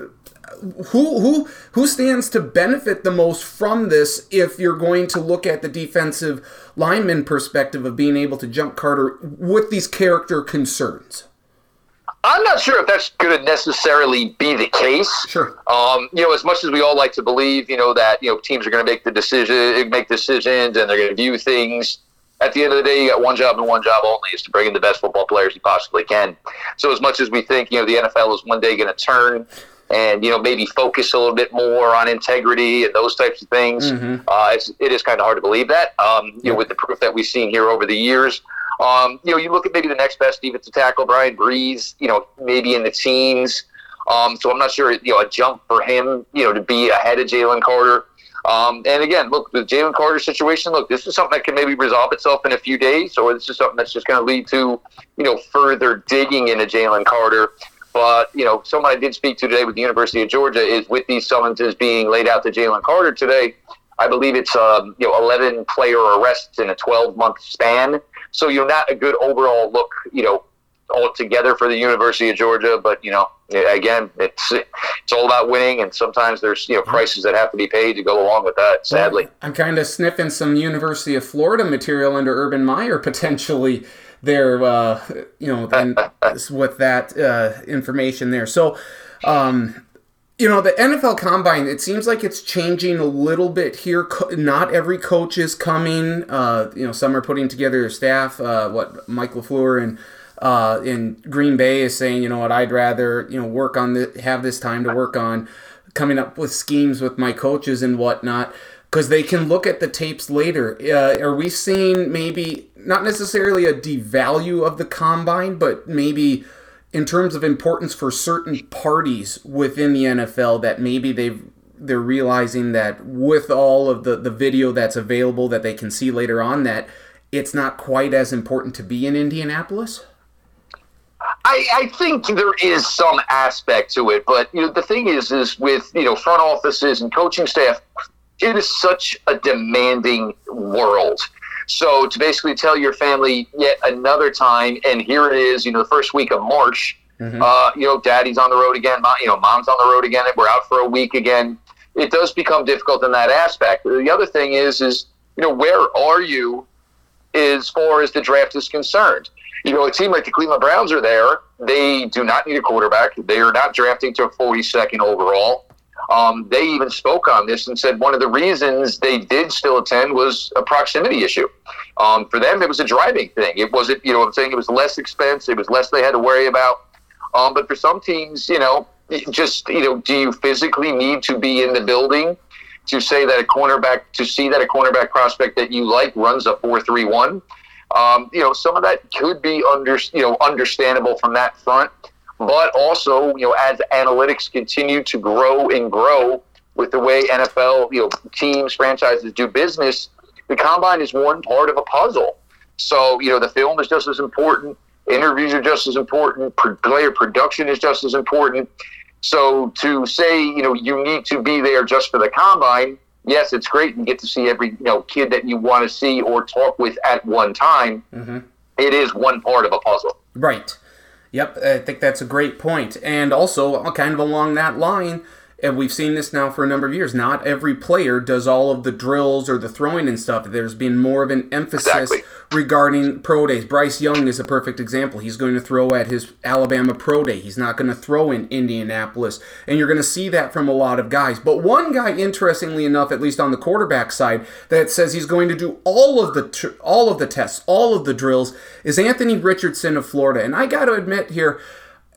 who who who stands to benefit the most from this if you're going to look at the defensive lineman perspective of being able to jump Carter with these character concerns? I'm not sure if that's going to necessarily be the case. Sure. Um, you know, as much as we all like to believe, you know, that you know teams are going to make the decision, make decisions, and they're going to view things. At the end of the day, you got one job and one job only: is to bring in the best football players you possibly can. So, as much as we think, you know, the NFL is one day going to turn and you know maybe focus a little bit more on integrity and those types of things, Mhm. uh, it's, it is kind of hard to believe that. Um, you know, with the proof that we've seen here over the years. Um, you know, you look at maybe the next best defensive tackle, Bryan Bresee. You know, maybe in the teens. Um, so I'm not sure. You know, a jump for him. You know, to be ahead of Jalen Carter. Um, and again, look, the Jalen Carter situation. Look, this is something that can maybe resolve itself in a few days, or this is something that's just going to lead to, you know, further digging into Jalen Carter. But you know, someone I did speak to today with the University of Georgia is with these summonses being laid out to Jalen Carter today. I believe it's um, you know 11 player arrests in a 12 month span. So you're not a good overall look, you know, altogether for the University of Georgia. But you know, again, it's it's all about winning, and sometimes there's you know prices that have to be paid to go along with that. Sadly, I'm kind of sniffing some University of Florida material under Urban Meyer potentially there, uh, you know, then with that uh, information there. So, um, you know, the NFL Combine, it seems like it's changing a little bit here. Co- Not every coach is coming. Uh, you know, some are putting together their staff. Uh, what Mike LaFleur and uh, in Green Bay is saying, you know what, I'd rather, you know, work on the, have this time to work on coming up with schemes with my coaches and whatnot because they can look at the tapes later. Uh, are we seeing maybe not necessarily a devalue of the combine, but maybe in terms of importance for certain parties within the NFL that maybe they've they're realizing that with all of the, the video that's available that they can see later on that it's not quite as important to be in Indianapolis? I, I think there is some aspect to it, but you know the thing is, is with you know front offices and coaching staff, it is such a demanding world. So to basically tell your family yet another time, and here it is, you know, the first week of March, Mhm. uh, you know, daddy's on the road again, mom, you know, mom's on the road again, and we're out for a week again. It does become difficult in that aspect. The other thing is, is you know, where are you as far as the draft is concerned? You know, a team like the Cleveland Browns are there. They do not need a quarterback. They are not drafting to 42nd overall. Um, they even spoke on this and said one of the reasons they did still attend was a proximity issue. Um, for them, it was a driving thing. It wasn't, you know, I'm saying it was less expense. It was less they had to worry about. Um, but for some teams, you know, just you know, do you physically need to be in the building to say that a cornerback to see that a cornerback prospect that you like runs a four three one? Um, you know, some of that could be under you know understandable from that front, but also you know as analytics continue to grow and grow with the way NFL you know teams franchises do business, the combine is one part of a puzzle. So you know the film is just as important. Interviews are just as important. Player production is just as important. So to say, you know, you need to be there just for the combine, yes, it's great and get to see every, you know, kid that you want to see or talk with at one time. Mm-hmm. It is one part of a puzzle. Right. Yep, I think that's a great point. And also, kind of along that line, and we've seen this now for a number of years. Not every player does all of the drills or the throwing and stuff. There's been more of an emphasis Exactly. regarding pro days. Bryce Young is a perfect example. He's going to throw at his Alabama pro day. He's not going to throw in Indianapolis, and you're going to see that from a lot of guys. But one guy, interestingly enough, at least on the quarterback side, that says he's going to do all of the tr- all of the tests, all of the drills, is Anthony Richardson of Florida. And I got to admit here,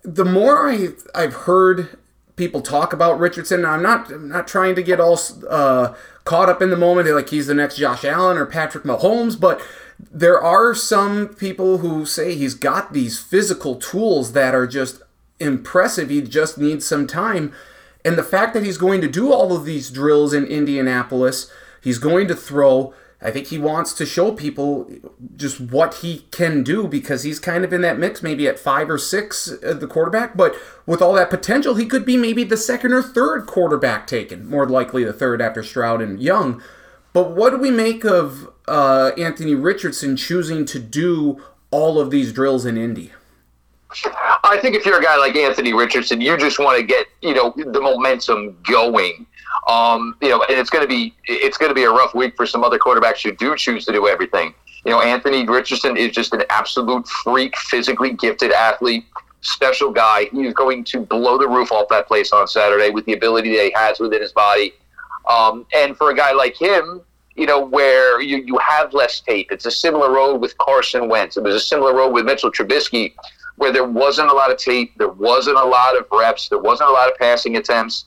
the more I I've heard people talk about Richardson, I'm not I'm not trying to get all uh, caught up in the moment like he's the next Josh Allen or Patrick Mahomes, but there are some people who say he's got these physical tools that are just impressive. He just needs some time. And the fact that he's going to do all of these drills in Indianapolis, he's going to throw. I think he wants to show people just what he can do because he's kind of in that mix, maybe at five or six, uh, the quarterback. But with all that potential, he could be maybe the second or third quarterback taken, more likely the third after Stroud and Young. But what do we make of uh, Anthony Richardson choosing to do all of these drills in Indy? I think if you're a guy like Anthony Richardson, you just want to get you know the momentum going. Um, you know, and it's going to be it's going to be a rough week for some other quarterbacks who do choose to do everything. You know, Anthony Richardson is just an absolute freak, physically gifted athlete, special guy. He's going to blow the roof off that place on Saturday with the ability that he has within his body. Um, and for a guy like him, you know, where you, you have less tape, it's a similar road with Carson Wentz. It was a similar road with Mitchell Trubisky, where there wasn't a lot of tape, there wasn't a lot of reps, there wasn't a lot of passing attempts.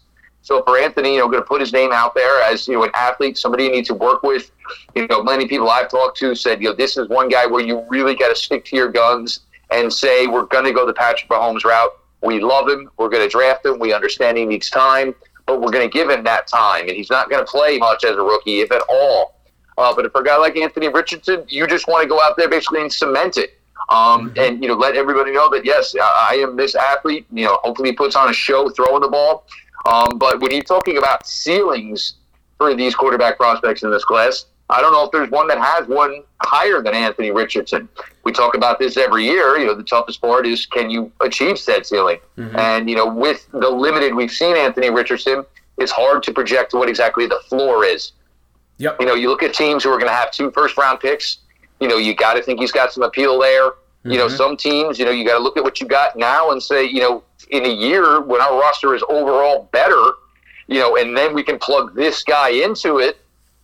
So for Anthony, you know, going to put his name out there as you know an athlete, somebody you need to work with. You know, many people I've talked to said, you know, this is one guy where you really got to stick to your guns and say we're going to go the Patrick Mahomes route. We love him. We're going to draft him. We understand he needs time, but we're going to give him that time, and he's not going to play much as a rookie, if at all. Uh, but for a guy like Anthony Richardson, you just want to go out there basically and cement it. Um, and you know, let everybody know that yes, I I am this athlete. You know, hopefully he puts on a show throwing the ball. Um, but when you're talking about ceilings for these quarterback prospects in this class, I don't know if there's one that has one higher than Anthony Richardson. We talk about this every year. You know, the toughest part is can you achieve said ceiling? And you know, with the limited we've seen Anthony Richardson, it's hard to project what exactly the floor is. Yep. You know, you look at teams who are going to have two first round picks. You know, you got to think he's got some appeal there. You know, some teams, you know, you got to look at what you got now and say, you know, in a year when our roster is overall better, you know, and then we can plug this guy into it.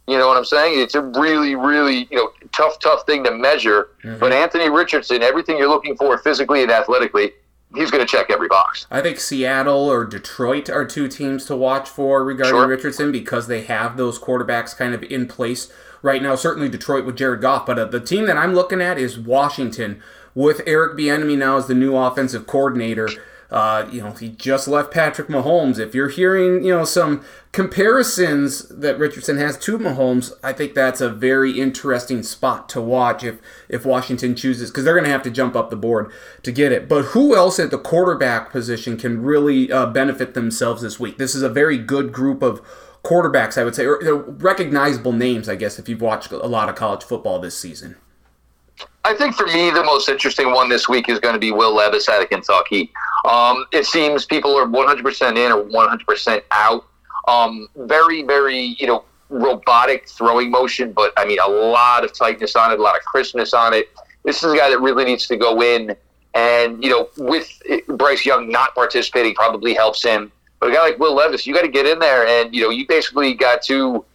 You know what I'm saying? It's a really, really, you know, tough, tough thing to measure. But Anthony Richardson, everything you're looking for physically and athletically, he's going to check every box. I think Seattle or Detroit are two teams to watch for regarding Sure. Richardson because they have those quarterbacks kind of in place right now. Certainly Detroit with Jared Goff, but uh, the team that I'm looking at is Washington with Eric Bieniemy now as the new offensive coordinator. Uh, you know, he just left Patrick Mahomes. If you're hearing, you know, some comparisons that Richardson has to Mahomes, I think that's a very interesting spot to watch if if Washington chooses because they're going to have to jump up the board to get it. But who else at the quarterback position can really uh, benefit themselves this week? This is a very good group of quarterbacks, I would say, or recognizable names, I guess, if you've watched a lot of college football this season. I think for me, the most interesting one this week is going to be Will Levis out of Kentucky. Um, it seems people are 100% in or 100% out. Um, very, very, you know, robotic throwing motion, but I mean, a lot of tightness on it, a lot of crispness on it. This is a guy that really needs to go in. And, you know, with Bryce Young not participating probably helps him. But a guy like Will Levis, you got to get in there, and you know, you basically got to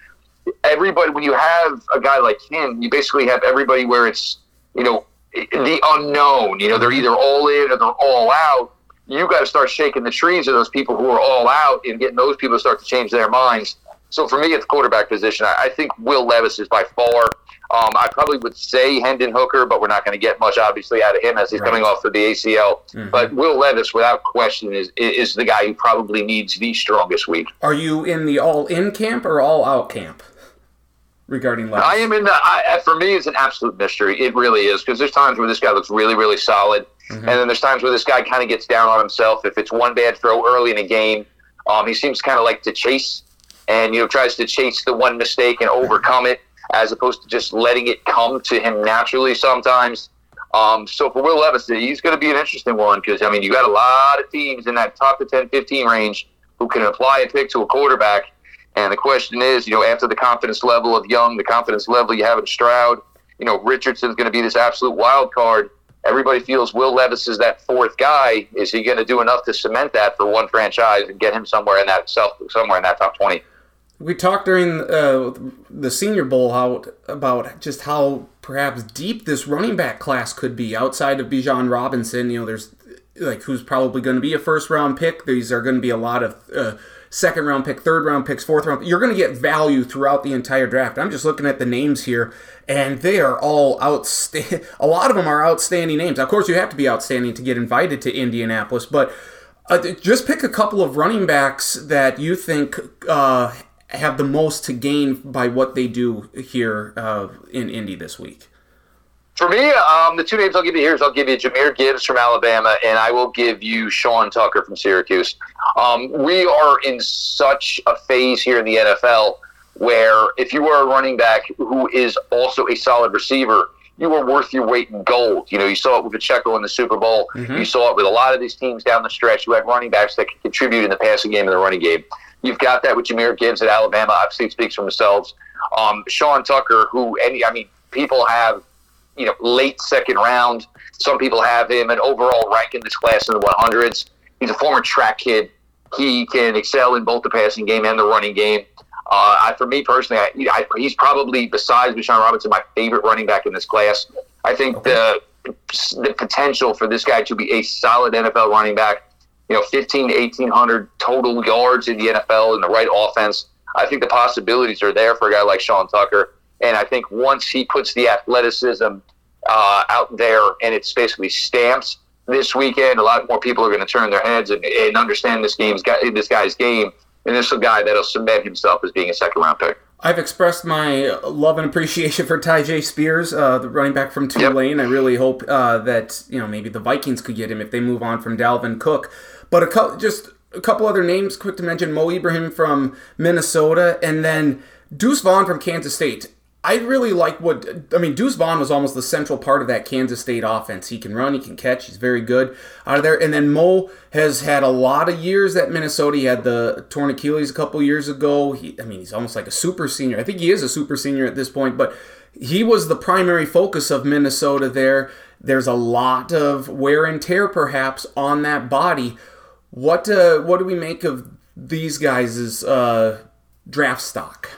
everybody. When you have a guy like him, you basically have everybody where it's you know the unknown. You know, they're either all in or they're all out. You got to start shaking the trees of those people who are all out and getting those people to start to change their minds. So for me, at the quarterback position, I, think Will Levis is by far. Um, I probably would say Hendon Hooker, but we're not going to get much obviously out of him as he's Right. coming off of the ACL. Mhm. But Will Levis, without question, is is the guy who probably needs the strongest week. Are you in the all in camp or all out camp regarding Levis? I am in the. I, for me, it's an absolute mystery. It really is because there's times where this guy looks really, really solid, and then there's times where this guy kind of gets down on himself. If it's one bad throw early in a game, um, he seems kind of like to chase, and you know tries to chase the one mistake and overcome it, as opposed to just letting it come to him naturally. Sometimes. Um, so for Will Levis, he's going to be an interesting one because I mean you got a lot of teams in that top to 10, 15 range who can apply a pick to a quarterback. And the question is, you know, after the confidence level of Young, the confidence level you have in Stroud, you know, Richardson's going to be this absolute wild card. Everybody feels Will Levis is that fourth guy. Is he going to do enough to cement that for one franchise and get him somewhere in that self somewhere in that top twenty? We talked during uh, the Senior Bowl how about just how perhaps deep this running back class could be outside of Bijan Robinson. You know, there's like who's probably going to be a first round pick. These are going to be a lot of uh, second round pick, third round picks, fourth round. You're going to get value throughout the entire draft. I'm just looking at the names here, and they are all outstanding. A lot of them are outstanding names. Of course, you have to be outstanding to get invited to Indianapolis, but uh, just pick a couple of running backs that you think uh, have the most to gain by what they do here uh, in Indy this week. For me, um, the two names I'll give you here is I'll give you Jahmyr Gibbs from Alabama, and I will give you Sean Tucker from Syracuse. Um, we are in such a phase here in the NFL where if you are a running back who is also a solid receiver, you are worth your weight in gold. You know, you saw it with Pacheco in the Super Bowl. You saw it with a lot of these teams down the stretch who had running backs that can contribute in the passing game and the running game. You've got that with Jahmyr Gibbs at Alabama. Obviously, it speaks for themselves. Um, Sean Tucker, who any, I mean, people have you know, late second round. Some people have him an overall rank in this class in the 100s. He's a former track kid. He can excel in both the passing game and the running game. Uh, I, for me personally, I, I, he's probably, besides Deshaun Robinson, my favorite running back in this class. I think the the potential for this guy to be a solid NFL running back, you know, 15 to 1,800 total yards in the NFL in the right offense. I think the possibilities are there for a guy like Sean Tucker. And I think once he puts the athleticism uh, out there and it's basically stamped this weekend, a lot more people are going to turn their heads and, and understand this game's guy, this guy's game. And this is a guy that'll cement himself as being a second round pick. I've expressed my love and appreciation for Tyjae Spears, uh, the running back from Tulane. I really hope uh, that you know maybe the Vikings could get him if they move on from Dalvin Cook. But a co- just a couple other names, quick to mention: Mo Ibrahim from Minnesota, and then Deuce Vaughn from Kansas State. I really like what I mean. Deuce Vaughn was almost the central part of that Kansas State offense. He can run, he can catch, he's very good out of there. And then Mo has had a lot of years at Minnesota. He had the torn Achilles a couple years ago. He, I mean, he's almost like a super senior. I think he is a super senior at this point, but he was the primary focus of Minnesota there. There's a lot of wear and tear, perhaps, on that body. What uh, what do we make of these guys' uh, draft stock?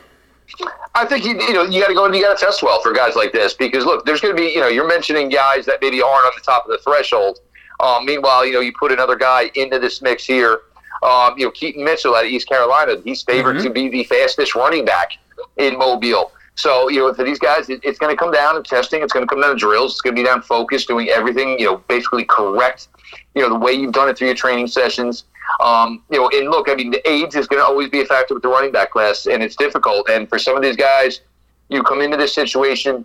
I think you, you know you got to go and you got to test well for guys like this because look, there's going to be you know you're mentioning guys that maybe aren't on the top of the threshold. Um, meanwhile, you know you put another guy into this mix here. Um, you know Keaton Mitchell out of East Carolina, he's favored Mhm. to be the fastest running back in Mobile. So you know for these guys, it, it's going to come down to testing. It's going to come down to drills. It's going to be down focus, doing everything you know basically correct. You know the way you've done it through your training sessions. Um, you know, and look, I mean, the age is going to always be a factor with the running back class, and it's difficult. And for some of these guys, you come into this situation,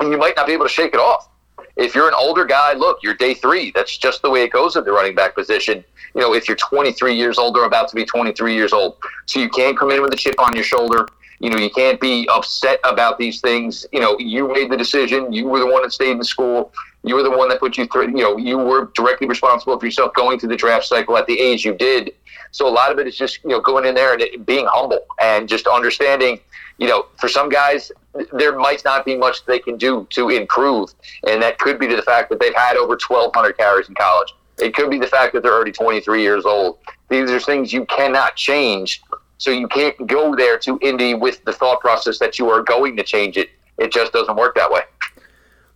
and you might not be able to shake it off. If you're an older guy, look, you're day three. That's just the way it goes at the running back position. You know, if you're 23 years old or about to be 23 years old, so you can't come in with a chip on your shoulder. You know, you can't be upset about these things. You know, you made the decision. You were the one that stayed in school. You were the one that put you through. You know, you were directly responsible for yourself going through the draft cycle at the age you did. So a lot of it is just you know going in there and it, being humble and just understanding. You know, for some guys, there might not be much they can do to improve, and that could be to the fact that they've had over 1,200 carries in college. It could be the fact that they're already 23 years old. These are things you cannot change. So you can't go there to Indy with the thought process that you are going to change it. It just doesn't work that way.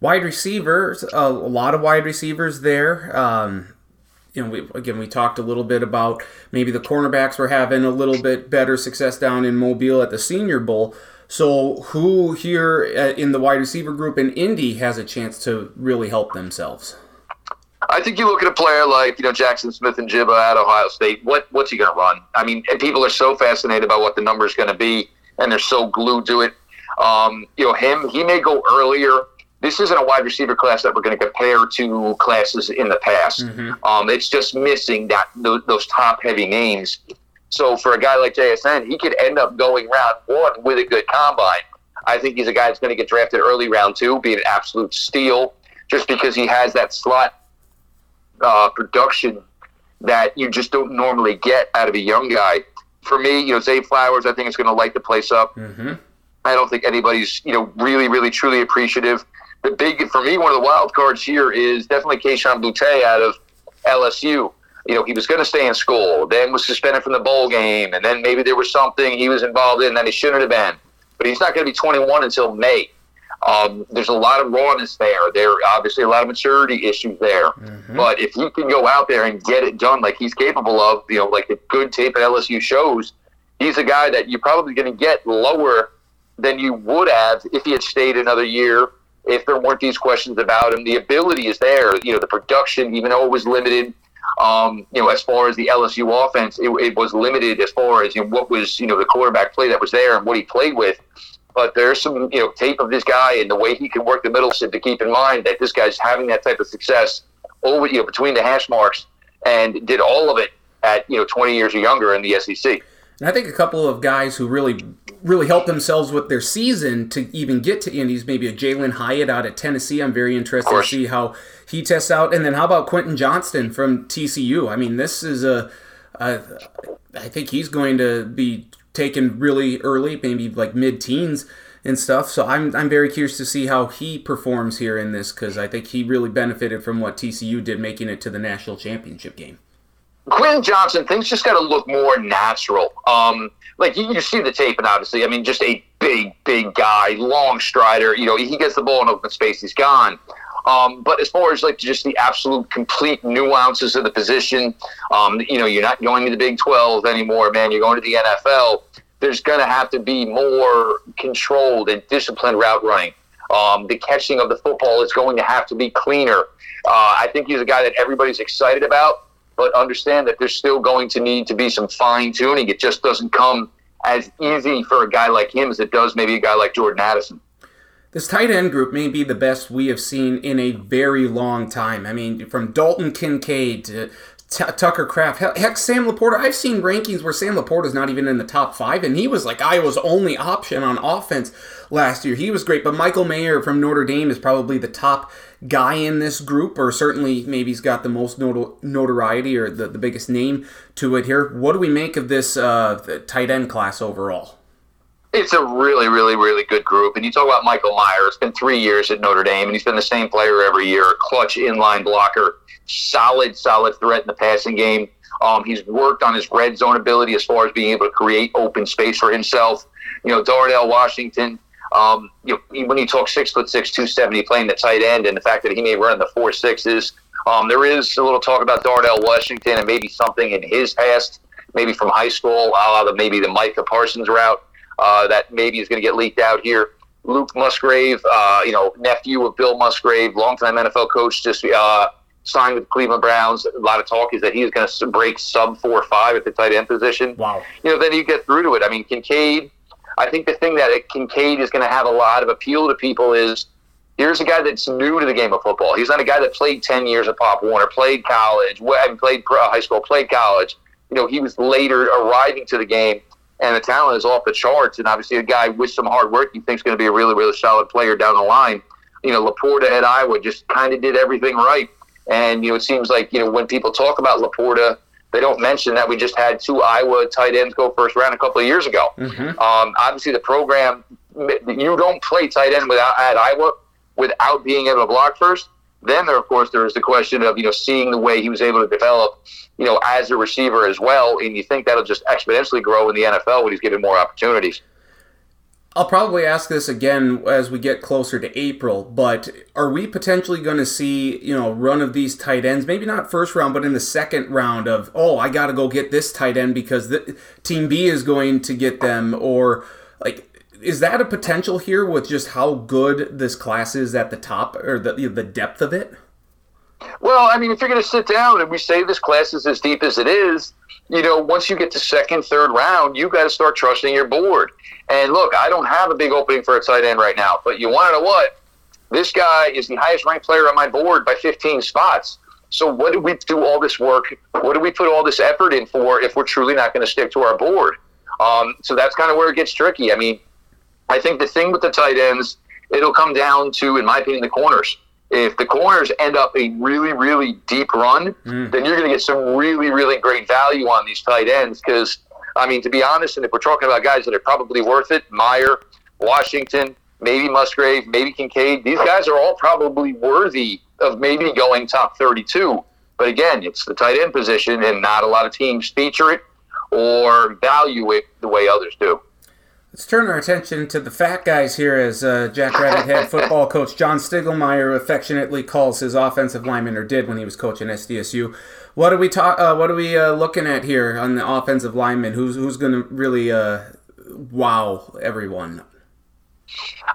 Wide receivers, a lot of wide receivers there. Um, you know, we, again, we talked a little bit about maybe the cornerbacks were having a little bit better success down in Mobile at the Senior Bowl. So, who here uh, in the wide receiver group in Indy has a chance to really help themselves? I think you look at a player like you know Jaxon Smith-Njigba at Ohio State. What what's he going to run? I mean, people are so fascinated by what the number is going to be, and they're so glued to it. Um, you know, him he may go earlier. This isn't a wide receiver class that we're going to compare to classes in the past. Mm-hmm. Um, it's just missing that those, those top heavy names. So for a guy like JSN, he could end up going round one with a good combine. I think he's a guy that's going to get drafted early round two, be an absolute steal, just because he has that slot uh, production that you just don't normally get out of a young guy. For me, you know, Zay Flowers, I think is going to light the place up. Mm-hmm. I don't think anybody's, you know, really, really, truly appreciative. The big, for me, one of the wild cards here is definitely Kayshon Boutte out of LSU. You know, he was going to stay in school, then was suspended from the bowl game, and then maybe there was something he was involved in that he shouldn't have been. But he's not going to be 21 until May. Um, there's a lot of rawness there. There are obviously a lot of maturity issues there. Mm-hmm. But if he can go out there and get it done like he's capable of, you know, like the good tape at LSU shows, he's a guy that you're probably going to get lower than you would have if he had stayed another year. If there weren't these questions about him, the ability is there. You know, the production, even though it was limited, um, you know, as far as the LSU offense, it, it was limited as far as you know, what was, you know, the quarterback play that was there and what he played with but there's some you know tape of this guy and the way he can work the middle to keep in mind that this guy's having that type of success over you know between the hash marks and did all of it at you know 20 years or younger in the SEC. And I think a couple of guys who really really helped themselves with their season to even get to Indies, maybe a Jalin Hyatt out of Tennessee. I'm very interested to see how he tests out. And then how about Quentin Johnston from TCU? I mean, this is a, a I think he's going to be taken really early, maybe like mid teens and stuff. So I'm, I'm very curious to see how he performs here in this because I think he really benefited from what TCU did making it to the national championship game. Quinn Johnson, things just got to look more natural. Um, like you, you, see the tape, and obviously, I mean, just a big, big guy, long strider. You know, he gets the ball in open space, he's gone. Um, but as far as like just the absolute complete nuances of the position, um, you know, you're not going to the Big 12 anymore, man. You're going to the NFL. There's going to have to be more controlled and disciplined route running. Um, the catching of the football is going to have to be cleaner. Uh, I think he's a guy that everybody's excited about, but understand that there's still going to need to be some fine tuning. It just doesn't come as easy for a guy like him as it does maybe a guy like Jordan Addison. This tight end group may be the best we have seen in a very long time. I mean, from Dalton Kincaid to T- Tucker Kraft, heck, Sam LaPorta. I've seen rankings where Sam LaPorta is not even in the top five, and he was like Iowa's only option on offense last year. He was great, but Michael Mayer from Notre Dame is probably the top guy in this group, or certainly maybe he's got the most not- notoriety or the, the biggest name to it here. What do we make of this uh, tight end class overall? It's a really, really, really good group. And you talk about Michael Mayer. It's been three years at Notre Dame, and he's been the same player every year. Clutch inline blocker, solid, solid threat in the passing game. Um, he's worked on his red zone ability as far as being able to create open space for himself. You know, Darnell Washington. Um, you know, when you talk six foot six, two seventy, playing the tight end, and the fact that he may run the four sixes, um, there is a little talk about Darnell Washington and maybe something in his past, maybe from high school, uh, maybe the Micah Parsons route uh, that maybe is going to get leaked out here. Luke Musgrave, uh, you know, nephew of Bill Musgrave, longtime NFL coach, just uh, signed with the Cleveland Browns. A lot of talk is that he's going to break sub four five at the tight end position. Wow. You know, then you get through to it. I mean, Kincaid. I think the thing that Kincaid is going to have a lot of appeal to people is here's a guy that's new to the game of football. He's not a guy that played 10 years at Pop Warner, played college, played high school, played college. You know, he was later arriving to the game and the talent is off the charts. And obviously, a guy with some hard work, you think is going to be a really, really solid player down the line. You know, LaPorta at Iowa just kind of did everything right. And you know, it seems like you know when people talk about LaPorta, they don't mention that we just had two Iowa tight ends go first round a couple of years ago. Mm-hmm. Um, obviously, the program you don't play tight end without at Iowa without being able to block first. Then there, of course, there is the question of you know seeing the way he was able to develop, you know, as a receiver as well, and you think that'll just exponentially grow in the NFL when he's given more opportunities. I'll probably ask this again as we get closer to April, but are we potentially going to see, you know, run of these tight ends? Maybe not first round, but in the second round of, oh, I got to go get this tight end because the, team B is going to get them, or like, is that a potential here with just how good this class is at the top or the the depth of it? Well, I mean, if you're going to sit down and we say this class is as deep as it is, you know, once you get to second, third round, you got to start trusting your board. And look, I don't have a big opening for a tight end right now, but you want to know what? This guy is the highest ranked player on my board by 15 spots. So what do we do all this work? What do we put all this effort in for if we're truly not going to stick to our board? Um, so that's kind of where it gets tricky. I mean, I think the thing with the tight ends, it'll come down to, in my opinion, the corners. If the corners end up a really, really deep run, mm. then you're going to get some really, really great value on these tight ends because I mean, to be honest, and if we're talking about guys that are probably worth it, Mayer, Washington, maybe Musgrave, maybe Kincaid, these guys are all probably worthy of maybe going top 32. But again, it's the tight end position, and not a lot of teams feature it or value it the way others do. Let's turn our attention to the fat guys here, as uh, Jackrabbit head football coach John Stiegelmeier affectionately calls his offensive lineman, or did when he was coaching SDSU. What are we talk? Uh, what are we uh, looking at here on the offensive lineman? Who's who's going to really uh, wow everyone?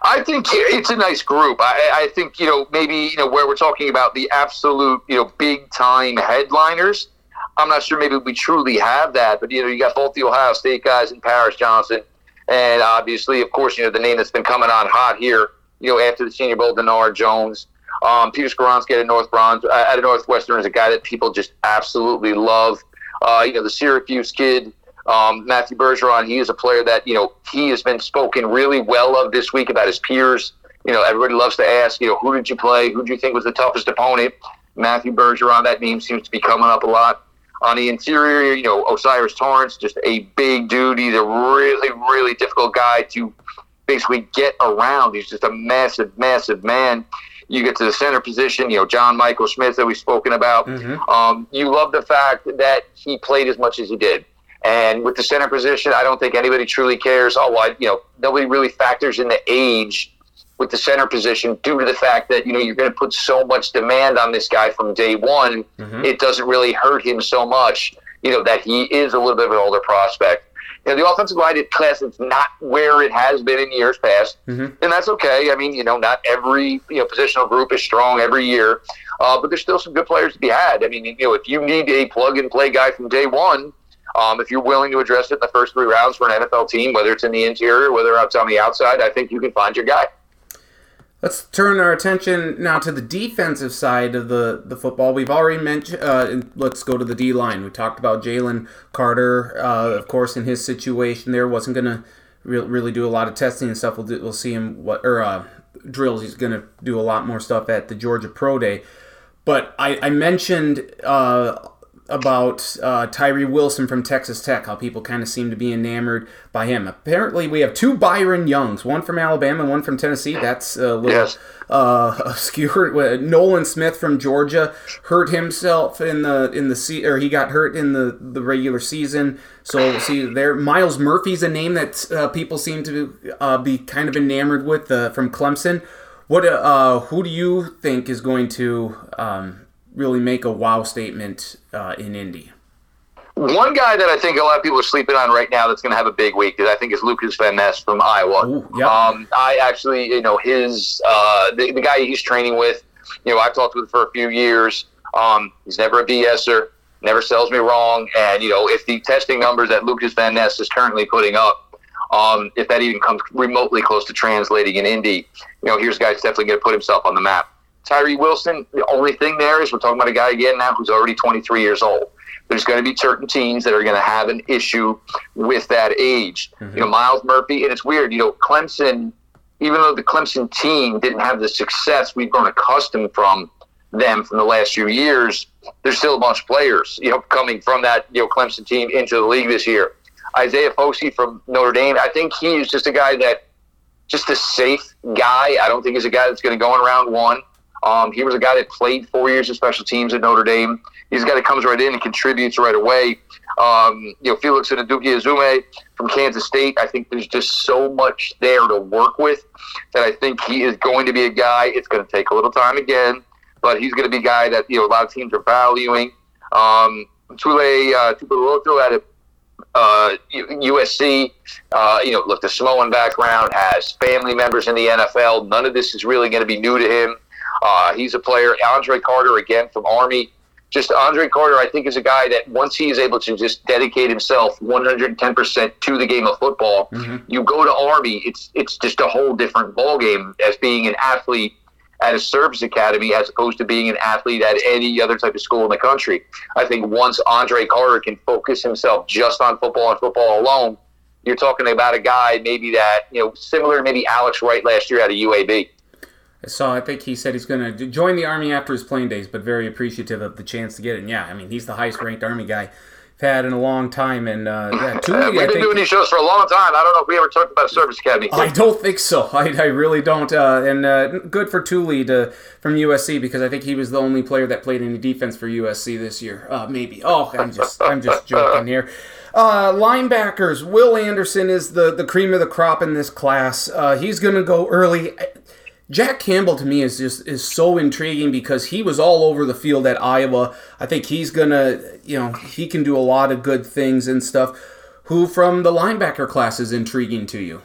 I think it's a nice group. I, I think you know maybe you know where we're talking about the absolute you know big time headliners. I'm not sure maybe we truly have that, but you know you got both the Ohio State guys and Paris Johnson, and obviously of course you know the name that's been coming on hot here. You know after the Senior Bowl, Dawand Jones. Um, Peter Skoronski at North Bronze, uh, at Northwestern is a guy that people just absolutely love. Uh, you know, the Syracuse kid, um, Matthew Bergeron, he is a player that, you know, he has been spoken really well of this week about his peers. You know, everybody loves to ask, you know, who did you play? Who do you think was the toughest opponent? Matthew Bergeron, that name seems to be coming up a lot. On the interior, you know, O'Cyrus Torrence, just a big dude. He's a really, really difficult guy to basically get around. He's just a massive, massive man. You get to the center position, you know, John Michael Schmitz that we've spoken about. Mm-hmm. Um, you love the fact that he played as much as he did. And with the center position, I don't think anybody truly cares. Oh, well, you know, nobody really factors in the age with the center position due to the fact that, you know, you're going to put so much demand on this guy from day one. Mm-hmm. It doesn't really hurt him so much, you know, that he is a little bit of an older prospect you know, the offensive line class is not where it has been in years past, mm-hmm. and that's okay. I mean, you know, not every you know positional group is strong every year, uh, but there's still some good players to be had. I mean, you know, if you need a plug and play guy from day one, um, if you're willing to address it in the first three rounds for an NFL team, whether it's in the interior, whether it's on the outside, I think you can find your guy. Let's turn our attention now to the defensive side of the, the football. We've already mentioned. Uh, let's go to the D line. We talked about Jalen Carter, uh, of course, in his situation there wasn't going to re- really do a lot of testing and stuff. We'll, do, we'll see him what or uh, drills. He's going to do a lot more stuff at the Georgia Pro Day. But I, I mentioned uh, about uh, Tyree Wilson from Texas Tech, how people kind of seem to be enamored by him. Apparently, we have two Byron Youngs, one from Alabama, one from Tennessee. That's a little yes. uh, obscure. Nolan Smith from Georgia hurt himself in the in the se- or he got hurt in the, the regular season. So see there, Myles Murphy's a name that uh, people seem to uh, be kind of enamored with uh, from Clemson. What uh, who do you think is going to um, really make a wow statement uh, in Indy. One guy that I think a lot of people are sleeping on right now that's going to have a big week that I think is Lucas Van Ness from Iowa. Ooh, yep. um, I actually, you know, his uh, the, the, guy he's training with, you know, I've talked with for a few years. Um, he's never a BSer, never sells me wrong, and you know, if the testing numbers that Lucas Van Ness is currently putting up, um, if that even comes remotely close to translating in Indy, you know, here's a guy that's definitely going to put himself on the map. Tyree Wilson, the only thing there is we're talking about a guy again now who's already 23 years old. There's going to be certain teams that are going to have an issue with that age. Mm-hmm. You know, Myles Murphy, and it's weird. You know, Clemson, even though the Clemson team didn't have the success we've grown accustomed from them from the last few years, there's still a bunch of players, you know, coming from that you know Clemson team into the league this year. Isaiah Foskey from Notre Dame, I think he is just a guy that, just a safe guy. I don't think he's a guy that's going to go in round one. Um, he was a guy that played four years of special teams at Notre Dame. He's a guy that comes right in and contributes right away. Um, you know, Felix Anudike-Uzomah from Kansas State. I think there's just so much there to work with that I think he is going to be a guy. It's going to take a little time again, but he's going to be a guy that you know a lot of teams are valuing. Um, Tule uh, of uh, USC. Uh, you know, look, the Samoan background has family members in the NFL. None of this is really going to be new to him. Uh, he's a player. Andre Carter again from Army just Andre Carter, I think, is a guy that once he is able to just dedicate himself 110% to the game of football, mm-hmm. you go to Army, it's it's just a whole different ballgame as being an athlete at a service academy as opposed to being an athlete at any other type of school in the country. I think once Andre Carter can focus himself just on football and football alone, you're talking about a guy maybe that, you know, similar to maybe Alex Wright last year out of UAB. So I think he said he's going to join the Army after his playing days, but very appreciative of the chance to get it. And yeah, I mean, he's the highest ranked Army guy I've had in a long time. And uh, yeah, we've been think, doing these shows for a long time. I don't know if we ever talked about Service Academy. I don't think so. I, I really don't. Uh, and uh, good for Tuli to from USC because I think he was the only player that played any defense for USC this year. Uh, maybe. Oh, I'm just I'm just joking here. Uh, linebackers. Will Anderson is the, the cream of the crop in this class. Uh, he's going to go early. Jack Campbell to me is just is so intriguing because he was all over the field at Iowa. I think he's gonna, you know, he can do a lot of good things and stuff. Who from the linebacker class is intriguing to you?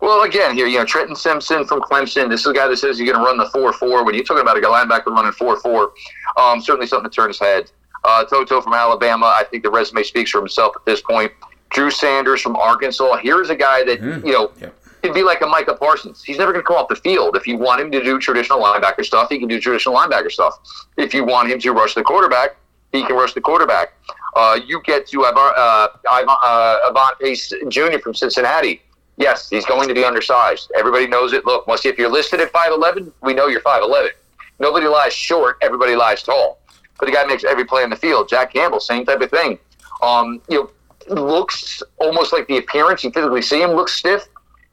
Well, again, here you know Trenton Simpson from Clemson. This is a guy that says you're going to run the four four. When you're talking about a guy linebacker running four four, um, certainly something to turn his head. Uh, Toto from Alabama. I think the resume speaks for himself at this point. Drew Sanders from Arkansas. Here's a guy that mm, you know. Yeah he'd be like a Micah Parsons. He's never going to come off the field. If you want him to do traditional linebacker stuff, he can do traditional linebacker stuff. If you want him to rush the quarterback, he can rush the quarterback. Uh, you get to Ivan, uh, Ivan, uh, Pace Jr. from Cincinnati. Yes, he's going to be undersized. Everybody knows it. Look, once if you're listed at 5'11, we know you're 5'11. Nobody lies short. Everybody lies tall. But the guy makes every play in the field. Jack Campbell, same type of thing. Um, you know, looks almost like the appearance. You physically see him looks stiff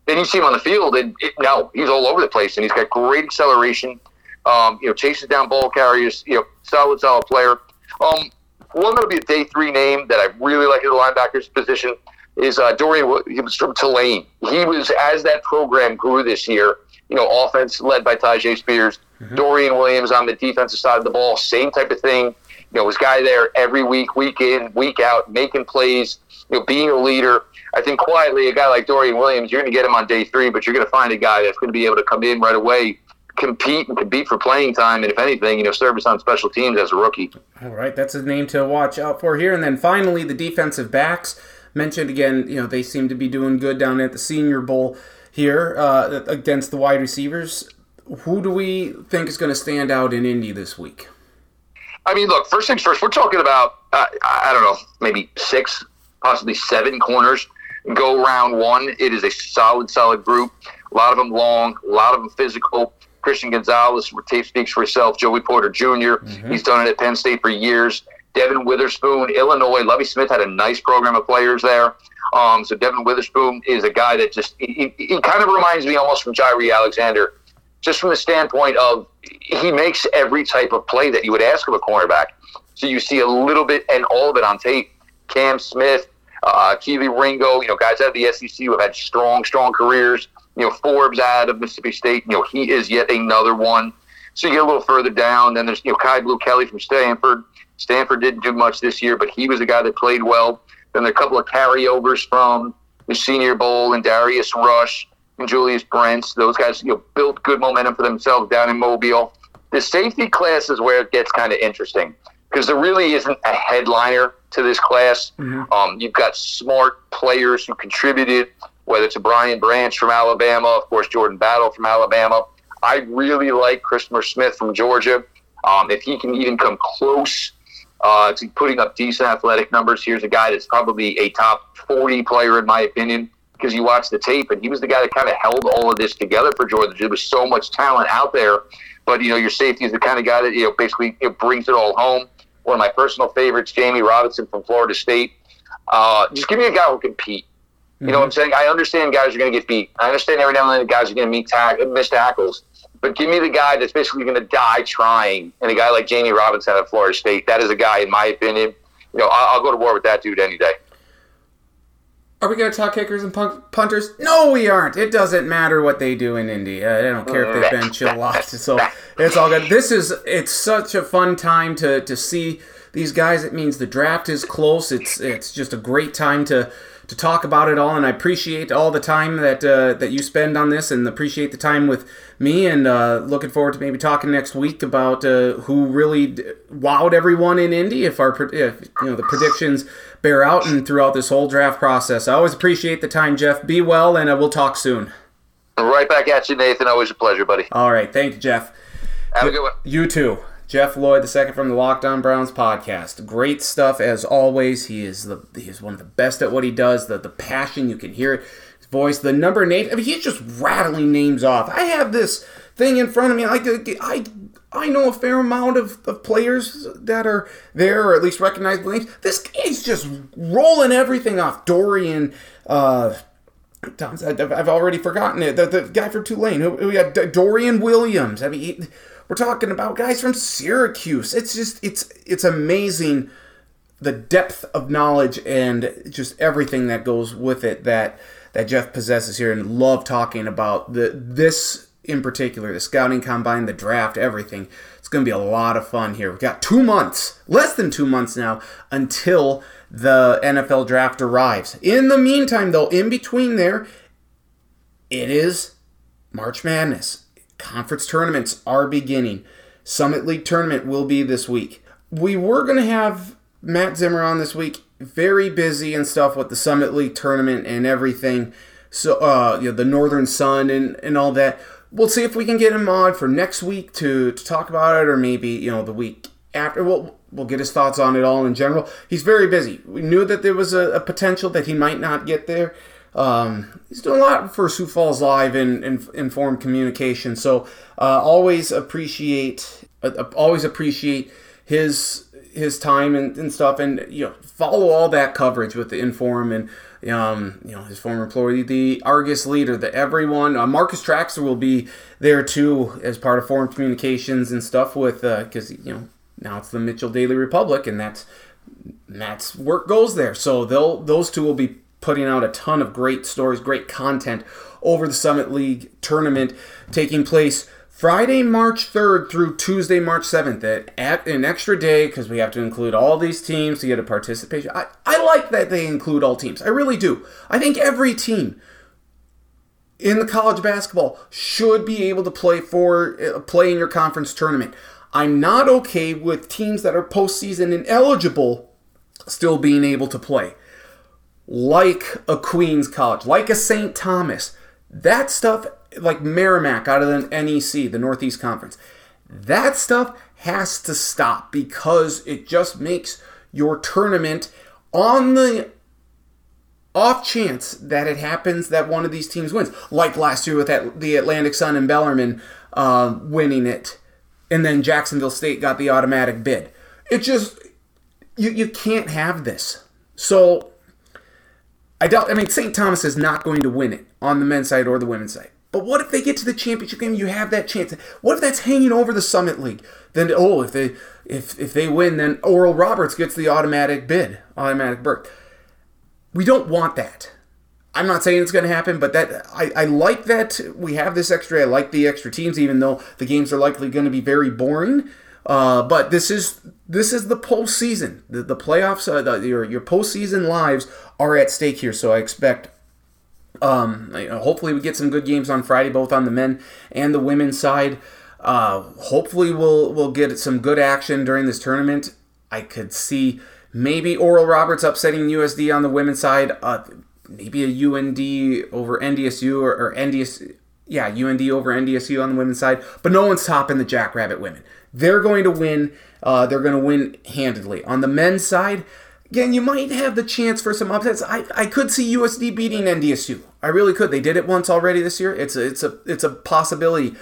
then you see him on the field, and it, no, he's all over the place, and he's got great acceleration. Um, you know, chases down ball carriers. You know, solid, solid player. Um, one that'll be a day three name that I really like at the linebackers position is uh, Dorian. He was from Tulane. He was as that program grew this year. You know, offense led by Tyjae Spears. Mm-hmm. Dorian Williams on the defensive side of the ball, same type of thing. You know, was guy there every week, week in, week out, making plays. You know, being a leader. I think quietly, a guy like Dorian Williams, you're going to get him on day three, but you're going to find a guy that's going to be able to come in right away, compete and compete for playing time, and if anything, you know, service on special teams as a rookie. All right, that's a name to watch out for here. And then finally, the defensive backs mentioned again. You know, they seem to be doing good down at the Senior Bowl here uh, against the wide receivers. Who do we think is going to stand out in Indy this week? I mean, look, first things first, we're talking about, uh, I don't know, maybe six, possibly seven corners go round one. It is a solid, solid group. A lot of them long, a lot of them physical. Christian Gonzalez, tape speaks for itself. Joey Porter junior mm-hmm. He's done it at Penn State for years. Devon Witherspoon, Illinois. Lovie Smith had a nice program of players there. Um, so Devon Witherspoon is a guy that just he, he kind of reminds me almost from Jaire Alexander, just from the standpoint of he makes every type of play that you would ask of a cornerback. So you see a little bit and all of it on tape. Cam Smith, uh, Kelee Ringo, you know, guys out of the SEC who have had strong, strong careers. You know, Forbes out of Mississippi State, you know, he is yet another one. So you get a little further down. Then there's, you know, Kyu Blu Kelly from Stanford. Stanford didn't do much this year, but he was a guy that played well. Then there are a couple of carryovers from the Senior Bowl and Darius Rush and Julius Brents. Those guys, you know, built good momentum for themselves down in Mobile. The safety class is where it gets kind of interesting because there really isn't a headliner to this class. Mm-hmm. Um, you've got smart players who contributed, whether it's a Brian Branch from Alabama, of course, Jordan Battle from Alabama. I really like Christopher Smith from Georgia. Um, if he can even come close uh, to putting up decent athletic numbers, here's a guy that's probably a top 40 player, in my opinion, because you watch the tape, and he was the guy that kind of held all of this together for Georgia. There was so much talent out there. But, you know, your safety is the kind of guy that, you know, basically you know, brings it all home one of my personal favorites, Jammie Robinson from Florida State. Uh, just give me a guy who can compete. You know what I'm mm-hmm. saying? I understand guys are going to get beat. I understand every now and then guys are going to meet tack- miss tackles. but give me the guy that's basically going to die trying, and a guy like Jammie Robinson at Florida State. That is a guy, in my opinion. You know, I'll, I'll go to war with that dude any day. Are we going to talk kickers and pun- punters? No, we aren't. It doesn't matter what they do in Indy. I don't care if they bench a lot. So it's all good. This is it's such a fun time to to see these guys. It means the draft is close. It's it's just a great time to to talk about it all, and I appreciate all the time that uh, that you spend on this, and appreciate the time with me, and uh, looking forward to maybe talking next week about uh, who really d- wowed everyone in Indy. If our if, you know the predictions bear out, and throughout this whole draft process, I always appreciate the time, Jeff. Be well, and uh, we'll talk soon. Right back at you, Nathan. Always a pleasure, buddy. All right, thank you, Jeff. Have a good one. You too. Jeff Lloyd, the second from the Lockdown Browns podcast. Great stuff as always. He is the he is one of the best at what he does. The the passion you can hear it. His voice, the number names. I mean, he's just rattling names off. I have this thing in front of me. I I I know a fair amount of, of players that are there, or at least recognizable names. This guy's just rolling everything off. Dorian. Uh, I've already forgotten it. The, the guy for Tulane, who we got Dorian Williams. I mean, he, we're talking about guys from Syracuse. It's just it's it's amazing the depth of knowledge and just everything that goes with it that that Jeff possesses here, and love talking about the this in particular, the scouting combine, the draft, everything. It's going to be a lot of fun here. We've got two months, less than two months now, until the NFL draft arrives. In the meantime, though, in between there, it is March Madness. Conference tournaments are beginning. Summit League tournament will be this week. We were going to have Matt Zimmer on this week. Very busy and stuff with the Summit League tournament and everything. So, uh, you know, the Northern Sun and, and all that. We'll see if we can get him on for next week to, to talk about it, or maybe you know the week after. We'll we'll get his thoughts on it all in general. He's very busy. We knew that there was a, a potential that he might not get there. Um, he's doing a lot for Sioux Falls Live and in, in, informed communication. So uh, always appreciate uh, always appreciate his his time and, and stuff, and you know follow all that coverage with the Inform and um, you know his former employee, the Argus leader, the everyone. Uh, Marcus Traxler will be there too as part of Forum Communications and stuff with because uh, you know now it's the Mitchell Daily Republic, and that's that's work goes there. So they'll those two will be putting out a ton of great stories, great content over the Summit League tournament taking place Friday, March 3rd through Tuesday, March 7th. At, an extra day because we have to include all these teams to get a participation. I, I like that they include all teams. I really do. I think every team in the college basketball should be able to play for uh, play in your conference tournament. I'm not okay with teams that are postseason ineligible still being able to play. Like a Queens College, like a St. Thomas. That stuff, like Merrimack out of the NEC, the Northeast Conference, that stuff has to stop because it just makes your tournament on the off chance that it happens that one of these teams wins, like last year with that, the Atlantic Sun and Bellarmine uh, winning it, and then Jacksonville State got the automatic bid. It just you you can't have this. So I doubt. I mean, St. Thomas is not going to win it on the men's side or the women's side. But what if they get to the championship game? You have that chance. What if that's hanging over the Summit League? Then oh, if they if if they win, then Oral Roberts gets the automatic bid, automatic berth. We don't want that. I'm not saying it's going to happen, but that I, I like that we have this extra. I like the extra teams, even though the games are likely going to be very boring. Uh, but this is this is the postseason. The, the playoffs, uh, the, your your postseason lives are at stake here. So I expect, um, hopefully we get some good games on Friday, both on the men and the women's side. Uh, hopefully we'll we'll get some good action during this tournament. I could see maybe Oral Roberts upsetting USD on the women's side. Uh, maybe a UND over NDSU or, or NDS, yeah, UND over NDSU on the women's side. But no one's topping the Jackrabbit women. They're going to win. Uh, they're going to win handedly. On the men's side, again, you might have the chance for some upsets. I, I could see USD beating NDSU. I really could. They did it once already this year. It's a, it's a it's a possibility.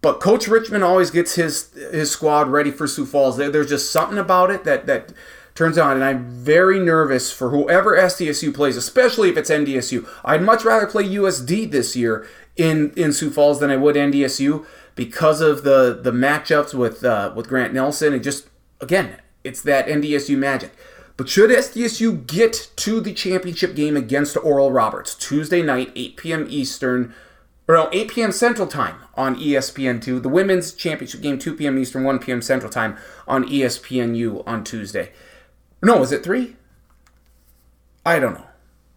But Coach Richman always gets his his squad ready for Sioux Falls. There, there's just something about it that that turns on, and I'm very nervous for whoever SDSU plays, especially if it's NDSU. I'd much rather play USD this year in in Sioux Falls than I would NDSU because of the the matchups with uh, with Grant Nelson and just again, it's that NDSU magic. But should SDSU get to the championship game against Oral Roberts Tuesday night, 8 p.m. Eastern, or no, 8 p.m. Central Time on E ESPN2, the women's championship game 2 p.m. Eastern, 1 p.m. Central Time on ESPNU on Tuesday. No, is it 3? I don't know.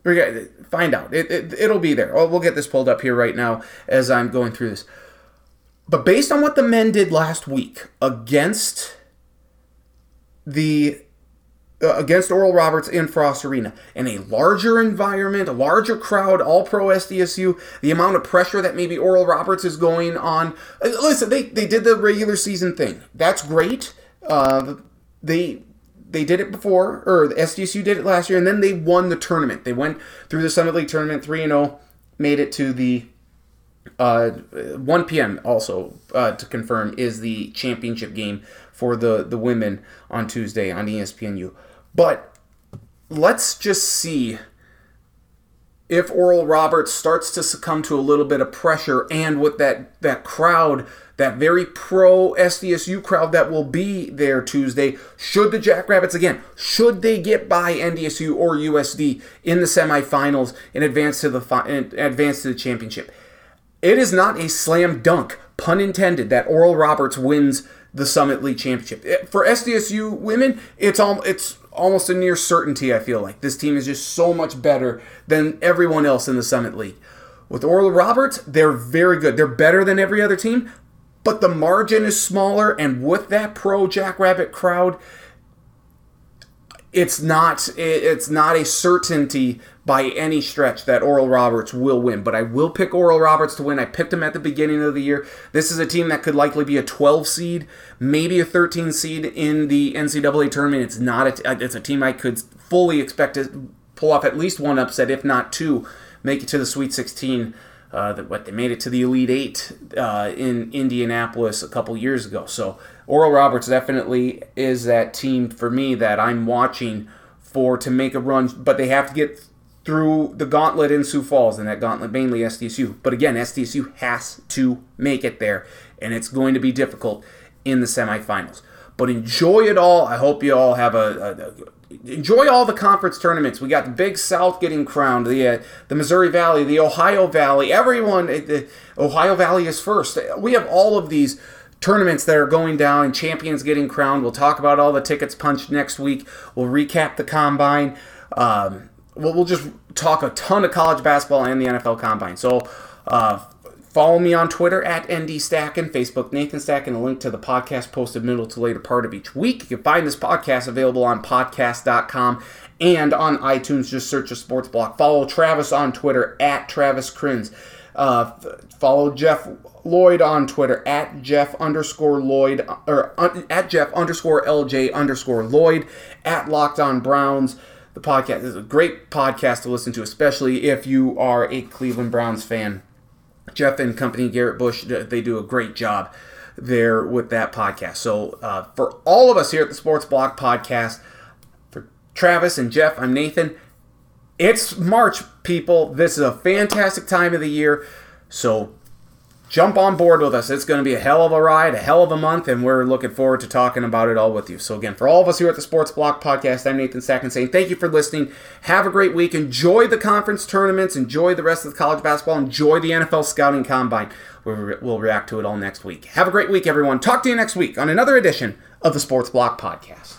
We're gonna find out. It, it it'll be there. We'll get this pulled up here right now as I'm going through this. But based on what the men did last week against the uh, against Oral Roberts in Frost Arena in a larger environment, a larger crowd, all pro SDSU, the amount of pressure that maybe Oral Roberts is going on. Uh, Listen, they, they did the regular season thing. That's great. Uh, they they did it before, or the SDSU did it last year, and then they won the tournament. They went through the Summit League tournament 3 0, made it to the uh, 1 p.m. also uh, to confirm is the championship game for the the women on Tuesday on ESPNU. But let's just see if Oral Roberts starts to succumb to a little bit of pressure and with that that crowd, that very pro SDSU crowd that will be there Tuesday, should the Jackrabbits again, should they get by NDSU or USD in the semifinals and advance to the fi- advance to the championship? It is not a slam dunk, pun intended, that Oral Roberts wins the Summit League championship. For SDSU women, it's all it's almost a near certainty. I feel like this team is just so much better than everyone else in the Summit League. With Oral Roberts, they're very good. They're better than every other team, but the margin is smaller. And with that pro Jackrabbit crowd, it's not it's not a certainty by any stretch that Oral Roberts will win, but I will pick Oral Roberts to win. I picked him at the beginning of the year. This is a team that could likely be a 12 seed, maybe a 13 seed in the NCAA tournament. It's not a, it's a team I could fully expect to pull off at least one upset, if not two, make it to the Sweet 16. Uh, that what they made it to the Elite Eight uh, in Indianapolis a couple years ago. So Oral Roberts definitely is that team for me that I'm watching for to make a run, but they have to get through the gauntlet in Sioux Falls, and that gauntlet mainly SDSU. But again, SDSU has to make it there, and it's going to be difficult in the semifinals. But enjoy it all. I hope you all have a, a, a enjoy all the conference tournaments. We got the Big South getting crowned, the uh, the Missouri Valley, the Ohio Valley. Everyone, the Ohio Valley is first. We have all of these tournaments that are going down and champions getting crowned. We'll talk about all the tickets punched next week. We'll recap the combine. Um, we'll, we'll just talk a ton of college basketball and the NFL combine. So. Uh, Follow me on Twitter at ND Stacken, Facebook Nathan Stack, and a link to the podcast posted middle to later part of each week. You can find this podcast available on podcast.com and on iTunes. Just search a sports block. Follow Travis on Twitter at Travis Crins. Uh, follow Jeff Lloyd on Twitter at Jeff underscore Lloyd or at Jeff underscore LJ underscore Lloyd at Locked On Browns. The podcast is a great podcast to listen to, especially if you are a Cleveland Browns fan. Jeff and company, Garrett Bush, they do a great job there with that podcast. So, uh, for all of us here at the Sports Block Podcast, for Travis and Jeff, I'm Nathan. It's March, people. This is a fantastic time of the year. So, jump on board with us. It's going to be a hell of a ride, a hell of a month, and we're looking forward to talking about it all with you. So, again, for all of us here at the Sports Block Podcast, I'm Nathan Stacken saying thank you for listening. Have a great week. Enjoy the conference tournaments. Enjoy the rest of the college basketball. Enjoy the NFL scouting combine. We'll react to it all next week. Have a great week, everyone. Talk to you next week on another edition of the Sports Block Podcast.